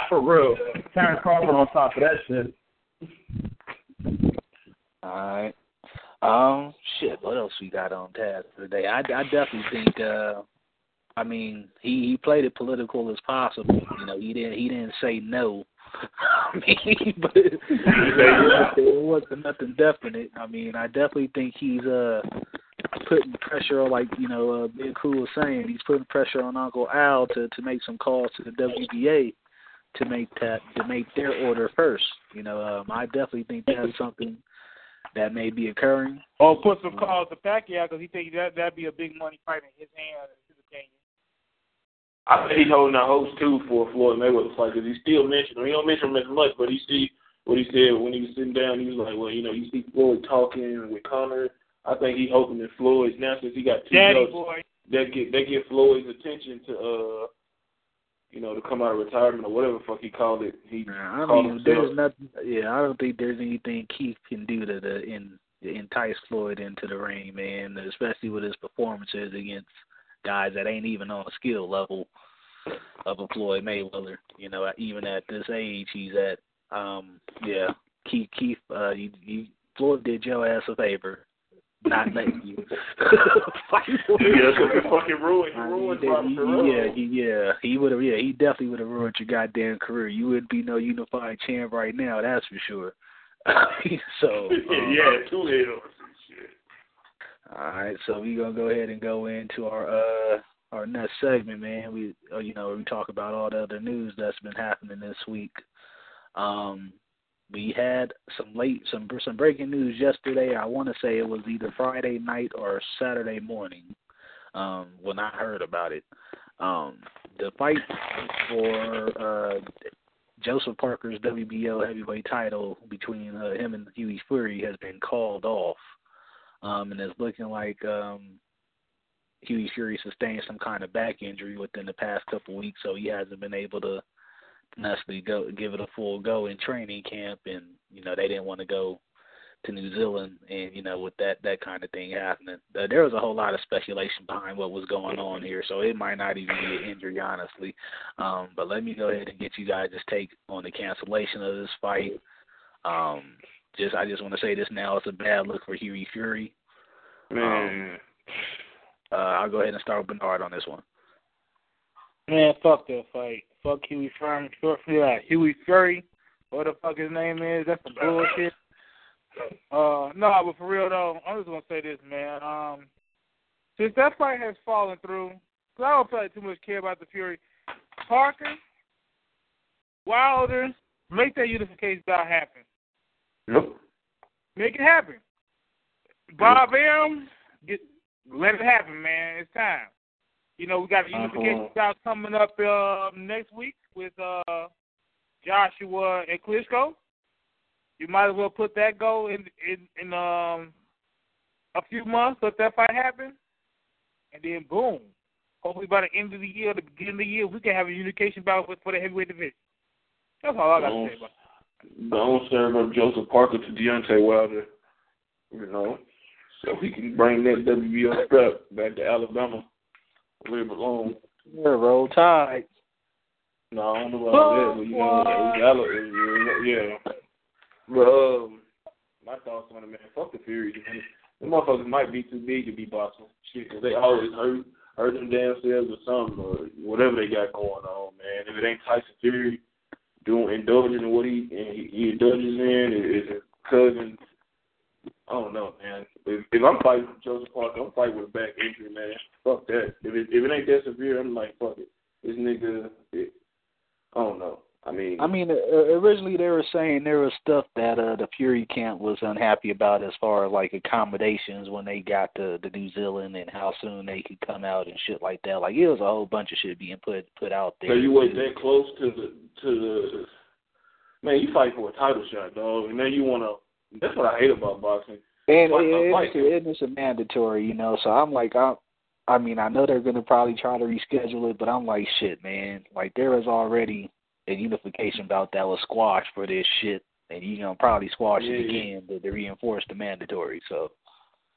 Speaker 4: For real. Terrence Crawford on top of that shit.
Speaker 3: All right. Um, shit. What else we got on tap today? I, I definitely think. uh I mean, he he played it political as possible. You know, he didn't he didn't say no. I mean, but it wasn't nothing definite. I mean, I definitely think he's uh putting pressure on, like you know, uh, Big Kool was saying, he's putting pressure on Uncle Al to to make some calls to the WBA to make that to make their order first. You know, um, I definitely think that's something that may be occurring.
Speaker 5: Or put some calls to Pacquiao because he thinks that that'd be a big money fight in his hand, in his opinion.
Speaker 6: I think he's holding out hopes too for a Floyd Mayweather fight because he still mentioned him. He don't mention him as much, but he see what he said when he was sitting down. He was like, "Well, you know, you see Floyd talking with Conor. I think he's hoping that Floyd's now since he got two
Speaker 5: Daddy
Speaker 6: belts,
Speaker 5: boy.
Speaker 6: that get that get Floyd's attention to uh, you know, to come out of retirement or whatever the fuck he called it. He
Speaker 3: I
Speaker 6: called
Speaker 3: mean,
Speaker 6: himself.
Speaker 3: there's nothing. Yeah, I don't think there's anything Keith can do to the in entice Floyd into the ring, man. Especially with his performances against guys that ain't even on a skill level of a Floyd Mayweather. You know, even at this age he's at. Um, yeah, Keith. Keith. Uh, you, you, Floyd did your ass a favor. Not letting you fight.
Speaker 6: Yeah, fucking ruined. He
Speaker 3: I mean,
Speaker 6: ruined
Speaker 3: he- yeah, he, yeah, he would have. Yeah, he definitely would have ruined your goddamn career. You wouldn't be no unified champ right now. That's for sure. so, um,
Speaker 6: yeah, two L's.
Speaker 3: All right, so we gonna go ahead and go into our uh our next segment, man. We uh, you know we talk about all the other news that's been happening this week. Um, we had some late some some breaking news yesterday. I want to say it was either Friday night or Saturday morning um, when I heard about it. Um, the fight for uh, Joseph Parker's WBO heavyweight title between uh, him and Hughie Fury has been called off, um, and it's looking like um, Hughie Fury sustained some kind of back injury within the past couple weeks, so he hasn't been able to necessarily go give it a full go in training camp, and you know they didn't want to go to New Zealand, and you know with that that kind of thing happening, uh, there was a whole lot of speculation behind what was going on here, so it might not even be an injury, honestly. Um, but let me go ahead and get you guys' take on the cancellation of this fight. Um, just I just want to say this now: it's a bad look for Hughie Fury.
Speaker 6: Man,
Speaker 3: Um, uh, I'll go ahead and start with Bernard on this one.
Speaker 5: Man, fuck that fight. Fuck Hughie Fury. Yeah, Hughie Fury. What the fuck his name is? That's some bullshit. Uh, no, but for real though, I'm just gonna say this, man. Um, since that fight has fallen through, cause I don't really too much care about the Fury. Parker, Wilder, make that unification bout happen.
Speaker 6: Nope.
Speaker 5: Make it happen. Bob M, get let it happen, man. It's time. You know, we got
Speaker 6: for
Speaker 5: unification bout coming up uh, next week with uh, Joshua and Klitschko. You might as well put that goal in in, in um a few months, let that fight happen, and then boom. Hopefully by the end of the year, the beginning of the year, we can have a unification bout for, for the heavyweight division. That's all I got to say about it.
Speaker 6: Don't serve up Joseph Parker to Deontay Wilder, you know, so he can bring that WBO strap back to Alabama where it belongs.
Speaker 3: Yeah, roll tide.
Speaker 6: No, I don't know about that, but you know, it was Ala- yeah. But um, my thoughts on it, man. Fuck the Fury, man. The motherfuckers might be too big to be boxing. Shit, 'cause they always hurt, hurt them damn selves or something, or whatever they got going on, man. If it ain't Tyson Fury doing indulging in what he he, he indulges in, is his cousin. I don't know, man. If, if I'm fighting Joseph Parker, I'm fighting with a back injury, man. Fuck that. If it if it ain't that severe, I'm like, fuck it. This nigga, it, I don't know. I mean,
Speaker 3: I mean, uh, originally they were saying there was stuff that uh, the Fury camp was unhappy about as far as like accommodations when they got to, to New Zealand and how soon they could come out and shit like that. Like it was a whole bunch of shit being put put out there.
Speaker 6: So you weren't that close to the to the man. You fight for a title shot, dog, and then you wanna. That's what I hate about boxing.
Speaker 3: And
Speaker 6: Fight-
Speaker 3: it,
Speaker 6: fight.
Speaker 3: it's, it's a mandatory, you know. So I'm like, I, I mean, I know they're gonna probably try to reschedule it, but I'm like, shit, man. Like there is already a unification bout that was squashed for this shit, and you know probably squash
Speaker 6: Yeah,
Speaker 3: it
Speaker 6: yeah.
Speaker 3: again to, to reinforce the mandatory. So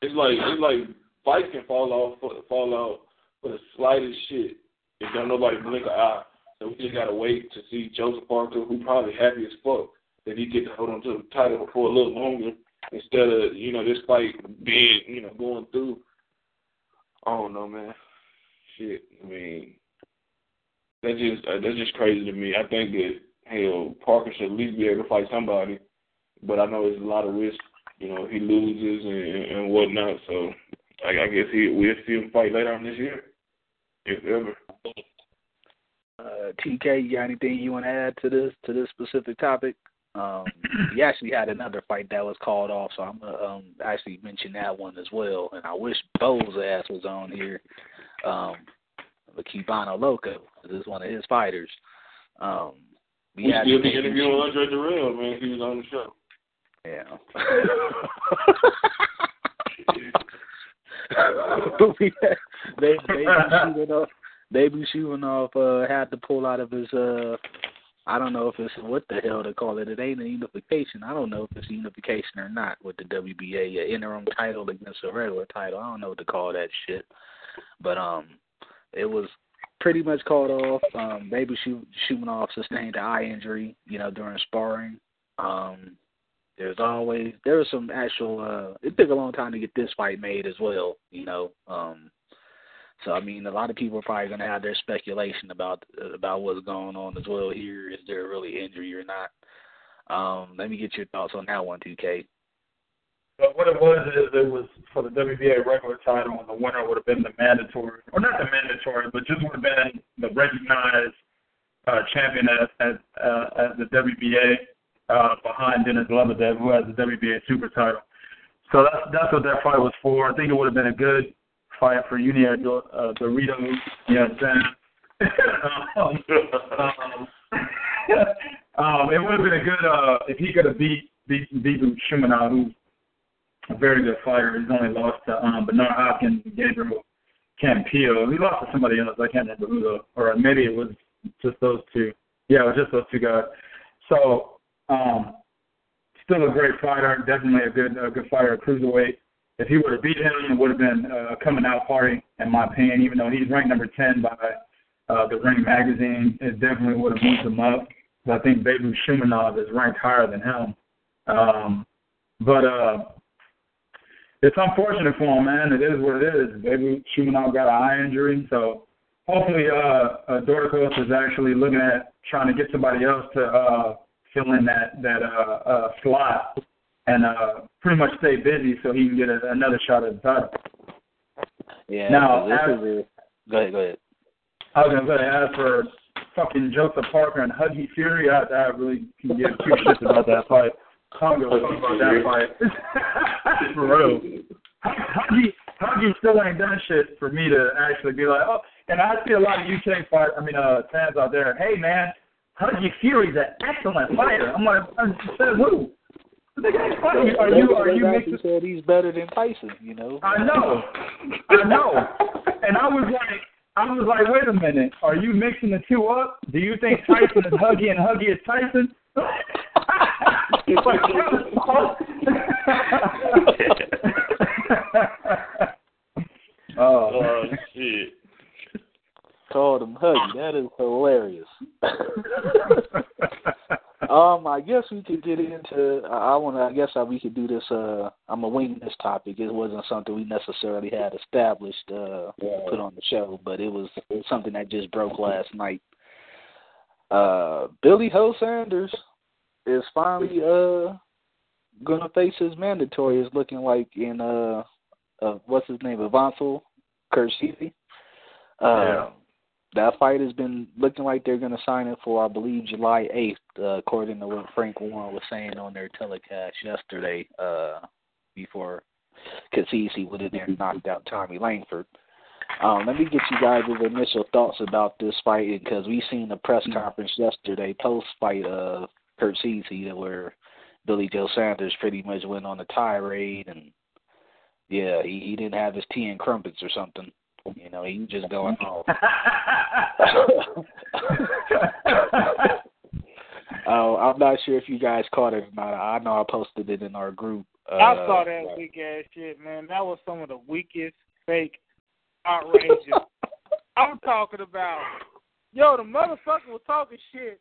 Speaker 6: It's like it's like fights can fall off fall out for the slightest shit if don't nobody blink an eye. So we just gotta wait to see Joseph Parker, who probably happy as fuck that he get to hold on to the title for a little longer instead of you know this fight being you know going through. I don't know, man. Shit, I mean, that's just uh, that's just crazy to me. I think that hell Parker should at least be able to fight somebody, but I know there's a lot of risk. You know, he loses and, and whatnot. So I, I guess he we'll see him fight later on this year, if ever.
Speaker 3: uh, TK, you got anything you want to add to this to this specific topic? Um, he actually had another fight that was called off, so I'm gonna um, actually mention that one as well. And I wish Bo's ass was on here. Um, the Cubano Loco, this is one of his fighters. Um,
Speaker 6: We
Speaker 3: had
Speaker 6: be
Speaker 3: Baby
Speaker 6: interviewing
Speaker 3: Chief.
Speaker 6: Andre Dirrell, man. He was on the show.
Speaker 3: Yeah. they they be shooting off. They be shooting off. Uh, had to pull out of his. Uh, I don't know if it's what the hell to call it. It ain't a unification. I don't know if it's a unification or not with the WBA a interim title against a regular title. I don't know what to call that shit. But um, it was pretty much called off. Um, Baby shoot, shooting off sustained eye injury. You know during sparring. Um, there's always there was some actual uh it took a long time to get this fight made as well, you know. Um so I mean a lot of people are probably gonna have their speculation about about what's going on as well here. Is there really injury or not? Um, let me get your thoughts on that one, two K.
Speaker 4: But what it was is it was for the WBA regular title, and the winner would have been the mandatory, or not the mandatory, but just would have been the recognized uh, champion as as, uh, as the WBA uh, behind Denis Lebedev, who has the WBA super title. So that's that's what that fight was for. I think it would have been a good fight for Junior uh, Doritos. You know what I'm saying? um, um, it would have been a good uh, if he could have beat beat beat Shumenov, who's a very good fighter. He's only lost to um, Bernard Hopkins Gabriel Campillo. He lost to somebody else. I can't remember who though, or maybe it was just those two. Yeah, it was just those two guys. So, um, still a great fighter. Definitely a good a good fighter, cruiserweight. If he would have beat him, it would have been a coming out party, in my opinion. Even though he's ranked number ten by uh, the Ring magazine, it definitely would have moved him up. I think Beibut Shumenov is ranked higher than him. Um, but uh, it's unfortunate for him, man. It is what it is. Beibut Shumenov got an eye injury, so hopefully uh, uh, Dorticos is actually looking at trying to get somebody else to uh, fill in that that uh, uh, slot and uh, pretty much stay busy so he can get a, another shot at the title.
Speaker 3: Yeah.
Speaker 4: Now,
Speaker 3: this
Speaker 4: as-
Speaker 3: is a, go ahead. Go ahead.
Speaker 4: I was gonna say, as for fucking Joseph Parker and Huggy Fury, I, I really can give two shits about that fight. I don't give a fuck about that fight. for real. Huggy, Huggy still ain't done shit for me to actually be like, oh. And I see a lot of UK fight, I mean, uh, fans out there. Hey, man, Huggy Fury's an excellent fighter. I'm like, I said who? Are you, are you, are you mixing?
Speaker 3: actually said he's better than Tyson? You know.
Speaker 4: I know, I know. And I was like, I was like, wait a minute, are you mixing the two up? Do you think Tyson is Huggy and Huggy is Tyson? It's like, oh,
Speaker 6: Oh shit.
Speaker 3: Called him Huggy. That is hilarious. um, I guess we could get into. I, I want to. I guess uh, we could do this. Uh, I'm gonna wing this topic. It wasn't something we necessarily had established, uh, put on the show, but it was something that just broke last night. Uh, Billy Ho Saunders is finally uh gonna face his mandatory. Is looking like in uh, uh what's his name, Avtandil Khurtsidze. Uh,
Speaker 4: Yeah.
Speaker 3: that fight has been looking like they're going to sign it for, I believe, July 8th, uh, according to what Frank Warren was saying on their telecast yesterday uh, before Kassisi went in there and knocked out Tommy Langford. Um, let me get you guys' initial thoughts about this fight because we seen the press conference yesterday post-fight of Kurt Cece where Billy Joe Saunders pretty much went on a tirade and yeah, he, he didn't have his tea and crumpets or something. You know, he was just going off. Oh, I'm not sure if you guys caught it or not. I know I posted it in our group. Uh,
Speaker 5: I saw that weak ass shit, man. That was some of the weakest, fake, outrageous. I'm talking about, yo, the motherfucker was talking shit.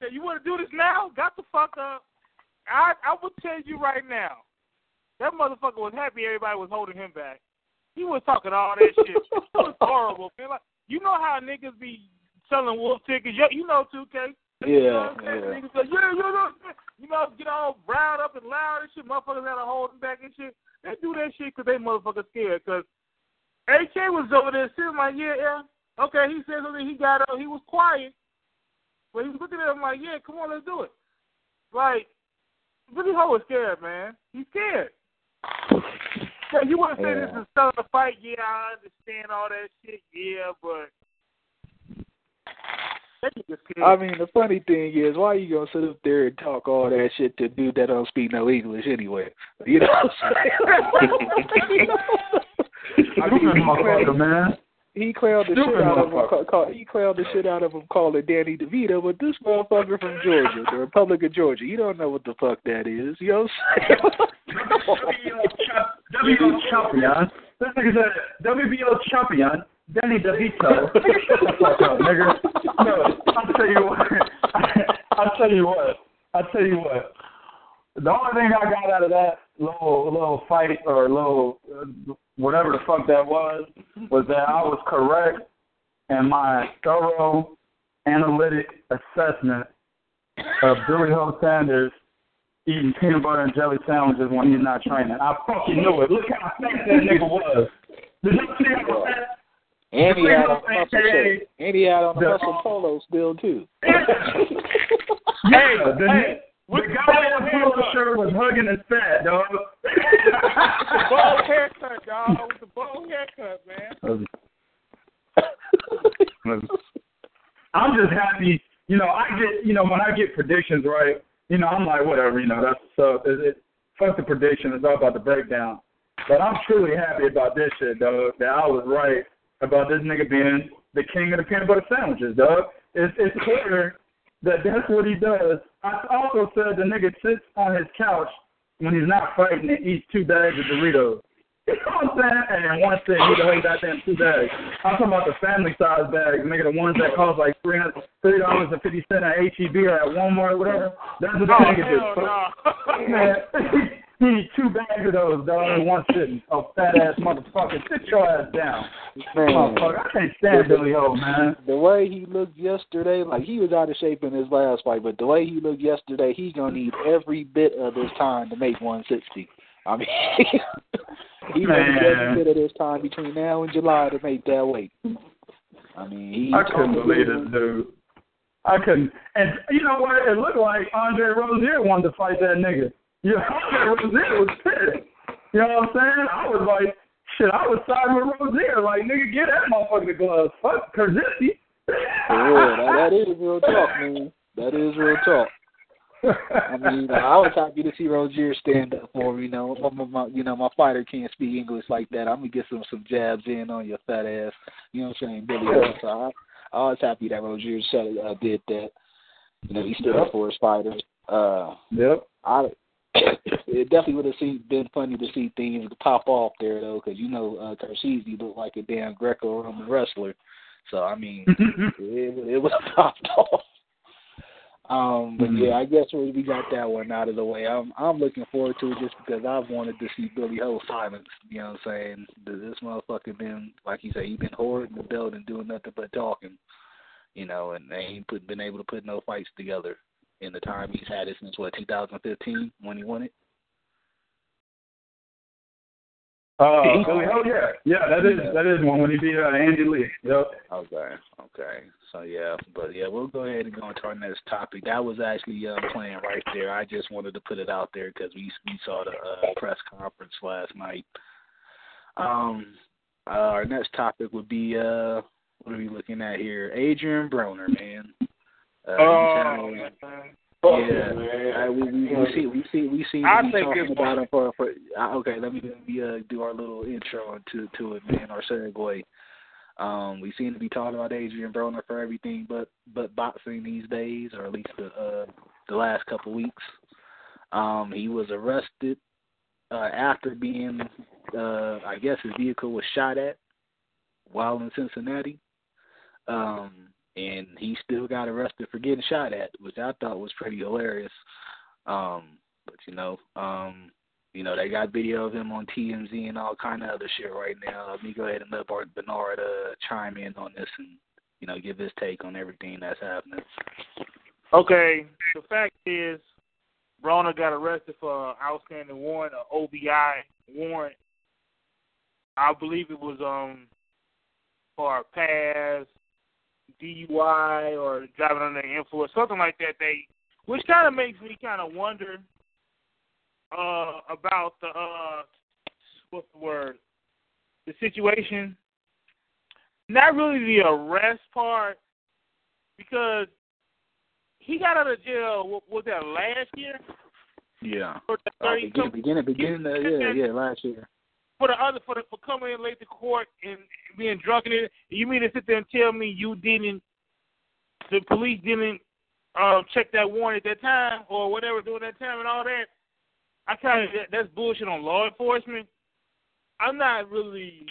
Speaker 5: Said, you want to do this now? Got the fuck up. I I will tell you right now, that motherfucker was happy everybody was holding him back. He was talking all that shit. It was horrible, man. Like, you know how niggas be selling wolf tickets? Yo, you know, 2K. You know
Speaker 3: Yeah,
Speaker 5: what I'm saying?
Speaker 3: yeah.
Speaker 5: Niggas say, yeah, you know, you know, get all riled up and loud and shit. Motherfuckers had to hold them back and shit. They do that shit because they motherfuckers scared. Because AK was over there sitting like, yeah, yeah. Okay, he said something. He got up. He was quiet. But he was looking at him like, yeah, come on, let's do it. Like, Billy Ho was scared, man. He's scared. Yeah, you want to say this is selling the fight? Yeah, I understand all that shit. Yeah, but that nigga's scared.
Speaker 3: I mean, the funny thing is, why are you gonna sit up there and talk all that shit to dude that don't speak no English anyway? You know what I'm saying? I mean,
Speaker 4: motherfucker, man.
Speaker 3: He clowned the
Speaker 4: Stupid
Speaker 3: shit out of him. Call, call, he clowned the shit out of him calling Danny DeVito, but this motherfucker from Georgia, the Republic of Georgia, you don't know what the fuck that is. You know what I'm saying?
Speaker 4: WBO champion. This nigga said WBO champion. Danny DeVito. Shut the fuck up, nigga. No, I'll tell you what. I'll tell you what. I'll tell you what. The only thing I got out of that little little fight or little uh, whatever the fuck that was was that I was correct in my thorough analytic assessment of Billy Ho Saunders eating peanut butter and jelly sandwiches when he's not training. I fucking knew it. Look how fat that nigga was. Did you see how fat?
Speaker 3: And he had on
Speaker 4: Billy
Speaker 3: muscle shirt. And he had on a muscle polo still too.
Speaker 4: Yeah, the,
Speaker 5: hey,
Speaker 4: the guy in the polo shirt was hugging his fat, dog.
Speaker 5: the bald haircut, dog. With the bald haircut, man.
Speaker 4: I'm just happy. You know, I get, you know, when I get predictions right, you know, I'm like, whatever, you know, that's so. It, it, fuck the prediction. It's all about the breakdown. But I'm truly happy about this shit, though. That I was right about this nigga being the king of the peanut butter sandwiches, dog. It's it's clear that that's what he does. I also said the nigga sits on his couch when he's not fighting and eats two bags of Doritos. You know what I'm saying? And one thing, he the whole goddamn two bags. I'm talking about the family size bags, nigga, the ones that cost like three hundred three dollars and fifty cents at HEB or at Walmart or whatever. That's what the
Speaker 5: Oh,
Speaker 4: nigga do.
Speaker 5: no.
Speaker 4: He eat two bags of those, dog, in one sitting. Oh, fat ass motherfucker, sit your ass down.
Speaker 3: Man,
Speaker 4: Motherfucker, I can't stand Billy Ho, man.
Speaker 3: the way he looked yesterday, like he was out of shape in his last fight, but the way he looked yesterday, he's gonna need every bit of his time to make 160. I mean, he gonna need every bit of his time between now and July to make that weight. I mean, he.
Speaker 4: I couldn't believe this dude. I couldn't. And you know what? It looked like Andre Rozier wanted to fight that nigga. Yeah, Andre Rozier was pissed. You know what I'm saying? I was like, shit, I was siding with Rozier. Like, nigga, get that motherfucker the gloves. Fuck.
Speaker 3: For real, that, that is real talk, man. That is real talk. I mean, I was happy to see Rozier stand up for. You know, my, my, you know, my fighter can't speak English like that. I'm gonna get some some jabs in on your fat ass. You know what I'm saying, Billy? So I, I was happy that Rozier said uh, did that. You know, he stood up for his fighters. Uh,
Speaker 4: yep.
Speaker 3: I it definitely would have seen, been funny to see things pop off there though, because you know uh, Tarshisi looked like a damn Greco-Roman wrestler. So I mean, it, it was popped off. Um, but yeah, I guess we we got that one out of the way. I'm I'm looking forward to it just because I've wanted to see Billy Ho silence. You know what I'm saying? This motherfucker been like you say, he been hoarding the belt and doing nothing but talking. You know, and they ain't put, been able to put no fights together in the time he's had it since what 2015 when he won it.
Speaker 4: Uh, Billy Ho, yeah. Yeah, that is that is one when he beat uh, Andy Lee. Yep.
Speaker 3: Okay, okay. So yeah, but yeah, we'll go ahead and go into our next topic. That was actually uh, playing right there. I just wanted to put it out there because we we saw the uh, press conference last night. Um, uh, our next topic would be uh, what are we looking at here? Adrien Broner, man. Uh,
Speaker 5: Oh,
Speaker 3: had-
Speaker 5: man.
Speaker 3: yeah, uh, we we we see we see we see
Speaker 5: I'll
Speaker 3: we talking
Speaker 5: this
Speaker 3: about him for for. Uh, okay, let me let me uh, do our little intro to to it, man. Our segue. Um, we seem to be talking about Adrien Broner for everything but but boxing these days, or at least the uh, the last couple weeks. Um, he was arrested uh, after being, uh, I guess, his vehicle was shot at while in Cincinnati. Um, and he still got arrested for getting shot at, which I thought was pretty hilarious. Um, but you know, um, you know, they got video of him on TMZ and all kind of other shit right now. Let me go ahead and let Bart Bernard uh, chime in on this and you know give his take on everything that's happening.
Speaker 5: Okay, the fact is, Broner got arrested for an outstanding warrant, an OBI warrant. I believe it was um for a pass, DUI, or driving under the influence, something like that. They, which kind of makes me kind of wonder uh about the uh what's the word, the situation. Not really the arrest part, because he got out of jail. what- Was that last year?
Speaker 3: Yeah.
Speaker 5: The
Speaker 3: Uh, beginning, beginning, beginning, uh, yeah, yeah, last year.
Speaker 5: For the other for the for coming in late to court and being drunk in it. You mean to sit there and tell me you didn't? The police didn't um, check that warrant at that time or whatever during that time and all that. I kind of that, that's bullshit on law enforcement. I'm not really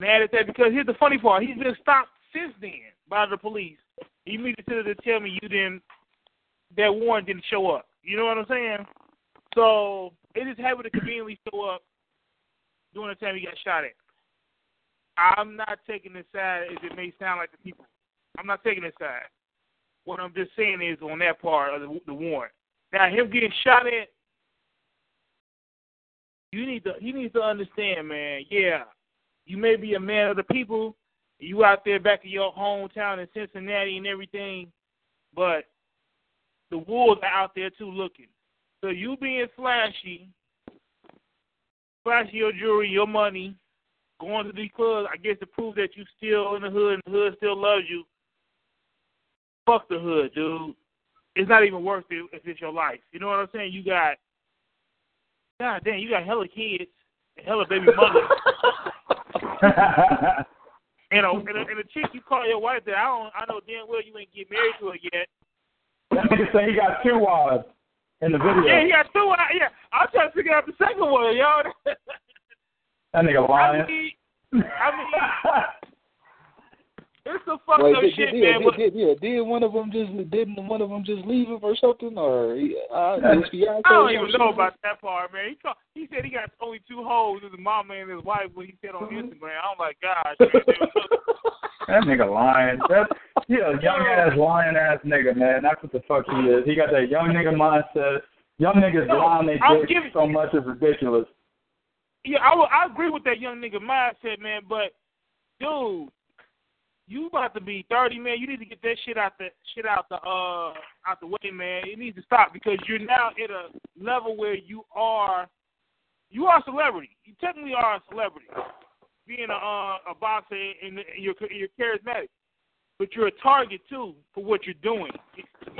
Speaker 5: mad at that because here's the funny part: he's been stopped since then by the police. You mean to sit there and tell me you didn't? That warrant didn't show up. You know what I'm saying? So it just happened to conveniently show up during the time he got shot at. I'm not taking this side as it may sound like the people. I'm not taking this side. What I'm just saying is on that part of the, the warrant. Now him getting shot at, you need to he needs to understand, man. Yeah, you may be a man of the people. You out there back in your hometown in Cincinnati and everything, but the wolves are out there too looking. So you being flashy, flashing your jewelry, your money, going to these clubs, I guess to prove that you still in the hood and the hood still loves you. Fuck the hood, dude. It's not even worth it if it's your life. You know what I'm saying? You got, god damn, you got hella kids, and hella baby mothers. and a, and a and a chick you call your wife that I don't I know damn well you ain't get married to her yet.
Speaker 4: That nigga say he got two wives in the video.
Speaker 5: Yeah, he got two. uh, Yeah, I'm trying to figure out the second one, yo.
Speaker 4: That nigga
Speaker 5: I
Speaker 4: lying.
Speaker 5: mean, I mean, it's some fucked
Speaker 3: Wait,
Speaker 5: up
Speaker 3: did,
Speaker 5: shit,
Speaker 3: did,
Speaker 5: man.
Speaker 3: did, did, yeah, did one of them just didn't one of them just leave him or something or uh, his fiance
Speaker 5: I don't even
Speaker 3: something?
Speaker 5: know about that part, man. He called, he said he got only two hoes, his mama and his wife, when he said on Instagram. I'm like, gosh.
Speaker 4: That nigga lying. That's he a young ass lying ass nigga, man. That's what the fuck he is. He got that young nigga mindset. Young niggas
Speaker 5: No,
Speaker 4: lying
Speaker 5: I'm
Speaker 4: dick
Speaker 5: giving-
Speaker 4: so much is ridiculous.
Speaker 5: Yeah, I, will, I agree with that young nigga mindset, man. But dude, you about to be thirty, man. You need to get that shit out the shit out the uh out the way, man. It needs to stop because you're now at a level where you are you are a celebrity. You technically are a celebrity, being a uh, a boxer and, you're you're charismatic, but you're a target too for what you're doing.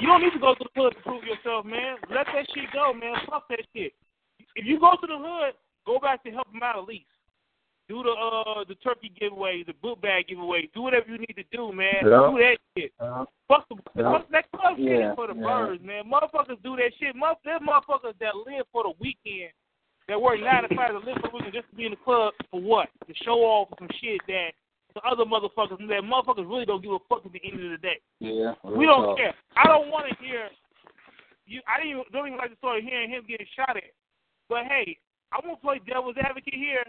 Speaker 5: You don't need to go to the hood to prove yourself, man. Let that shit go, man. Fuck that shit. If you go to the hood, go back to help them out at least. Do the uh the turkey giveaway, the book bag giveaway. Do whatever you need to do, man.
Speaker 4: Yeah.
Speaker 5: Do that shit.
Speaker 4: Uh,
Speaker 5: Fuck the
Speaker 4: Yeah.
Speaker 5: fuck that club shit
Speaker 3: Yeah,
Speaker 5: is for the
Speaker 3: yeah.
Speaker 5: birds, man. Motherfuckers do that shit. Mother, there's motherfuckers that live for the weekend, that work nine to five to live for weekend just to be in the club for what? To show off some shit that the other motherfuckers and that motherfuckers really don't give a fuck at the end of the day.
Speaker 3: Yeah,
Speaker 5: We don't
Speaker 3: talk.
Speaker 5: care. I don't want to hear you. I didn't even, don't even like the story of hearing him getting shot at. But hey, I'm gonna play devil's advocate here.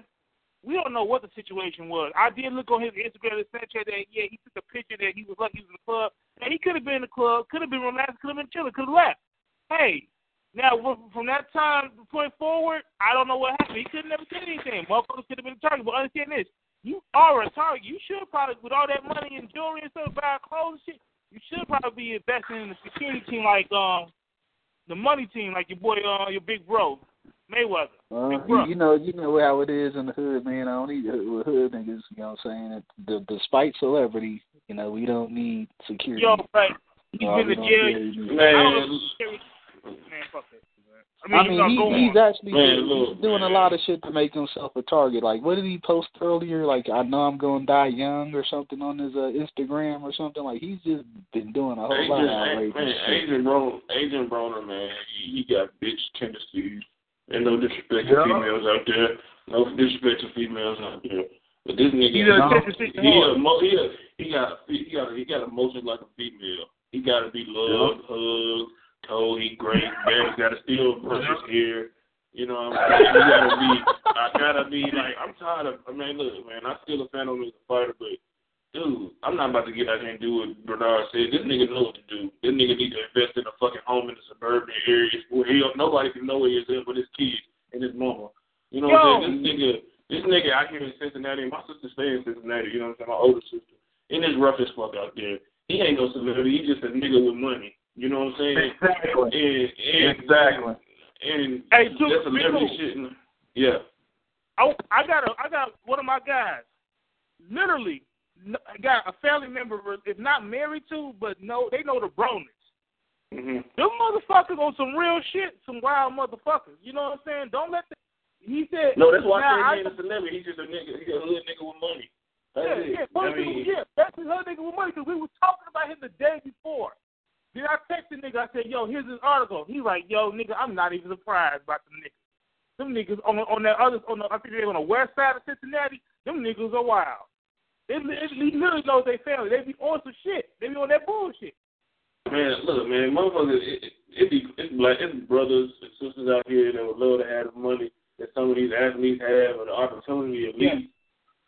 Speaker 5: We don't know what the situation was. I did look on his Instagram and Snapchat that yeah, he took a picture that he was lucky he was in the club. And he could have been in the club, could have been relaxed, could have been chilling, could have left. Hey, now from- from that time point forward, I don't know what happened. He could have never said anything. Motherfuckers could have been a target. But understand this: you are a target. You should probably, with all that money and jewelry and stuff, buy clothes and shit. You should probably be investing in the security team like um the money team, like your boy, uh, your big bro, Mayweather.
Speaker 3: Uh,
Speaker 5: Big
Speaker 3: you,
Speaker 5: bro.
Speaker 3: you know, you know how it is in the hood, man. I don't need with hood niggas. You know what I'm saying? The, despite celebrity, you know, we don't need security.
Speaker 5: Yo, but he's
Speaker 3: No,
Speaker 5: been
Speaker 3: we
Speaker 5: jail.
Speaker 3: really
Speaker 5: I don't
Speaker 6: Man,
Speaker 5: know. Man, fuck that. shit, man. I
Speaker 3: I
Speaker 5: mean, you
Speaker 3: mean, he,
Speaker 5: go
Speaker 3: he's actually
Speaker 6: Man,
Speaker 3: doing,
Speaker 6: look,
Speaker 3: he's doing a lot of shit to make himself a target. Like, what did he post earlier? Like, I know I'm gonna die young or something on his uh, Instagram or something. Like, he's just been doing a whole lot of
Speaker 6: Agent,
Speaker 3: outrageous
Speaker 6: man,
Speaker 3: shit.
Speaker 6: Agent Broner, Agent Broner, man, he, he got bitch tendencies. And no disrespect
Speaker 4: Yeah.
Speaker 6: to females out there. No disrespect to females out there. But this nigga,
Speaker 5: He's a
Speaker 6: no,
Speaker 5: attention seeking
Speaker 6: he,
Speaker 5: whore.
Speaker 6: a, mo- he, a, he got he got he got emotions like a female. He got to be loved, hugged, told he great. Man's got to still brush hair. You know what I'm saying? He gotta be. I gotta be like. I'm tired of. I mean, look, man. I'm still a fan of him as a fighter, but dude, I'm not about to get out here and do what Bernard said. This nigga know what to do. This nigga need to invest in a fucking home in the suburban areas where he nobody can know where he is in but his kids and his mama. You know what I'm saying? This nigga, this nigga out here in Cincinnati. My sister stays in Cincinnati. You know what I'm saying? My older sister. And it's rough as fuck out there. He ain't no celebrity. He just a nigga with money. You know what I'm saying?
Speaker 4: Exactly.
Speaker 6: And, and,
Speaker 4: Exactly.
Speaker 6: And
Speaker 5: Hey, too,
Speaker 6: that celebrity
Speaker 5: Rico.
Speaker 6: shit. Yeah.
Speaker 5: I, I got a, I got one of my guys, literally, got a family member, if not married to, but no, they know the Broners.
Speaker 6: hmm
Speaker 5: Them motherfuckers on some real shit, some wild motherfuckers. You know what I'm saying? Don't let the. He said.
Speaker 6: No, that's why I say he ain't a celebrity. He's just a nigga. He's a hood nigga with money. That's
Speaker 5: Yeah,
Speaker 6: it.
Speaker 5: yeah,
Speaker 6: I mean,
Speaker 5: people, yeah, that's his other nigga with money because we were talking about him the day before. Then I texted nigga, I said, yo, here's his article. He like, yo, nigga, I'm not even surprised about them niggas. Them niggas on on that other, on the, I think they're on the west side of Cincinnati. Them niggas are wild. They, they, he literally knows they family. They be on some shit. They be on that bullshit.
Speaker 6: Man, look, man, motherfuckers, it, it, be it's black, it's brothers and sisters out here that would love to have the money that some of these athletes have or the opportunity at least.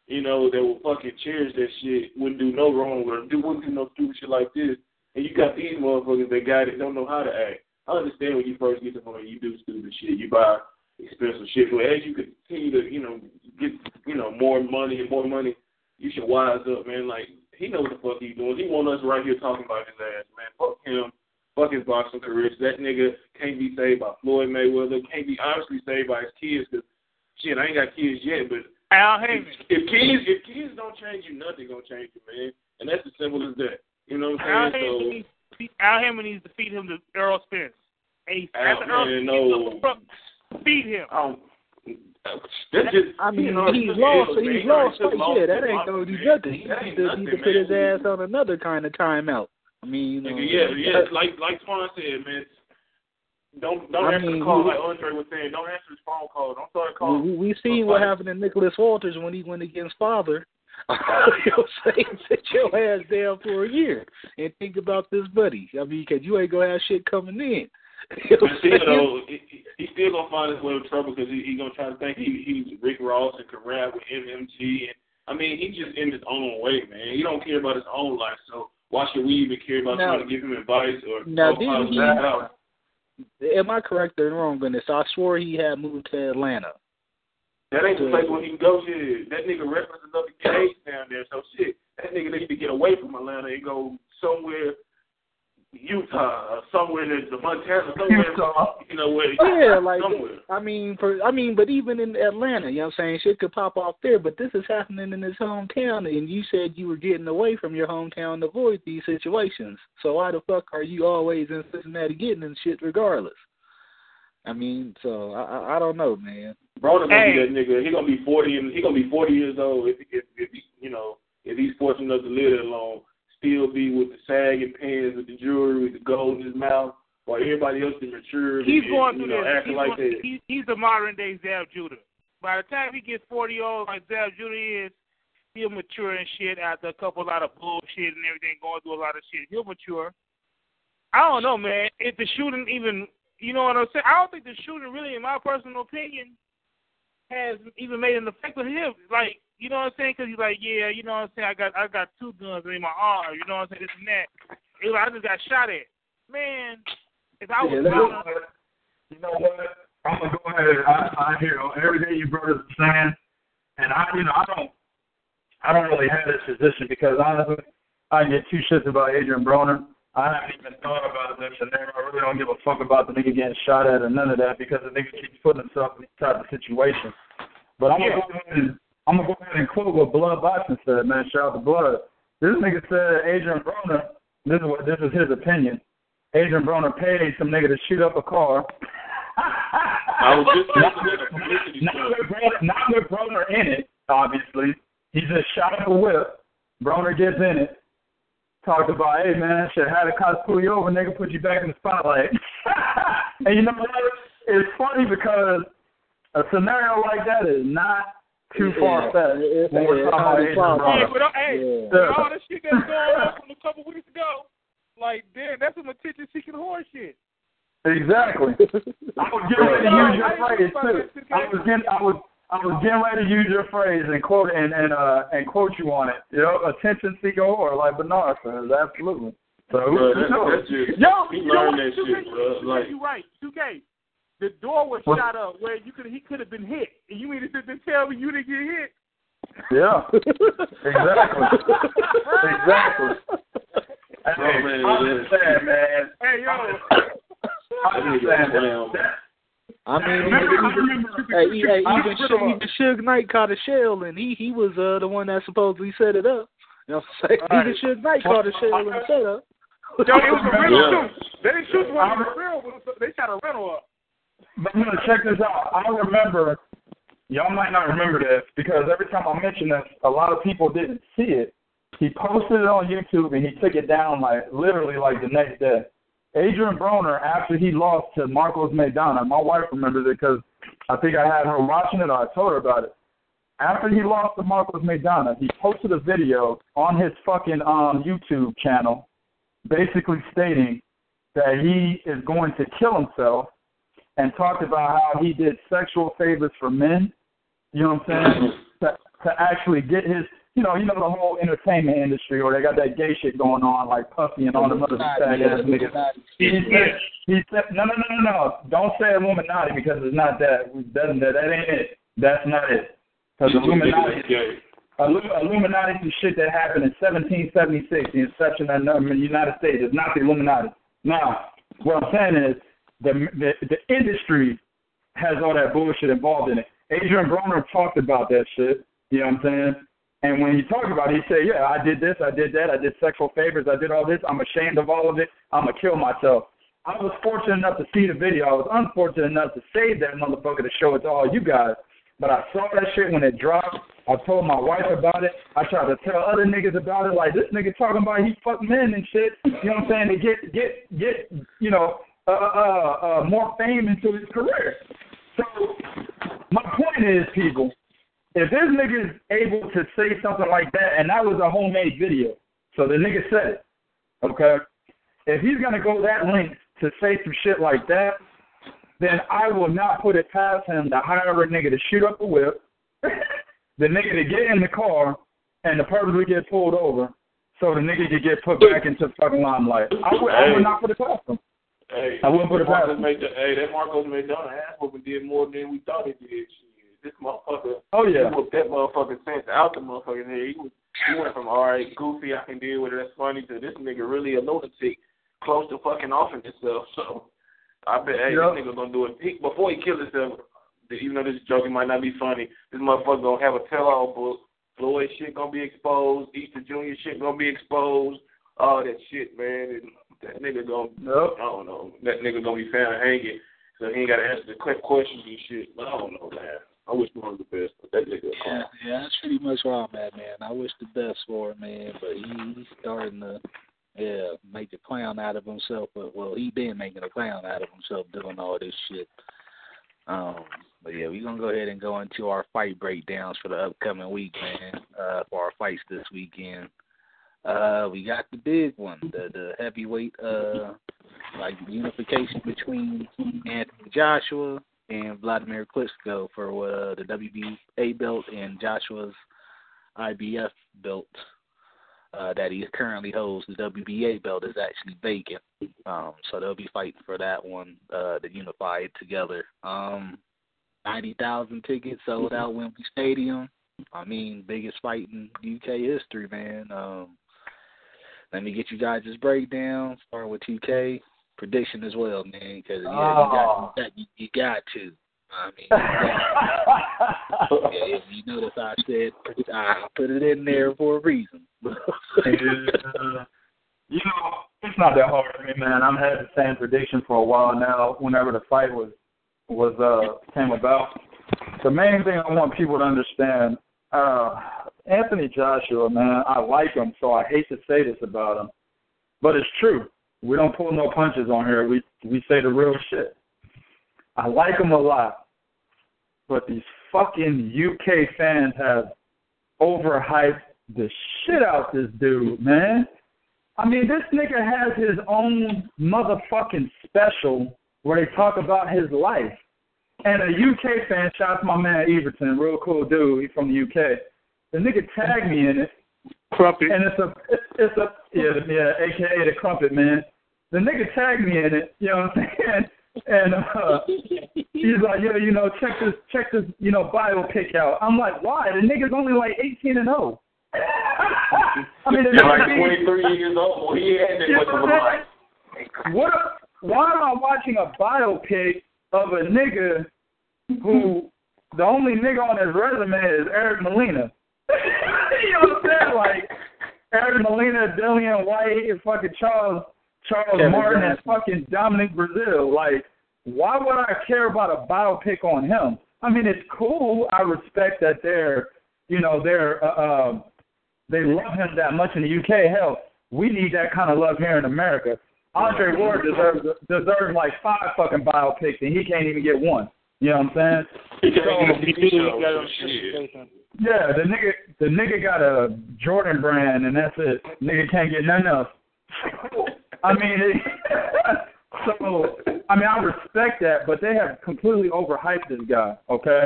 Speaker 6: You know, that will fucking cherish that shit, wouldn't do no wrong or do wouldn't do no stupid shit like this. And you got these motherfuckers that got it, don't know how to act. I understand when you first get the money, you do stupid shit, you buy expensive shit, but as you continue to, you know, get, you know, more money and more money, you should wise up, man. Like he knows what the fuck he's doing. He want us right here talking about his ass, man. Fuck him. Fuck his boxing career. That nigga can't be saved by Floyd Mayweather. Can't be honestly saved by his kids. Cause shit, I ain't got kids yet, but
Speaker 5: Al
Speaker 6: if, if kids if kids don't change you, nothing gonna change you, man. And that's as simple as that. You know what I'm saying?
Speaker 5: Haymon,
Speaker 6: So
Speaker 5: needs, Al Haymon needs to feed him to Errol Spence. And he,
Speaker 6: Al,
Speaker 5: after Errol
Speaker 6: man,
Speaker 5: Spence
Speaker 6: no.
Speaker 5: feed him.
Speaker 6: Um, That's just.
Speaker 3: I mean,
Speaker 6: you know,
Speaker 3: he's lost.
Speaker 6: L's.
Speaker 3: He's
Speaker 6: He
Speaker 3: lost.
Speaker 6: took
Speaker 3: Fight. Yeah, that ain't
Speaker 6: Boxing,
Speaker 3: gonna do
Speaker 6: man.
Speaker 3: nothing. He
Speaker 6: That
Speaker 3: need to,
Speaker 6: nothing,
Speaker 3: need to put his ass on another kind of timeout. I mean, you know.
Speaker 6: Nigga, yeah, yeah. Like like Twan said, man. Don't don't
Speaker 3: I
Speaker 6: answer
Speaker 3: mean,
Speaker 6: the call
Speaker 3: we-
Speaker 6: like Andre was saying. Don't answer his phone call. Don't start
Speaker 3: We,
Speaker 6: calling.
Speaker 3: we, we seen what happened to Nicholas Walters when he went against Father. You know what I'm saying? Sit your ass down for a year and think about this buddy. I mean, because you ain't going to have shit coming in. You know
Speaker 6: But still, though, he, he- he still gonna find his way in trouble because he, he gonna try to think he he's Rick Ross and can rap with MMG. And I mean, he just in his own way, man. He don't care about his own life. So why should we even care about
Speaker 3: Now-
Speaker 6: trying to give him advice or
Speaker 3: now,
Speaker 6: or
Speaker 3: didn't
Speaker 6: find
Speaker 3: he-
Speaker 6: that out?
Speaker 3: Am I correct or wrong on this? I swore he had moved to Atlanta.
Speaker 6: That ain't the place where he can go. Shit, that nigga reference another case down there. So shit, that nigga need to get away from Atlanta and go somewhere, Utah, or somewhere in the Montana, somewhere, you know where.
Speaker 3: Yeah, like
Speaker 6: somewhere.
Speaker 3: I mean, for I mean, but even in Atlanta, you know what I'm saying, shit could pop off there. But this is happening in his hometown, and you said you were getting away from your hometown to avoid these situations. So why the fuck are you always in Cincinnati getting in shit regardless? I mean, so I I, I don't know, man.
Speaker 6: Broner gonna
Speaker 5: Hey.
Speaker 6: be that nigga. He gonna be forty and he gonna be forty years old if if, if he, you know if he's fortunate enough to live that long. Still be with the sagging pants, with the jewelry, with the gold in his mouth, while everybody else is mature.
Speaker 5: He's
Speaker 6: and,
Speaker 5: going
Speaker 6: you
Speaker 5: through
Speaker 6: know,
Speaker 5: this.
Speaker 6: acting
Speaker 5: He's,
Speaker 6: like
Speaker 5: going,
Speaker 6: that.
Speaker 5: he, he's the modern day Zab Judah. By the time he gets forty old like Zab Judah is, he'll mature and shit after a couple lot of bullshit and everything, going through a lot of shit. He'll mature. I don't know, man. If the shooting even, you know what I'm saying? I don't think the shooting really, in my personal opinion, has even made an effect on him. Like, you know what I'm saying? Because he's like, yeah, you know what I'm saying? I got I got two guns in my arm. You know what I'm saying? This and that. Like, I just got shot at. Man, if I was
Speaker 4: Yeah, You know what? I'm gonna go ahead. I, I hear everything you brothers are saying, and I, you know, I don't, I don't really have this position because honestly, I get two shits about Adrien Broner. I haven't even thought about this scenario. I really don't give a fuck about the nigga getting shot at or none of that because the nigga keeps putting himself in these type of situations. But I'm gonna go ahead and I'm gonna go ahead and quote what Blood Boxing said, man. Shout out to Blood. This nigga said Adrien Broner. This is what this is his opinion. Adrien Broner paid some nigga to shoot up a car.
Speaker 6: I was just
Speaker 4: not, not, with Broner, not with Broner in it, obviously. He just shot up a whip. Broner gets in it. Talked about, hey man, shit, had the cops pull you over, nigga, put you back in the spotlight. and you know what? It's funny because a scenario like that is not too far fetched
Speaker 3: It- it-
Speaker 4: when we're talking about
Speaker 3: it's
Speaker 4: Adrien
Speaker 3: possible.
Speaker 5: Hey,
Speaker 4: Broner.
Speaker 5: but uh, hey,
Speaker 3: Yeah.
Speaker 5: with all the shit that's going on from a couple weeks ago, like, damn, that's some attention seeking horse shit.
Speaker 4: Exactly. I was getting ready to use your phrase too. I was getting I was I was getting ready to use your phrase and quote and and uh and quote you on it. You know, attention seeker or like Bernard says, absolutely. So
Speaker 6: Bro,
Speaker 4: who
Speaker 6: that,
Speaker 4: knows?
Speaker 6: that's just
Speaker 5: Yo,
Speaker 6: he
Speaker 5: you know
Speaker 6: learned
Speaker 5: what?
Speaker 6: that
Speaker 5: 2K,
Speaker 6: shit, bro. Like
Speaker 5: you right. 2K. The door was
Speaker 4: What?
Speaker 5: shot up where you could he could have been hit, and you mean to sit there tell me you didn't get hit?
Speaker 4: Yeah. Exactly. exactly. Hey,
Speaker 6: Oh, man,
Speaker 4: I
Speaker 6: it is.
Speaker 4: understand, man.
Speaker 5: Hey yo,
Speaker 4: I understand.
Speaker 6: Clown.
Speaker 4: That,
Speaker 3: I mean,
Speaker 4: I remember- I
Speaker 3: even,
Speaker 4: remember-
Speaker 3: hey, he- hey, even,
Speaker 4: remember-
Speaker 3: Suge, even Suge Knight caught a shell, and he he was uh, the one that supposedly set it up. You know what I'm saying?
Speaker 5: Right.
Speaker 3: Even Suge Knight caught a shell and set up.
Speaker 5: yo, it was a rental
Speaker 6: Yeah.
Speaker 5: too. They didn't shoot one in the real, but they shot a rental up.
Speaker 4: But no, check this out. I remember, y'all might not remember this because every time I mention this, a lot of people didn't see it. He posted it on YouTube and he took it down like literally like the next day. Adrien Broner, after he lost to Marcos Maidana, my wife remembers it because I think I had her watching it or I told her about it. After he lost to Marcos Maidana, he posted a video on his fucking um YouTube channel basically stating that he is going to kill himself and talked about how he did sexual favors for men. You know what I'm saying? to, to actually get his, you know, you know the whole entertainment industry, or they got that gay shit going on, like Puffy and all them other fag ass niggas. He said, he said, no, no, no, no, no, don't say Illuminati because it's not that. Doesn't that? That ain't it. That's not it. Because Illuminati, Illuminati is shit that happened in 1776, the inception of the United States. It's not the Illuminati. Now, what I'm saying is the the, the industry has all that bullshit involved in it. Adrien Broner talked about that shit. You know what I'm saying? And when he talked about it, he said, "Yeah, I did this, I did that, I did sexual favors, I did all this. I'm ashamed of all of it. I'm gonna kill myself." I was fortunate enough to see the video. I was unfortunate enough to save that motherfucker to show it to all you guys. but I saw that shit when it dropped. I told my wife about it. I tried to tell other niggas about it. Like this nigga talking about he fuck men and shit. You know what I'm saying? To get get get you know uh uh uh more fame into his career. So my point is, people, if this nigga is able to say something like that, and that was a homemade video, so the nigga said it, okay? If he's gonna go that length to say some shit like that, then I will not put it past him to hire a nigga to shoot up a whip, the nigga to get in the car, and to purposely get pulled over, so the nigga could get put back into the fucking limelight. I would, I would not put it past him.
Speaker 6: Hey,
Speaker 4: I wouldn't put it past him.
Speaker 6: made the, hey, that Marcos Maidana ass whooping did more than we thought it did. This motherfucker,
Speaker 4: Oh yeah.
Speaker 6: whooped that motherfucker sense out the motherfucking head. He, was, he went from all right, goofy, I can deal with it, that's funny, to this nigga really a lunatic, close to fucking offing himself. So I bet, hey,
Speaker 4: Yep.
Speaker 6: this nigga gonna do it he, before he kills himself. Even though this joke might not be funny, this motherfucker gonna have a tell-all book. Floyd shit gonna be exposed. Easter Junior shit gonna be exposed. All that shit, man. And that nigga gonna
Speaker 4: Nope.
Speaker 6: I don't know. That nigga gonna be found hanging, so he ain't gotta answer the quick questions and shit. But I don't know, man. I wish him the best, but that nigga.
Speaker 3: Yeah, yeah, that's pretty much where I'm at, man. I wish the best for him, man, but he, he's starting to, yeah, make a clown out of himself. But well, he been making a clown out of himself doing all this shit. Um, but yeah, we're gonna go ahead and go into our fight breakdowns for the upcoming week, man. Uh, for our fights this weekend. Uh, we got the big one, the the heavyweight uh like unification between Anthony Joshua and Wladimir Klitschko for uh, the WBA belt and Joshua's IBF belt uh, that he currently holds. The WBA belt is actually vacant, um, so they'll be fighting for that one uh, to unify it together. Um, Ninety thousand tickets sold out Wembley Stadium. I mean, biggest fight in UK history, man. Um, let me get you guys this breakdown. Start with TK prediction as well, man, because yeah,
Speaker 4: Oh.
Speaker 3: you, got, you, got, you, you got to. I mean, you, yeah, if you notice, I said I put it in there for a reason.
Speaker 4: Yeah. You know, it's not that hard for me, man. I've had the same prediction for a while now. Whenever the fight was was uh came about, the main thing I want people to understand, uh, Anthony Joshua, man, I like him, so I hate to say this about him, but it's true. We don't pull no punches on here. We we say the real shit. I like him a lot, but these fucking UK fans have overhyped the shit out this dude, man. I mean, this nigga has his own motherfucking special where they talk about his life. And a UK fan, shouts my man Everton, real cool dude, he's from the UK. The nigga tagged me in it,
Speaker 5: Crumpet.
Speaker 4: and it's a, it's, it's a, yeah, yeah, AKA the crumpet man. The nigga tagged me in it, you know what I'm saying? And uh, he's like, yeah, you know, check this, check this, you know, bio pic out. I'm like, why? The nigga's only like 18 and 0. I mean, the
Speaker 6: You're like 23 years old. He had that
Speaker 4: You
Speaker 6: much
Speaker 4: know
Speaker 6: of a
Speaker 4: what I'm
Speaker 6: life.
Speaker 4: saying? What? Why am I watching a biopic of a nigga who the only nigga on his resume is Eric Molina? you know what I'm saying? Like Eric Molina, Dillian Whyte, and fucking Charles Charles
Speaker 3: Kevin
Speaker 4: Martin, and fucking Dominic Breazeale. Like, why would I care about a biopic on him? I mean, it's cool. I respect that they're, you know, they're, uh, um, they love him that much in the UK. Hell, we need that kind of love here in America. Andre Ward deserves deserves like five fucking biopics, and he can't even get one. You know what I'm saying? So-
Speaker 6: even
Speaker 5: He
Speaker 6: get
Speaker 5: did
Speaker 6: the
Speaker 5: it. Got
Speaker 6: show.
Speaker 5: on
Speaker 6: Shit.
Speaker 5: Shit.
Speaker 4: Yeah, the nigga the nigga got a Jordan brand, and that's it. Nigga can't get nothing else. I mean, it, so I mean, I respect that, but they have completely overhyped this guy. Okay.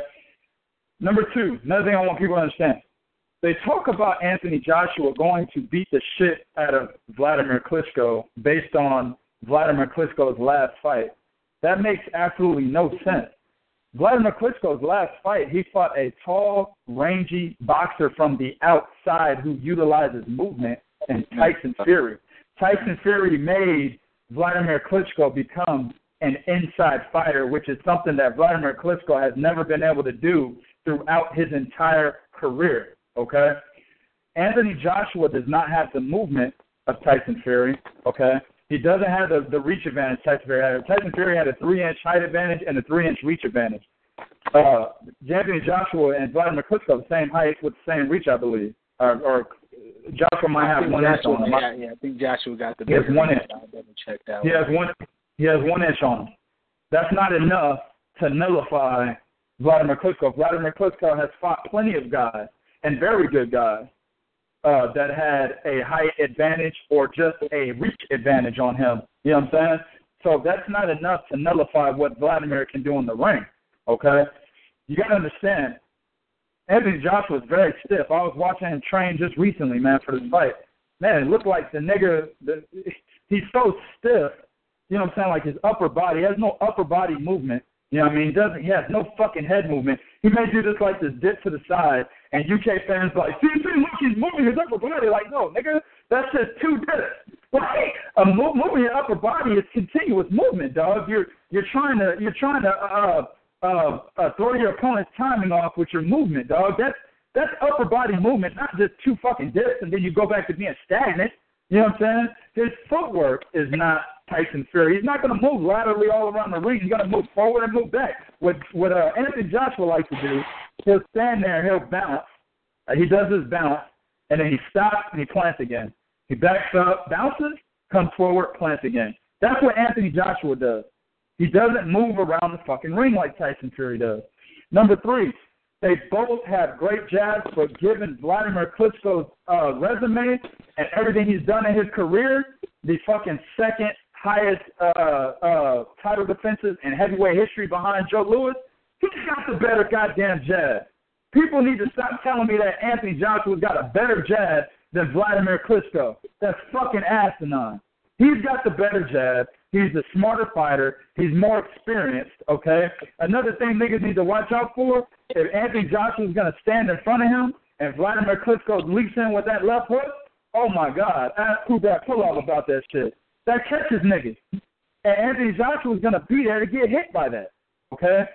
Speaker 4: Number two, another thing I want people to understand. They talk about Anthony Joshua going to beat the shit out of Wladimir Klitschko based on Wladimir Klitschko's last fight. That makes absolutely no sense. Wladimir Klitschko's last fight, he fought a tall, rangy boxer from the outside who utilizes movement, and mm-hmm. Tyson Fury. Tyson Fury made Wladimir Klitschko become an inside fighter, which is something that Wladimir Klitschko has never been able to do throughout his entire career. Okay? Anthony Joshua does not have the movement of Tyson Fury. Okay? He doesn't have the, the reach advantage Tyson Fury had. Tyson Fury had a three inch height advantage and a three inch reach advantage. uh, Anthony Joshua and Wladimir Klitschko the same height with the same reach, I believe. Or, or Joshua might have one inch on him.
Speaker 3: yeah, yeah, I think Joshua got the
Speaker 4: He has one inch.
Speaker 3: I'll double check that
Speaker 4: He
Speaker 3: one.
Speaker 4: has one. He has one inch on him. That's not enough to nullify Wladimir Klitschko. Wladimir Klitschko has fought plenty of guys and very good guys uh, that had a height advantage or just a reach advantage on him. You know what I'm saying? So that's not enough to nullify what Wladimir can do in the ring. Okay, you got to understand. Anthony Joshua is very stiff. I was watching him train just recently, man, for this fight. Man, it looked like the nigga. The, he's so stiff. You know what I'm saying? Like his upper body he has no upper body movement. You know what I mean? He doesn't. He has no fucking head movement. He may do this like this dip to the side, and UK fans like, see, see, look, he's moving his upper body. Like, no, nigga, that's just two dips. Like, a mo- moving your upper body is continuous movement, dog. You're you're trying to you're trying to uh uh, uh throw your opponent's timing off with your movement, dog. That's that's upper body movement, not just two fucking dips and then you go back to being stagnant. You know what I'm saying? His footwork is not Tyson Fury. He's not going to move laterally all around the ring. He's going to move forward and move back. What what uh, Anthony Joshua likes to do, he'll stand there, and he'll bounce. Uh, he does his bounce, and then he stops and he plants again. He backs up, bounces, comes forward, plants again. That's what Anthony Joshua does. He doesn't move around the fucking ring like Tyson Fury does. Number three, they both have great jabs, but given Wladimir Klitschko's uh, resume and everything he's done in his career, the fucking second highest uh, uh, title defenses in heavyweight history behind Joe Louis, he's got the better goddamn jab. People need to stop telling me that Anthony Joshua's got a better jab than Wladimir Klitschko. That's fucking asinine. He's got the better jab. He's the smarter fighter. He's more experienced, okay? Another thing niggas need to watch out for, if Anthony Joshua's going to stand in front of him and Wladimir Klitschko leaps in with that left hook, oh my God, ask who that pull off about that shit. That catches niggas. And Anthony Joshua is going to be there to get hit by that, okay?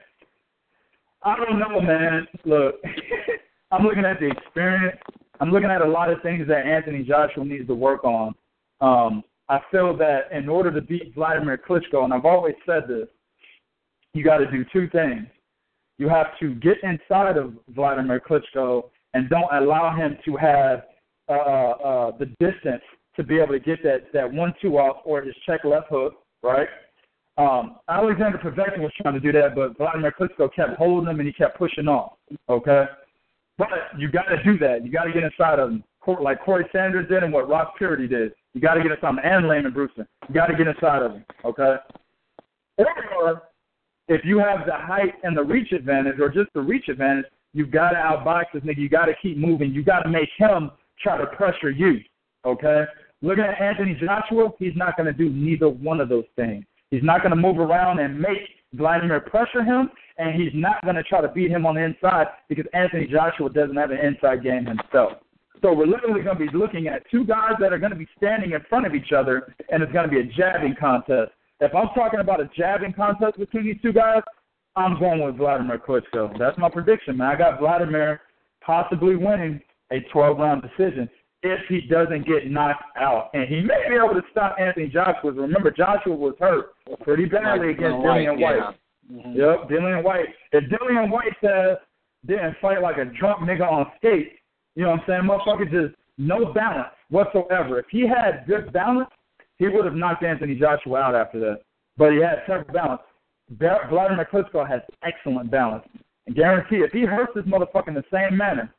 Speaker 4: I don't know, man. Look, I'm looking at the experience. I'm looking at a lot of things that Anthony Joshua needs to work on. Um, I feel that in order to beat Wladimir Klitschko, and I've always said this, you got to do two things. You have to get inside of Wladimir Klitschko and don't allow him to have uh, uh, the distance to be able to get that that one-two off or his check left hook, right? Um, Alexander Povetkin was trying to do that, but Wladimir Klitschko kept holding him and he kept pushing off. Okay, but you got to do that. You got to get inside of him, like Corrie Sanders did and what Ross Puritty did. You got to get inside of him, and Lamon Brewster. You got to get inside of him. Okay, or if you have the height and the reach advantage, or just the reach advantage, you got to outbox this nigga. You got to keep moving. You got to make him try to pressure you. Okay. Looking at Anthony Joshua, he's not going to do neither one of those things. He's not going to move around and make Wladimir pressure him, and he's not going to try to beat him on the inside because Anthony Joshua doesn't have an inside game himself. So we're literally going to be looking at two guys that are going to be standing in front of each other, and it's going to be a jabbing contest. If I'm talking about a jabbing contest between these two guys, I'm going with Wladimir Klitschko. That's my prediction, man. I got Wladimir possibly winning a 12-round decision if he doesn't get knocked out. And he may be able to stop Anthony Joshua. Remember, Joshua was hurt pretty badly
Speaker 3: Like,
Speaker 4: against
Speaker 3: Whyte,
Speaker 4: Dillian Whyte.
Speaker 3: yeah. Mhm.
Speaker 4: Yep, Dillian Whyte. If Dillian Whyte says didn't fight like a drunk nigga on skates, you know what I'm saying? Motherfucker just no balance whatsoever. If he had good balance, he would have knocked Anthony Joshua out after that. But he had terrible balance. Wladimir Klitschko has excellent balance. And guarantee if he hurts this motherfucker in the same manner,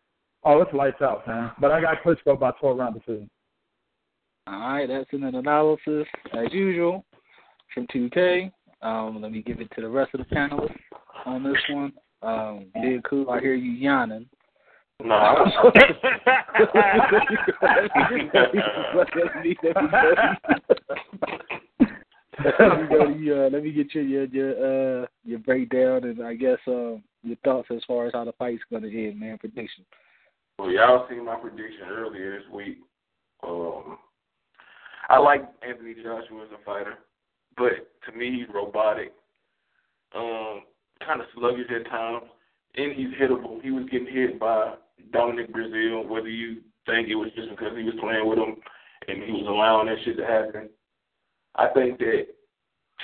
Speaker 4: oh, it's lights out, man. But I got Klitschko by 12 round decision.
Speaker 3: All right, that's an analysis as usual from 2K. Um, let me give it to the rest of the panelists on this one. Um, Big Kool, I hear you yawning.
Speaker 6: No, I
Speaker 3: let me go to you, uh, let me get your your your uh your breakdown and I guess um your thoughts as far as how the fight's gonna end, man. Prediction.
Speaker 6: Well, y'all seen my prediction earlier this week. Um, I like Anthony Joshua as a fighter, but to me he's robotic. Um, kind of sluggish at times, and he's hittable. He was getting hit by Dominic Breazeale, whether you think it was just because he was playing with him and he was allowing that shit to happen. I think that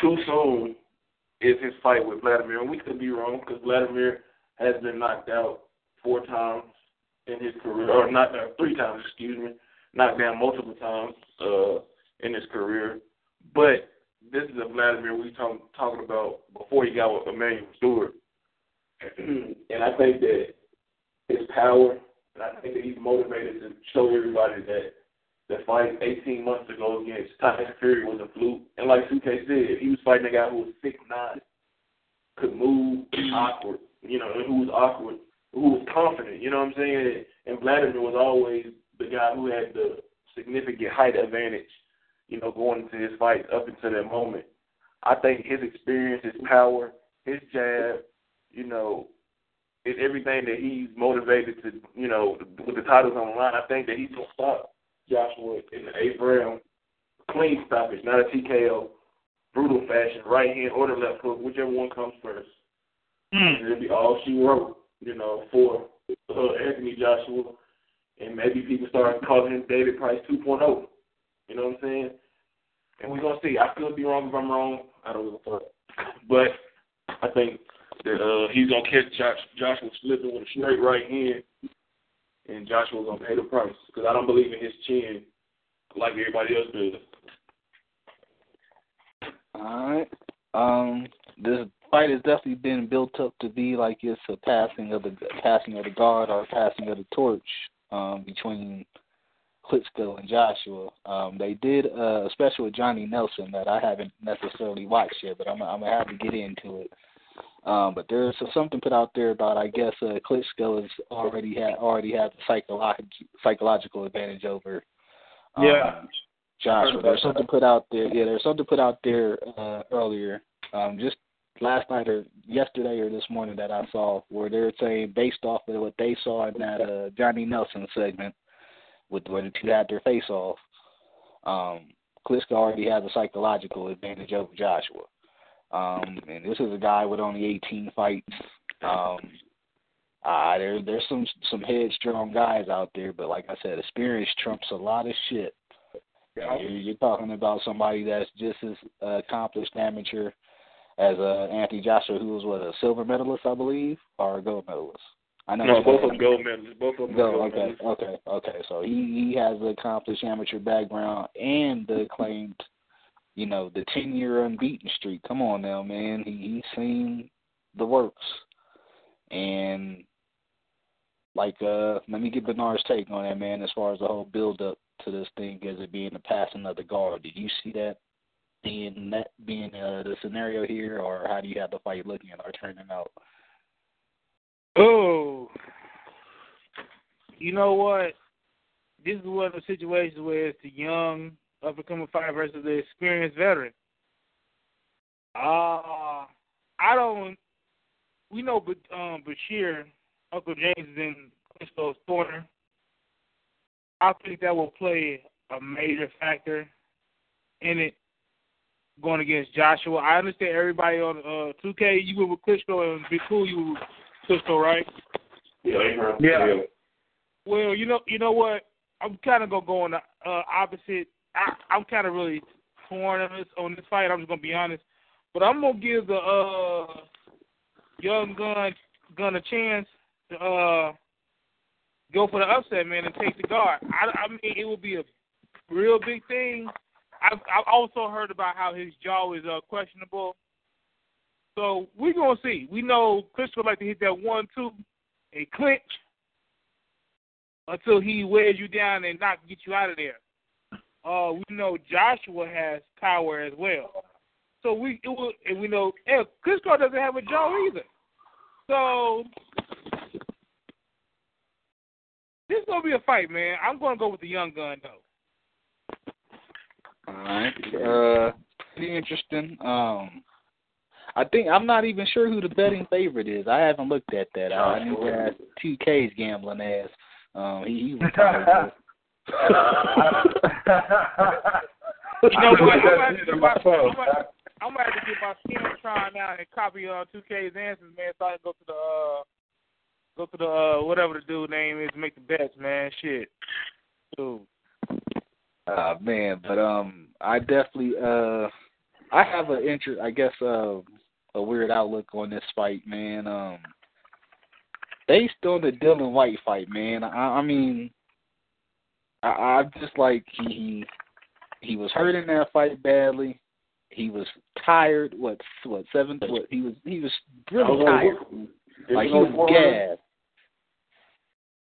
Speaker 6: too soon is his fight with Wladimir. And we could be wrong because Wladimir has been knocked out four times in his career, or knocked out three times, excuse me, knocked down multiple times uh, in his career. But this is a Wladimir we talk, talking about before he got with Emanuel Steward. and I think that his power, and I think that he's motivated to show everybody that the fight 18 months ago against Tyson Fury was a fluke. And like 2K said, he was fighting a guy who was six nine, could move, awkward, you know, who was awkward, who was confident, you know what I'm saying? And Wladimir was always the guy who had the significant height advantage, you know, going into his fight up until that moment. I think his experience, his power, his jab, you know, is everything that he's motivated to, you know, with the titles on the line. I think that he's gonna stop Joshua in the eighth round, clean stoppage, not a TKO, brutal fashion, right hand or the left hook, whichever one comes first.
Speaker 5: Mm.
Speaker 6: It'll be all she wrote, you know, for uh, Anthony Joshua, and maybe people start calling him David Price 2.0. You know what I'm saying? And we're gonna see. I could be wrong if I'm wrong. I don't a fuck. But I think that uh, he's gonna catch Josh, Joshua slipping with a straight right hand, and Joshua's gonna pay the price because I don't believe in his chin like everybody else does.
Speaker 3: All right. Um, this fight has definitely been built up to be like it's a passing of the passing of the guard or passing of the torch um, between Klitschko and Joshua. Um, they did uh, a special with Johnny Nelson that I haven't necessarily watched yet, but I'm, I'm gonna have to get into it. Um, but there's something put out there about I guess uh, Klitschko has already had already has the psychological psychological advantage over um,
Speaker 4: Yeah.
Speaker 3: Joshua. There's something put out there. Yeah, there's something put out there uh, earlier, um, just last night or yesterday or this morning that I saw, where they're saying based off of what they saw in that uh, Johnny Nelson segment, with where the two had their face off, um, Klitschko already has a psychological advantage over Joshua. Um, and this is a guy with only 18 fights. Um, uh, there, there's some some headstrong guys out there, but like I said, experience trumps a lot of shit. You're, you're talking about somebody that's just as uh, accomplished amateur as uh, Anthony Joshua, who was what a silver medalist, I believe, or a gold medalist. I know.
Speaker 6: No, both of them gold medalists. Both of them
Speaker 3: Go,
Speaker 6: gold
Speaker 3: okay,
Speaker 6: medalists.
Speaker 3: okay, okay. So he he has the accomplished amateur background and the acclaimed, you know, the ten year unbeaten streak. Come on now, man. He he's seen the works, and like uh, let me get Bernard's take on that, man. As far as the whole build up to this thing as it being the passing of the guard, did you see that being that being uh, the scenario here, or how do you have the fight looking or turning out?
Speaker 5: Oh, you know what? This is one of the situations where it's the young up and coming fighter versus the experienced veteran. Uh I don't. We know, but um, Bashir, Uncle James is in Klitschko's corner. I think that will play a major factor in it going against Joshua. I understand everybody on uh 2K. You were with Klitschko and be cool. You were with Klitschko, right?
Speaker 6: Yeah.
Speaker 4: Yeah.
Speaker 5: Well, you know, you know what? I'm kind of gonna go on the uh, opposite. I, I'm kind of really torn on this on this fight. I'm just gonna be honest, but I'm gonna give the uh, young gun gun a chance to uh, go for the upset, man, and take the guard. I, I mean, it would be a real big thing. I've, I've also heard about how his jaw is uh, questionable. So we're gonna see. We know Crystal like to hit that one two and clinch until he wears you down and not get you out of there. Uh, we know Joshua has power as well. So we it will, and we know hey, Crisco doesn't have a jaw either. So this is gonna be a fight, man. I'm gonna go with the young gun though.
Speaker 3: All right. Uh, pretty interesting. Um, I think I'm not even sure who the betting favorite is. I haven't looked at that. I, I need to ask 2K's gambling ass. Um, he, he was probably
Speaker 5: You know what? I'm gonna
Speaker 4: I
Speaker 5: have get my,
Speaker 4: myself.
Speaker 5: I'm gonna- I'm gonna have to get my Scantron out and copy uh 2K's answers, man, so I can go to the uh go to the uh whatever the dude name is to make the bets, man. Shit. Dude.
Speaker 3: Uh man, but um I definitely uh I have an interest I guess uh a weird outlook on this fight, man. Um, based on the Dillian Whyte fight, man. I, I mean, I, I just like he he was hurt in that fight badly. He was tired. What what seven? What he was he was really tired. Like he was gassed.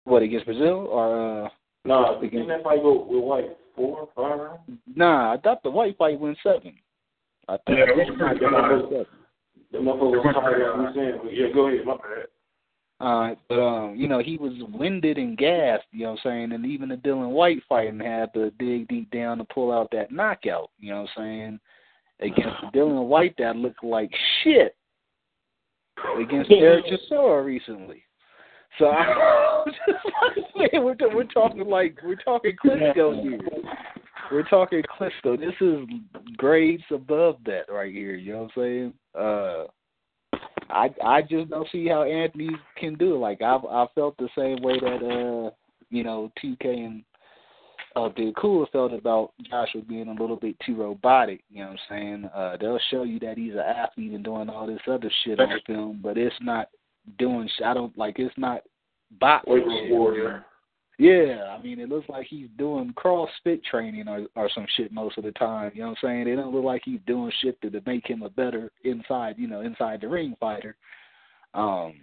Speaker 3: What against Breazeale or? uh
Speaker 6: Nah, didn't that fight go with Whyte four, five?
Speaker 3: Nah, I thought the Whyte fight went seven. I thought
Speaker 4: Yeah, it was pretty good.
Speaker 6: The motherfucker was tired. I'm saying, but yeah, go ahead. My bad.
Speaker 3: Uh, but um, you know, he was winded and gassed, you know what I'm saying? And even the Dillian Whyte fight and had to dig deep down to pull out that knockout, you know what I'm saying? Against Dillian Whyte that looked like shit against Dereck Chisora recently. So I man, we're we're talking like we're talking Klitschko here. We're talking Klitschko. This is grades above that right here. You know what I'm saying? Uh, I I just don't see how Anthony can do it. Like I I felt the same way that uh you know 2K and uh Big Cooler felt about Joshua being a little bit too robotic. You know what I'm saying? Uh, they'll show you that he's an athlete and doing all this other shit on film, but it's not doing. I don't like. It's not boxing
Speaker 6: warrior.
Speaker 3: Yeah, I mean, it looks like he's doing CrossFit training or or some shit most of the time. You know what I'm saying? It don't look like he's doing shit to, to make him a better inside, you know, inside the ring fighter. Um,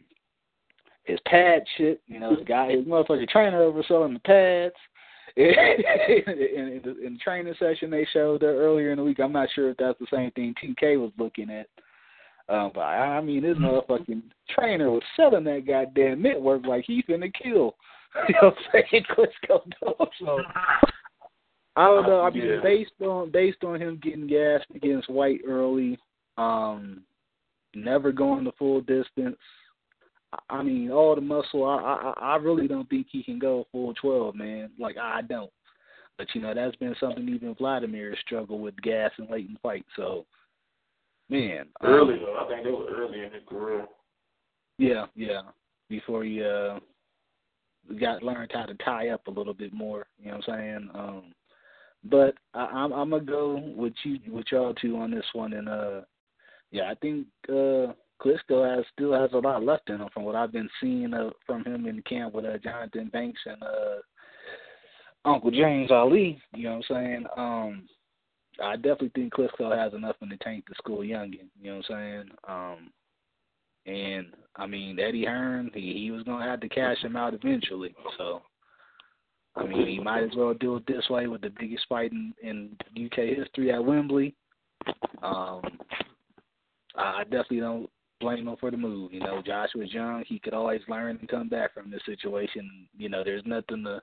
Speaker 3: his pad shit, you know, the guy, his motherfucking trainer overselling the pads. in, in, the, in the training session they showed there earlier in the week, I'm not sure if that's the same thing 2K was looking at. Um, but I I mean, this motherfucking trainer was selling that goddamn network like he finna kill. You know what I'm saying? Klitschko dog. So I don't know. I mean,
Speaker 6: Yeah.
Speaker 3: based on based on him getting gassed against Whyte early, um, never going the full distance. I- I mean, all the muscle. I I I really don't think he can go full twelve, man. Like I don't. But you know, that's been something even Wladimir struggled with gas and late in fight. So, man, um,
Speaker 6: Early though. I think that was early in his career.
Speaker 3: yeah, yeah. Before he uh got learned how to tie up a little bit more, you know what I'm saying? Um but I, I'm I'm gonna go with you with y'all two on this one and uh yeah, I think uh Klitschko has still has a lot left in him from what I've been seeing uh, from him in the camp with uh, Jonathan Banks and uh Uncle James Ali, you know what I'm saying? Um I definitely think Klitschko has enough in the tank to school youngin, you know what I'm saying? Um and I mean Eddie Hearn, he, he was gonna have to cash him out eventually. So I mean he might as well do it this way with the biggest fight in, in UK history at Wembley. Um I I definitely don't blame him for the move. You know, Joshua's young, he could always learn and come back from this situation. You know, there's nothing to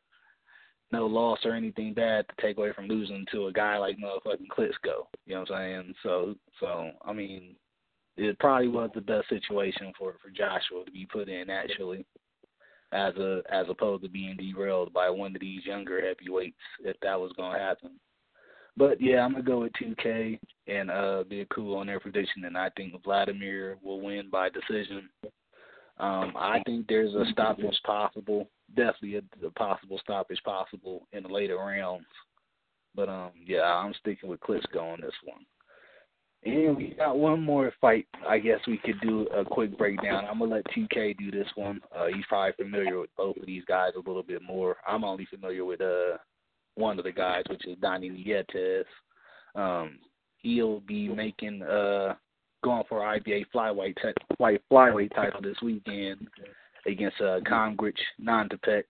Speaker 3: no loss or anything bad to take away from losing to a guy like motherfucking Klitschko. You know what I'm saying? So so I mean it probably was the best situation for for Joshua to be put in actually, as a as opposed to being derailed by one of these younger heavyweights if that was gonna happen. But yeah, I'm gonna go with 2K and uh be cool on their prediction, and I think Wladimir will win by decision. Um, I think there's a stoppage possible, definitely a, a possible stoppage possible in the later rounds. But um, yeah, I'm sticking with Klitschko on this one. And we got one more fight. I guess we could do a quick breakdown. I'm gonna let TK do this one. Uh, he's probably familiar with both of these guys a little bit more. I'm only familiar with uh one of the guys, which is Donnie Nietes. Um, he'll be making uh going for IBF flyweight t- flyweight title this weekend against uh Komgrich Nantapech.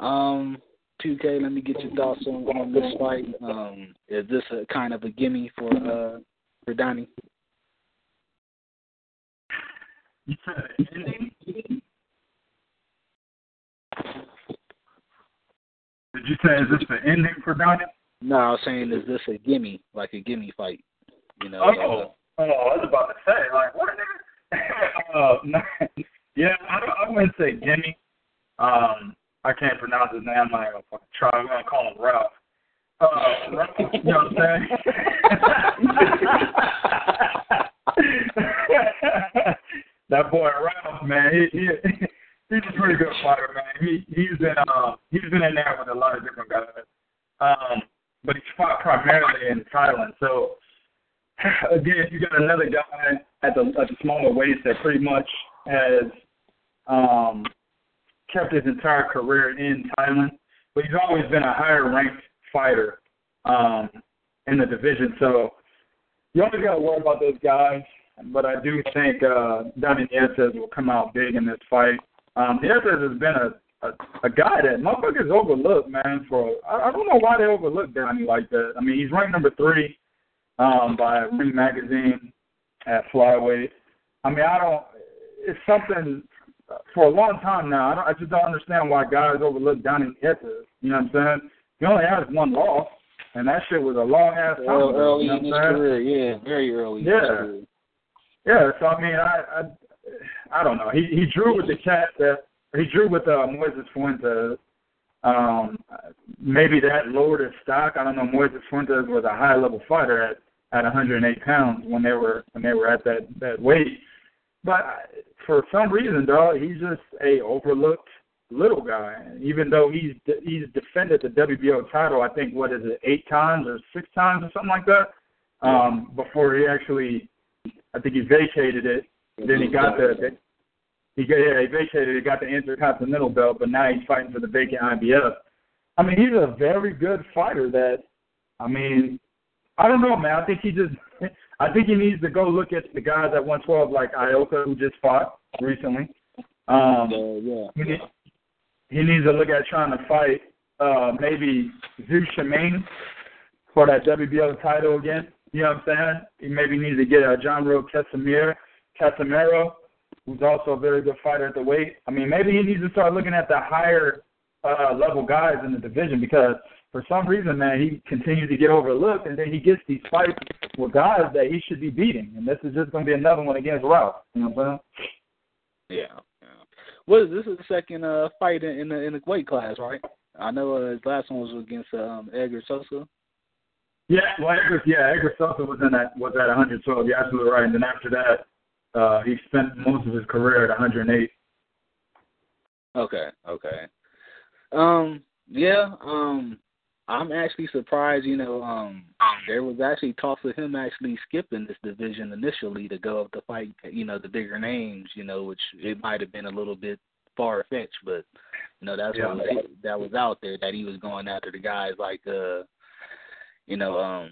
Speaker 3: Um, 2K, let me get your thoughts on, on this fight. Um, is this a kind of a gimme for uh for Donnie?
Speaker 4: You said ending? Did you say is this the ending for Donnie?
Speaker 3: No, I was saying is this a gimme, like a gimme fight? You know,
Speaker 4: Oh, oh, I was about to say, like, what nigga? uh, no, yeah, I, I wouldn't say Jimmy. Um, I can't pronounce his name. I'm not gonna fucking try. I'm gonna call him Ralph. Uh, Ralph, you know what I'm saying? that boy Ralph, man, he, he he's a pretty good fighter, man. He he's been uh he's been in there with a lot of different guys. Um, but he's fought primarily in Thailand, so again, you got another guy at the at the smaller weight that pretty much has um, kept his entire career in Thailand, but he's always been a higher ranked fighter um, in the division. So you always got to worry about those guys. But I do think uh, Donnie Nietes will come out big in this fight. Um, Nietes has been a, a a guy that motherfuckers overlook, man. For I, I don't know why they overlook Donnie like that. I mean, he's ranked number three um, by Ring Magazine at flyweight. I mean, I don't. It's something for a long time now. I, don't, I just don't understand why guys overlook Donnie Nietes. You know what I'm saying? He only has one loss, and that shit was a long ass time.
Speaker 3: Early, early
Speaker 4: you know
Speaker 3: in his
Speaker 4: saying?
Speaker 3: career, yeah, very early.
Speaker 4: Yeah. Yeah, so I mean, I I, I don't know. He he drew with the cat that he drew with uh, Moises Fuentes. Um, maybe that lowered his stock. I don't know. Moises Fuentes was a high level fighter at at 108 pounds when they were when they were at that that weight. But for some reason, dog, he's just a overlooked little guy. Even though he's he's defended the WBO title, I think what is it, eight times or six times or something like that. Um, before he actually, I think he vacated it. Then he got the, the he got yeah, he vacated. He got the Intercontinental belt, but now he's fighting for the vacant IBF. I mean, he's a very good fighter. That, I mean, I don't know, man. I think he just, I think he needs to go look at the guys at 112 like Ioka who just fought recently. Um,
Speaker 3: Uh, yeah.
Speaker 4: he, need, he needs to look at trying to fight uh, maybe Zou Shiming for that WBO title again. You know what I'm saying? He maybe needs to get uh, John Ro Casimir, Casimero, who's also a very good fighter at the weight. I mean, maybe he needs to start looking at the higher uh, level guys in the division because for some reason, man, he continues to get overlooked, and then he gets these fights with guys that he should be beating, and this is just going to be another one against Ralph. You know what I'm saying?
Speaker 3: Yeah. yeah. What is this is the second uh fight in, in the in the weight class, right? I know uh, his last one was against um Edgar Sosa.
Speaker 4: Yeah, well, Edgar, yeah, Edgar Sosa was in that was at 112. You're absolutely right. And then after that, uh, he spent most of his career at 108.
Speaker 3: Okay, okay. Um, yeah, um, I'm actually surprised. You know, um, there was actually talks of him actually skipping this division initially to go up to fight. You know, the bigger names. You know, which it might have been a little bit far fetched, but you know that's
Speaker 4: Yeah.
Speaker 3: what was, that was out there that he was going after the guys like uh, you know, um,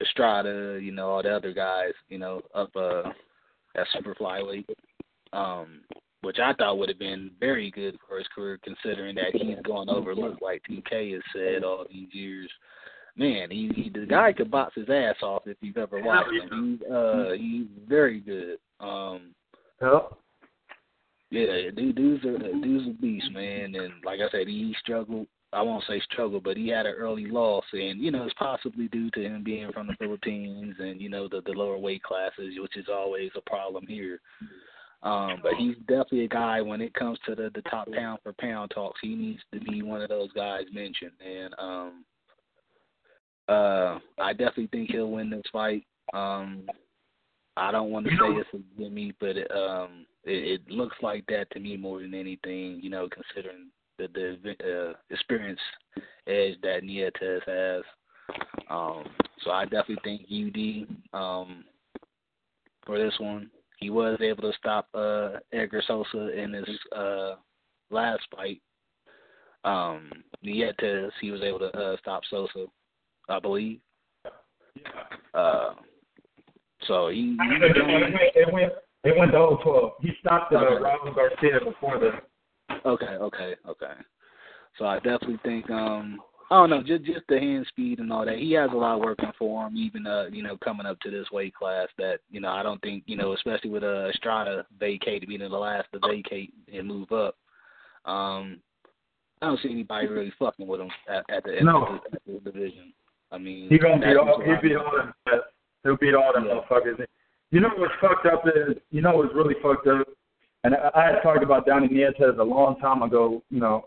Speaker 3: Estrada. You know, all the other guys. You know, up uh, at super flyweight. Um, which I thought would have been very good for his career, considering that he's going overlooked, like TK has said all these years. Man, he, he the guy could box his ass off if you've ever watched him. He's uh he's very good. Um
Speaker 4: Yep.
Speaker 3: yeah, dude dude's a dude's a beast, man, and like I said, he struggled I won't say struggle, but he had an early loss and, you know, it's possibly due to him being from the Philippines and, you know, the the lower weight classes, which is always a problem here. Um, but he's definitely a guy when it comes to the, the top pound for pound talks, he needs to be one of those guys mentioned. And um uh I definitely think he'll win this fight. Um I don't want to say it's a gimme, but it, um it, it looks like that to me more than anything, you know, considering the the uh, experience edge that Nietes has. Um so I definitely think UD um for this one. He was able to stop uh Edgar Sosa in his uh last fight. Um Nietes he was able to uh stop Sosa, I believe. Uh so he,
Speaker 4: I mean, it, went, it went it went to 012. He stopped uh,
Speaker 3: Okay.
Speaker 4: Raul Garcia before the.
Speaker 3: Okay, okay, okay. So I definitely think um I don't know, just just the hand speed and all that. He has a lot of working for him, even uh, you know, coming up to this weight class that, you know, I don't think, you know, especially with uh Estrada vacated being the last to vacate and move up. Um I don't see anybody really fucking with him at, at the end
Speaker 4: No.
Speaker 3: of the, at the division. I mean
Speaker 4: He gonna beat all. He beat all them. He'll beat all them
Speaker 3: Yeah.
Speaker 4: motherfuckers. You know what's fucked up is. You know what's really fucked up. And I, I had talked about Donnie Nietes a long time ago. You know,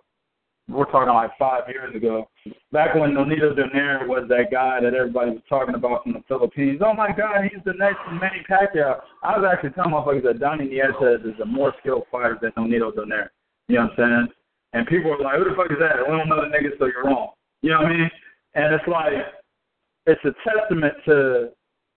Speaker 4: we're talking like five years ago. Back when Nonito Donaire was that guy that everybody was talking about from the Philippines. Oh my God, he's the next Manny Pacquiao. I was actually telling motherfuckers that Donnie Nietes is a more skilled fighter than Nonito Donaire. You know what I'm saying? And people were like, "Who the fuck is that?" We don't know the nigga, so you're wrong. You know what I mean? And it's like, it's a testament to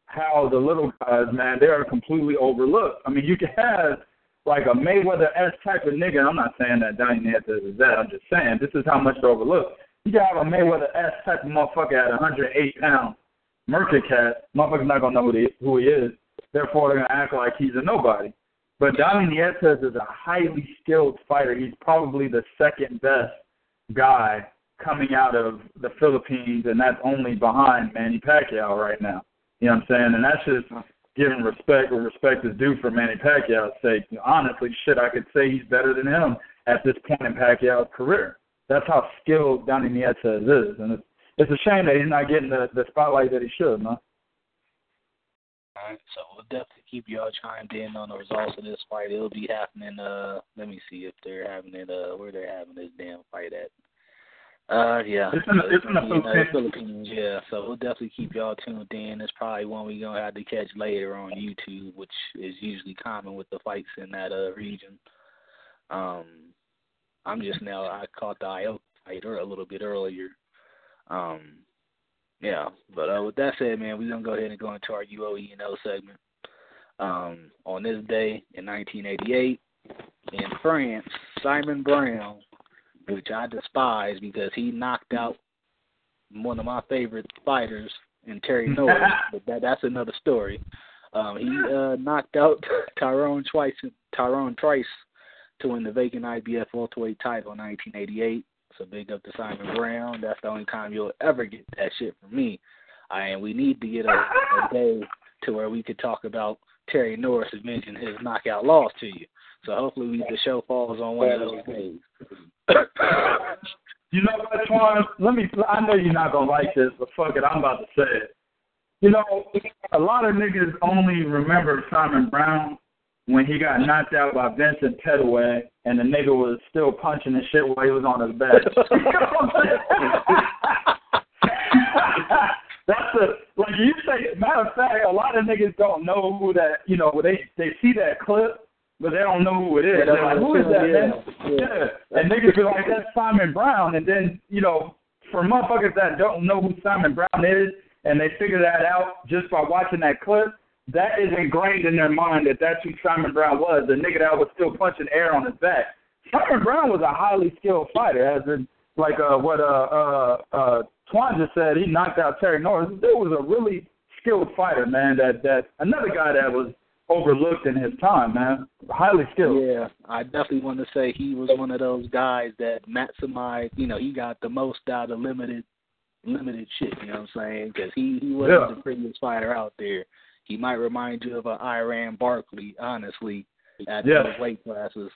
Speaker 4: how the little guys, man, they are completely overlooked. I mean, you can have like a Mayweather S type of nigga. I'm not saying that Donnie Nietes is that. I'm just saying this is how much they're overlooked. You can have a Mayweather S type of motherfucker at 108 pounds, Merkin cat. Motherfucker's not gonna know who he, who he is. Therefore, they're gonna act like he's a nobody. But Donnie Nietes is a highly skilled fighter. He's probably the second best guy coming out of the Philippines, and that's only behind Manny Pacquiao right now. You know what I'm saying? And that's just giving respect where respect is due for Manny Pacquiao's sake. Honestly, shit, I could say he's better than him at this point in Pacquiao's career. That's how skilled Donnie Nietes is, and it's it's a shame that he's not getting the the spotlight that he should, man.
Speaker 3: All right, so we'll definitely keep y'all chimed in on the results of this fight. It'll be happening. Uh, let me see if they're having it. Uh, where they're having this damn fight at. Uh, yeah.
Speaker 4: It's in the, it's in the Philippines.
Speaker 3: Philippines. Yeah, so we'll definitely keep y'all tuned in. It's probably one we're gonna have to catch later on YouTube, which is usually common with the fights in that uh region. Um, I'm just now I caught the IO fight a little bit earlier. Um, yeah, but uh, with that said, man, we're gonna go ahead and go into our UOE segment. Um, on this day in 1988, in France, Simon Brown which I despise because he knocked out one of my favorite fighters in Terry Norris, but that that's another story. Um, he uh, knocked out Tyrone Twice, Tyrone Trice to win the vacant IBF welterweight title in 1988. So big up to Simon Brown. That's the only time you'll ever get that shit from me. I, and we need to get a, a day to where we could talk about Terry Norris and mention his knockout loss to you. So hopefully we, the show falls on one of those days.
Speaker 4: You know what, Twan? Let me. I know you're not gonna like this, but fuck it, I'm about to say it. You know, a lot of niggas only remember Simon Brown when he got knocked out by Vincent Pettaway, and the nigga was still punching and shit while he was on his back. That's the like you say. Matter of fact, a lot of niggas don't know who that. You know, they they see that clip but they don't know who it is. They're like, who is that, man? Yeah. yeah. And niggas be like, that's Simon Brown. And then, you know, for motherfuckers that don't know who Simon Brown is, and they figure that out just by watching that clip, that is ingrained in their mind that that's who Simon Brown was, the nigga that was still punching air on his back. Simon Brown was a highly skilled fighter, as in, like uh, what uh, uh, uh, Twan just said, he knocked out Terry Norris. There was a really skilled fighter, man. That that another guy that was overlooked in his time, man. Highly skilled.
Speaker 3: Yeah, I definitely want to say he was one of those guys that maximized. You know, he got the most out of limited, limited shit. You know what I'm saying? Because he he wasn't yeah. the prettiest fighter out there. He might remind you of an Iran Barkley, honestly, at yeah. those weight classes.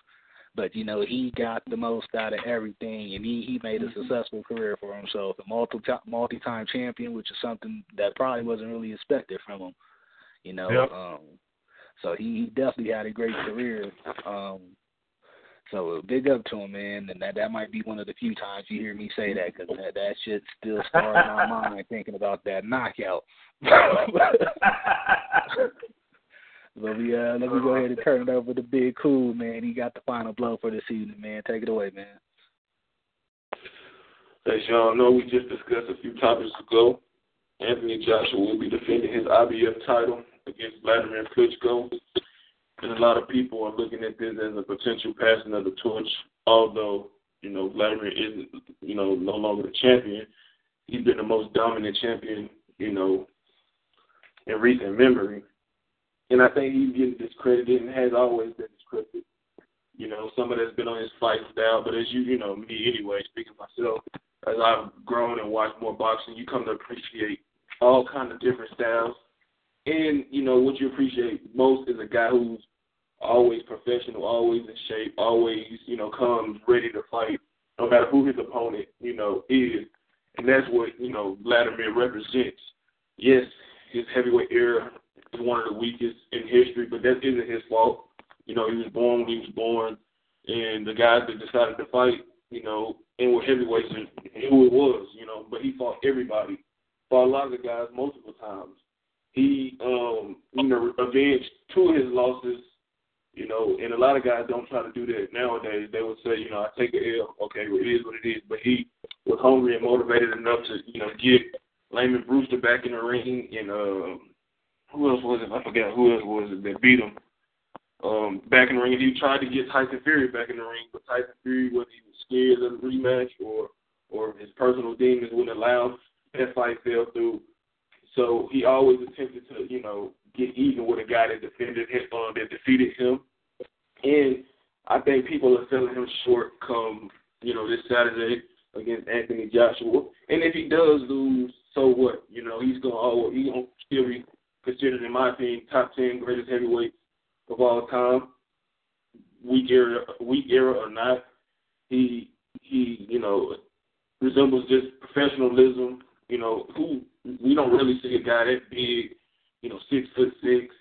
Speaker 3: But you know, he got the most out of everything, and he he made a successful career for himself. A multi multi time champion, which is something that probably wasn't really expected from him. You know, yep. um, so he, he definitely had a great career. Um, so big up to him, man. And that that might be one of the few times you hear me say that because that that shit still stars in my mind thinking about that knockout. But we uh let me go ahead and turn it over to Big Kool, man. He got the final blow for this evening, man. Take it away, man.
Speaker 6: As y'all know, we just discussed a few topics ago. Anthony Joshua will be defending his IBF title against Wladimir Klitschko. And a lot of people are looking at this as a potential passing of the torch, although, you know, Wladimir isn't, you know, no longer the champion. He's been the most dominant champion, you know, in recent memory. And I think he's getting discredited and has always been discredited. You know, some of that's been on his fight style, but as you, you know, me anyway, speaking myself, as I've grown and watched more boxing, you come to appreciate all kind of different styles and you know what you appreciate most is a guy who's always professional, always in shape, always you know comes ready to fight, no matter who his opponent you know is, and that's what you know Wladimir represents. Yes, his heavyweight era is one of the weakest in history, but that isn't his fault. You know, he was born when he was born, and the guys that decided to fight, you know, and were heavyweights, who it was, you know, but he fought everybody, fought a lot of the guys multiple times he um you know avenged two of his losses. You know, and a lot of guys don't try to do that nowadays. They would say, you know, I take a L, okay, well, it is what it is. But he was hungry and motivated enough to, you know, get Lamon Brewster back in the ring and uh, who else was it? I forgot who else was it that beat him um, back in the ring. He tried to get Tyson Fury back in the ring, but Tyson Fury, whether he was scared of the rematch or or his personal demons wouldn't allow, that fight fell through. So he always attempted to, you know, get even with a guy that defended him, uh, that defeated him. And I think people are selling him short come, you know, this Saturday against Anthony Joshua. And if he does lose, so what? You know, he's gonna always he's gonna still be considered, in my opinion, top ten greatest heavyweights of all time. Weak era, weak era or not, he he you know resembles just professionalism. You know, who we don't really see a guy that big, you know, six foot six,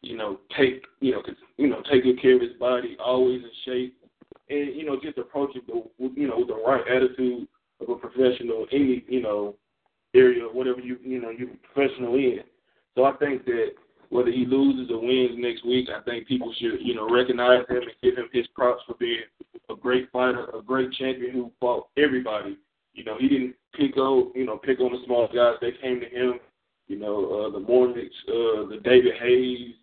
Speaker 6: you know, take you know, you know, take good care of his body, always in shape, and you know, just approach it with you know with the right attitude of a professional, any you know area, whatever you you know you're professional in. So I think that whether he loses or wins next week, I think people should you know recognize him and give him his props for being a great fighter, a great champion who fought everybody. You know, he didn't pick on you know pick on the small guys. They came to him. You know, uh, the Mornings, uh, the David Hayes,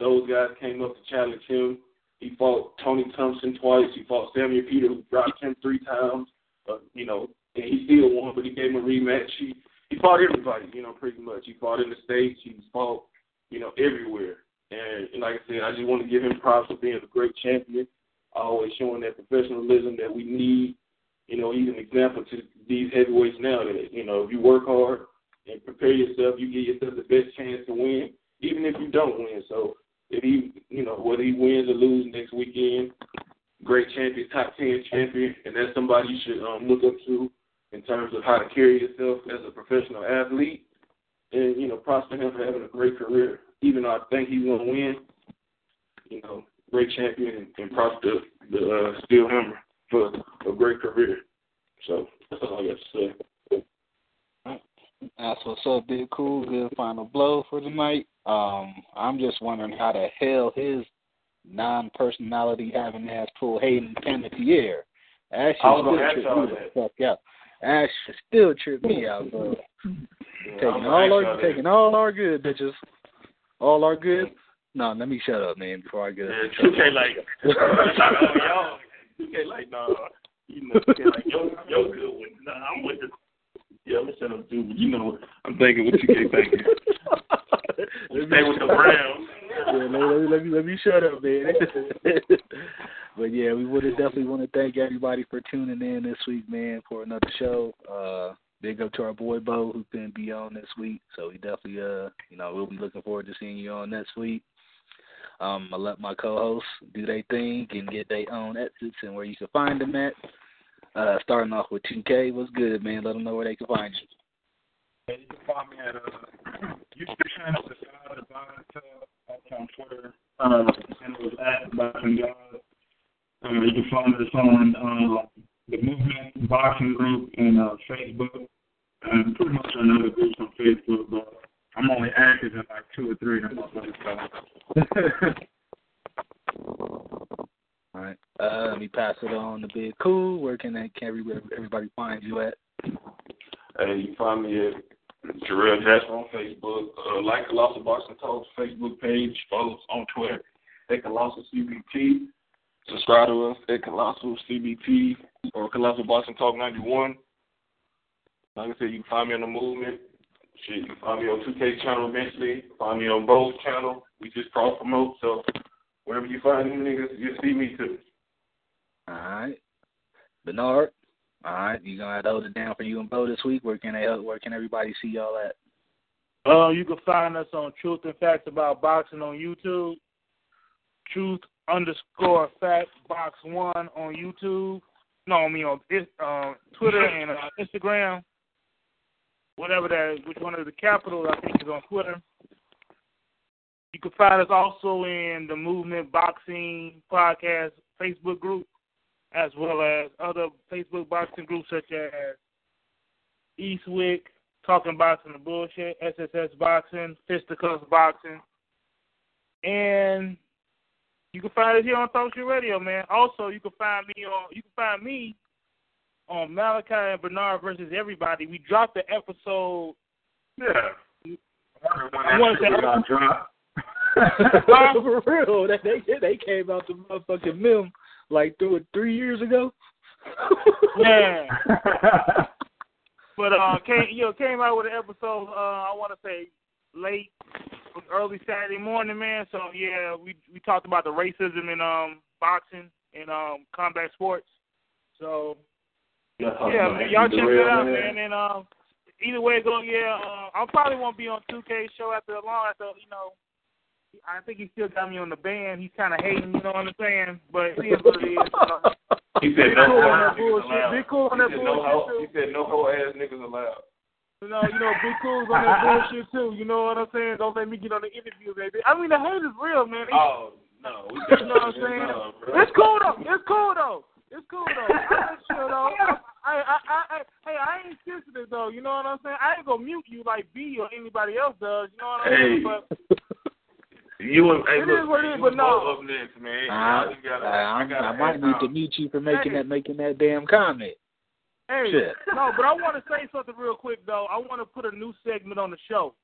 Speaker 6: those guys came up to challenge him. He fought Tony Thompson twice. He fought Samuel Peter, who dropped him three times. Uh, you know, and he still won, but he gave him a rematch. He he fought everybody, you know, pretty much. He fought in the states. He fought, you know, everywhere. And, and like I said, I just want to give him props for being a great champion, always showing that professionalism that we need. You know, he's an example to these heavyweights now that you know if you work hard and prepare yourself, you give yourself the best chance to win, even if you don't win. So if he, you know, whether he wins or loses next weekend, great champion, top ten champion, and that's somebody you should um, look up to in terms of how to carry yourself as a professional athlete. And, you know, to him for having a great career. Even though I think he's to win, you know, great champion and, props to the uh, Steel Hammer for a great career. So that's all I got to say.
Speaker 3: That's what's up, Big Kool. Good final blow for tonight. Um, I'm just wondering how the hell his non-personality having ass pull Hayden Panettiere. That
Speaker 6: I was
Speaker 3: shit still
Speaker 6: ask
Speaker 3: tripped me the fuck out. That shit still tripped me out, bro.
Speaker 6: Yeah,
Speaker 3: taking all
Speaker 6: gonna
Speaker 3: our
Speaker 6: ask y'all
Speaker 3: taking all our good bitches. All our good. No, let me shut up, man, before I get
Speaker 6: that. Yeah, you can't like, oh, y'all, you can't like, no, you know, like, yo, yo, good one. Nah, I'm with the, yeah, I'm shut up too, but you know, I'm thinking what you can't thinking. Stay with the Browns.
Speaker 3: yeah, let, let, let me let me shut up, man. but yeah, we would definitely want to thank everybody for tuning in this week, man, for another show. Uh, big up to our boy Bo who couldn't be on this week, so we definitely, uh, you know, we'll be looking forward to seeing you on next week. Um, I let my co-hosts do their thing and get their own exits and where you can find them at. Uh, starting off with 2K, what's good, man? Let them know where they can find you.
Speaker 4: Yeah, you can find me at uh, YouTube channel, Boxing on Twitter. Uh, and it was at Boxing God. Uh, you can find us on uh, the Muvment Boxing Group and uh, Facebook, and pretty much on other groups on Facebook. But I'm only active in like two or three of them.
Speaker 3: All right. Uh, let me pass it on to Big Kool. Where can they, can everybody, everybody find you at?
Speaker 6: Hey, you can find me at Jarrell Jasper on Facebook. Uh, like Colossal Boxing Talks Facebook page. Follow us on Twitter at Colossal CBT. Subscribe to us at Colossal CBT or Colossal Boxing Talk 91. Like I said, you can find me on the Muvment. Shit, you can find me on 2K channel eventually. Find me on Bo's channel. We just cross promote, so wherever you find them niggas, you see me too.
Speaker 3: All right. Bernard. All right, you gonna have to hold it down for you and Bo this week. Where can they where can everybody see y'all at?
Speaker 5: Uh, you can find us on Truth and Facts About Boxing on YouTube. Truth underscore Fact Box One on YouTube. No, I mean on uh, Twitter and uh, Instagram. Whatever that, which one of the capitals I think is on Twitter. You can find us also in the Muvment Boxing Podcast Facebook group, as well as other Facebook boxing groups such as Eastwick, Talking Boxing and Bullshit, SSS Boxing, Fisticuffs Boxing, and you can find us here on Shit Radio, man. Also, you can find me on you can find me on Malachi and Bernard versus everybody. We dropped the episode
Speaker 4: Yeah.
Speaker 5: I want to say
Speaker 4: Got dropped.
Speaker 3: For real, that they they came out the motherfucking mem like through it three years ago.
Speaker 5: yeah. But uh, came you know came out with an episode. Uh, I want to say late, early Saturday morning, man. So yeah, we we talked about the racism in um boxing and um combat sports. So yeah, man, y'all check that out, man. And um, either way it go, yeah, uh, I probably won't be on 2K show after a long. After you know, I think he still got me on the band. He's kind of hating, you know what I'm saying? But it is what it is. You know?
Speaker 6: He said no
Speaker 5: cool on
Speaker 6: ass
Speaker 5: that
Speaker 6: niggas
Speaker 5: bullshit.
Speaker 6: allowed.
Speaker 5: Be cool on
Speaker 6: He
Speaker 5: that
Speaker 6: said no
Speaker 5: bullshit too.
Speaker 6: He said no hoe ass niggas allowed.
Speaker 5: You know, you know, be cool on that bullshit too. You know what I'm saying? Don't let me get on the interview, baby. I mean, the hate is real, man. They-
Speaker 6: Oh no, we
Speaker 5: you know what I'm saying?
Speaker 6: No, bro.
Speaker 5: It's cool though. It's cool though. It's cool though. I ain't sure though. I, I, I, I, hey, I ain't sensitive though. You know what I'm saying? I ain't gonna mute you like B or anybody else does. You know what I'm saying? But
Speaker 6: You and hey,
Speaker 5: It
Speaker 6: look,
Speaker 5: is what it is,
Speaker 6: you
Speaker 5: but
Speaker 6: and
Speaker 5: no.
Speaker 6: Up next, man.
Speaker 3: I,
Speaker 6: you gotta,
Speaker 3: I,
Speaker 6: I, gotta
Speaker 3: I might
Speaker 6: ask
Speaker 3: need to mute you for making
Speaker 5: Hey.
Speaker 3: that making that damn comment.
Speaker 5: hey,
Speaker 3: Shit.
Speaker 5: no, but I want to say something real quick though. I want to put a new segment on the show.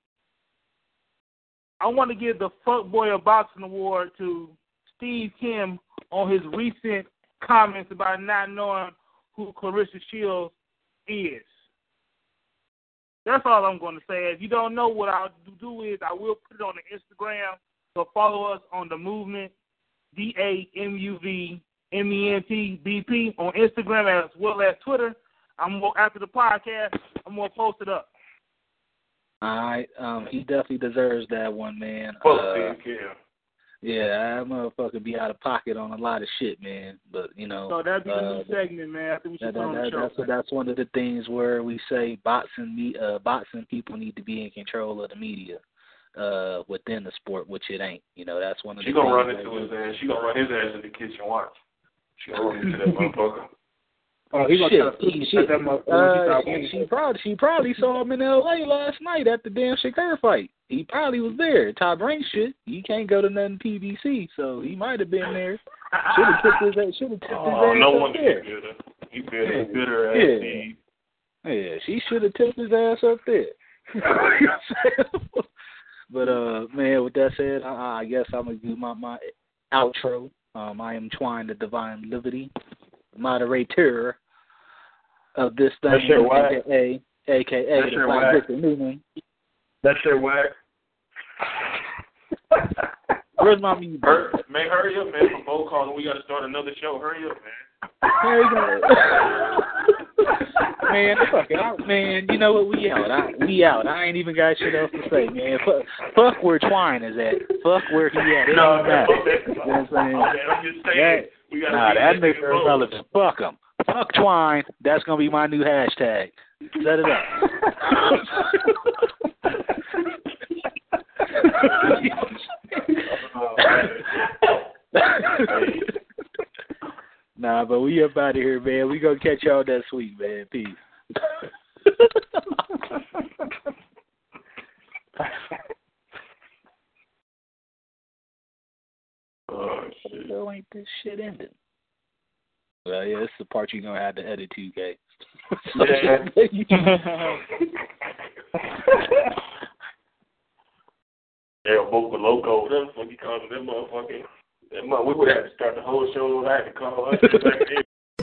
Speaker 5: I want to give the Fuckboy of Boxing Award to Steve Kim on his recent comments about not knowing who Claressa Shields is. That's all I'm going to say. If you don't know what I'll do is I will put it on the Instagram. So follow us on the Muvment, D A M U V M E N T B P on Instagram as well as Twitter. I'm more, after the podcast. I'm gonna post it up.
Speaker 3: All right, um, he definitely deserves that one, man.
Speaker 6: Fuck
Speaker 3: Uh,
Speaker 6: Steve Kim.
Speaker 3: Yeah, that motherfucker be out of pocket on a lot of shit, man. But you know,
Speaker 5: So that'd be the
Speaker 3: uh,
Speaker 5: new segment, man. I think we should
Speaker 3: that,
Speaker 5: put
Speaker 3: that,
Speaker 5: on the show.
Speaker 3: that's that's one of the things where we say boxing me uh boxing people need to be in control of the media uh within the sport, which it ain't. You know, that's one of
Speaker 6: She
Speaker 3: the She
Speaker 6: gonna run into
Speaker 3: that-
Speaker 6: his ass. She gonna run his ass in the kitchen. Watch. She gonna run into that motherfucker.
Speaker 5: Oh, he
Speaker 3: Shit,
Speaker 5: try to put
Speaker 3: shit.
Speaker 5: that
Speaker 3: Uh, she, she probably she probably saw him in L.A. last night at the damn Shakur fight. He probably was there. Top rank shit. He can't go to nothing PBC, so he might have been there. Should have tipped his ass. Should have tipped
Speaker 6: Oh,
Speaker 3: his ass
Speaker 6: no
Speaker 3: up
Speaker 6: wonder
Speaker 3: there.
Speaker 6: he bitter. He bitter.
Speaker 3: Yeah.
Speaker 6: Bitter ass
Speaker 3: Yeah. Yeah, she should have tipped his ass up there. You know what I'm saying? but uh, man, with that said, I, I guess I'm gonna do my my outro. Um, I am Twan the Divine Liberty, moderator of this thing,
Speaker 4: That shit whack.
Speaker 3: aka aka
Speaker 4: That
Speaker 3: the
Speaker 4: shit
Speaker 3: Black
Speaker 4: whack.
Speaker 3: Victor Newman.
Speaker 4: That whack.
Speaker 3: Where's my music?
Speaker 6: Hur- man, hurry up, man. For Bo calling, we gotta start another show. Hurry up, man.
Speaker 3: There you go. man, fuck it. I, man, you know what? We out. I, we out. I ain't even got shit else to say, man. Fuck, fuck where Twan is at. Fuck where he at. It
Speaker 6: No,
Speaker 3: ain't
Speaker 6: man,
Speaker 3: matter.
Speaker 6: okay.
Speaker 3: You know what I'm saying?
Speaker 6: Okay, I'm just saying. We gotta
Speaker 3: Nah, that nigga irrelevant. Fuck him. Fuck Twan. That's gonna be my new hashtag. Set it up. nah, but we up out of here, man. We gonna catch y'all next week, man. Peace.
Speaker 6: Oh, shit.
Speaker 3: Still ain't this shit ending. Well, yeah, it's the part you're gonna have to edit too, K.
Speaker 6: Yeah, Boca Loco, whatever the fuck you call it, that mother, we would have to start the whole show. I had to call us back in.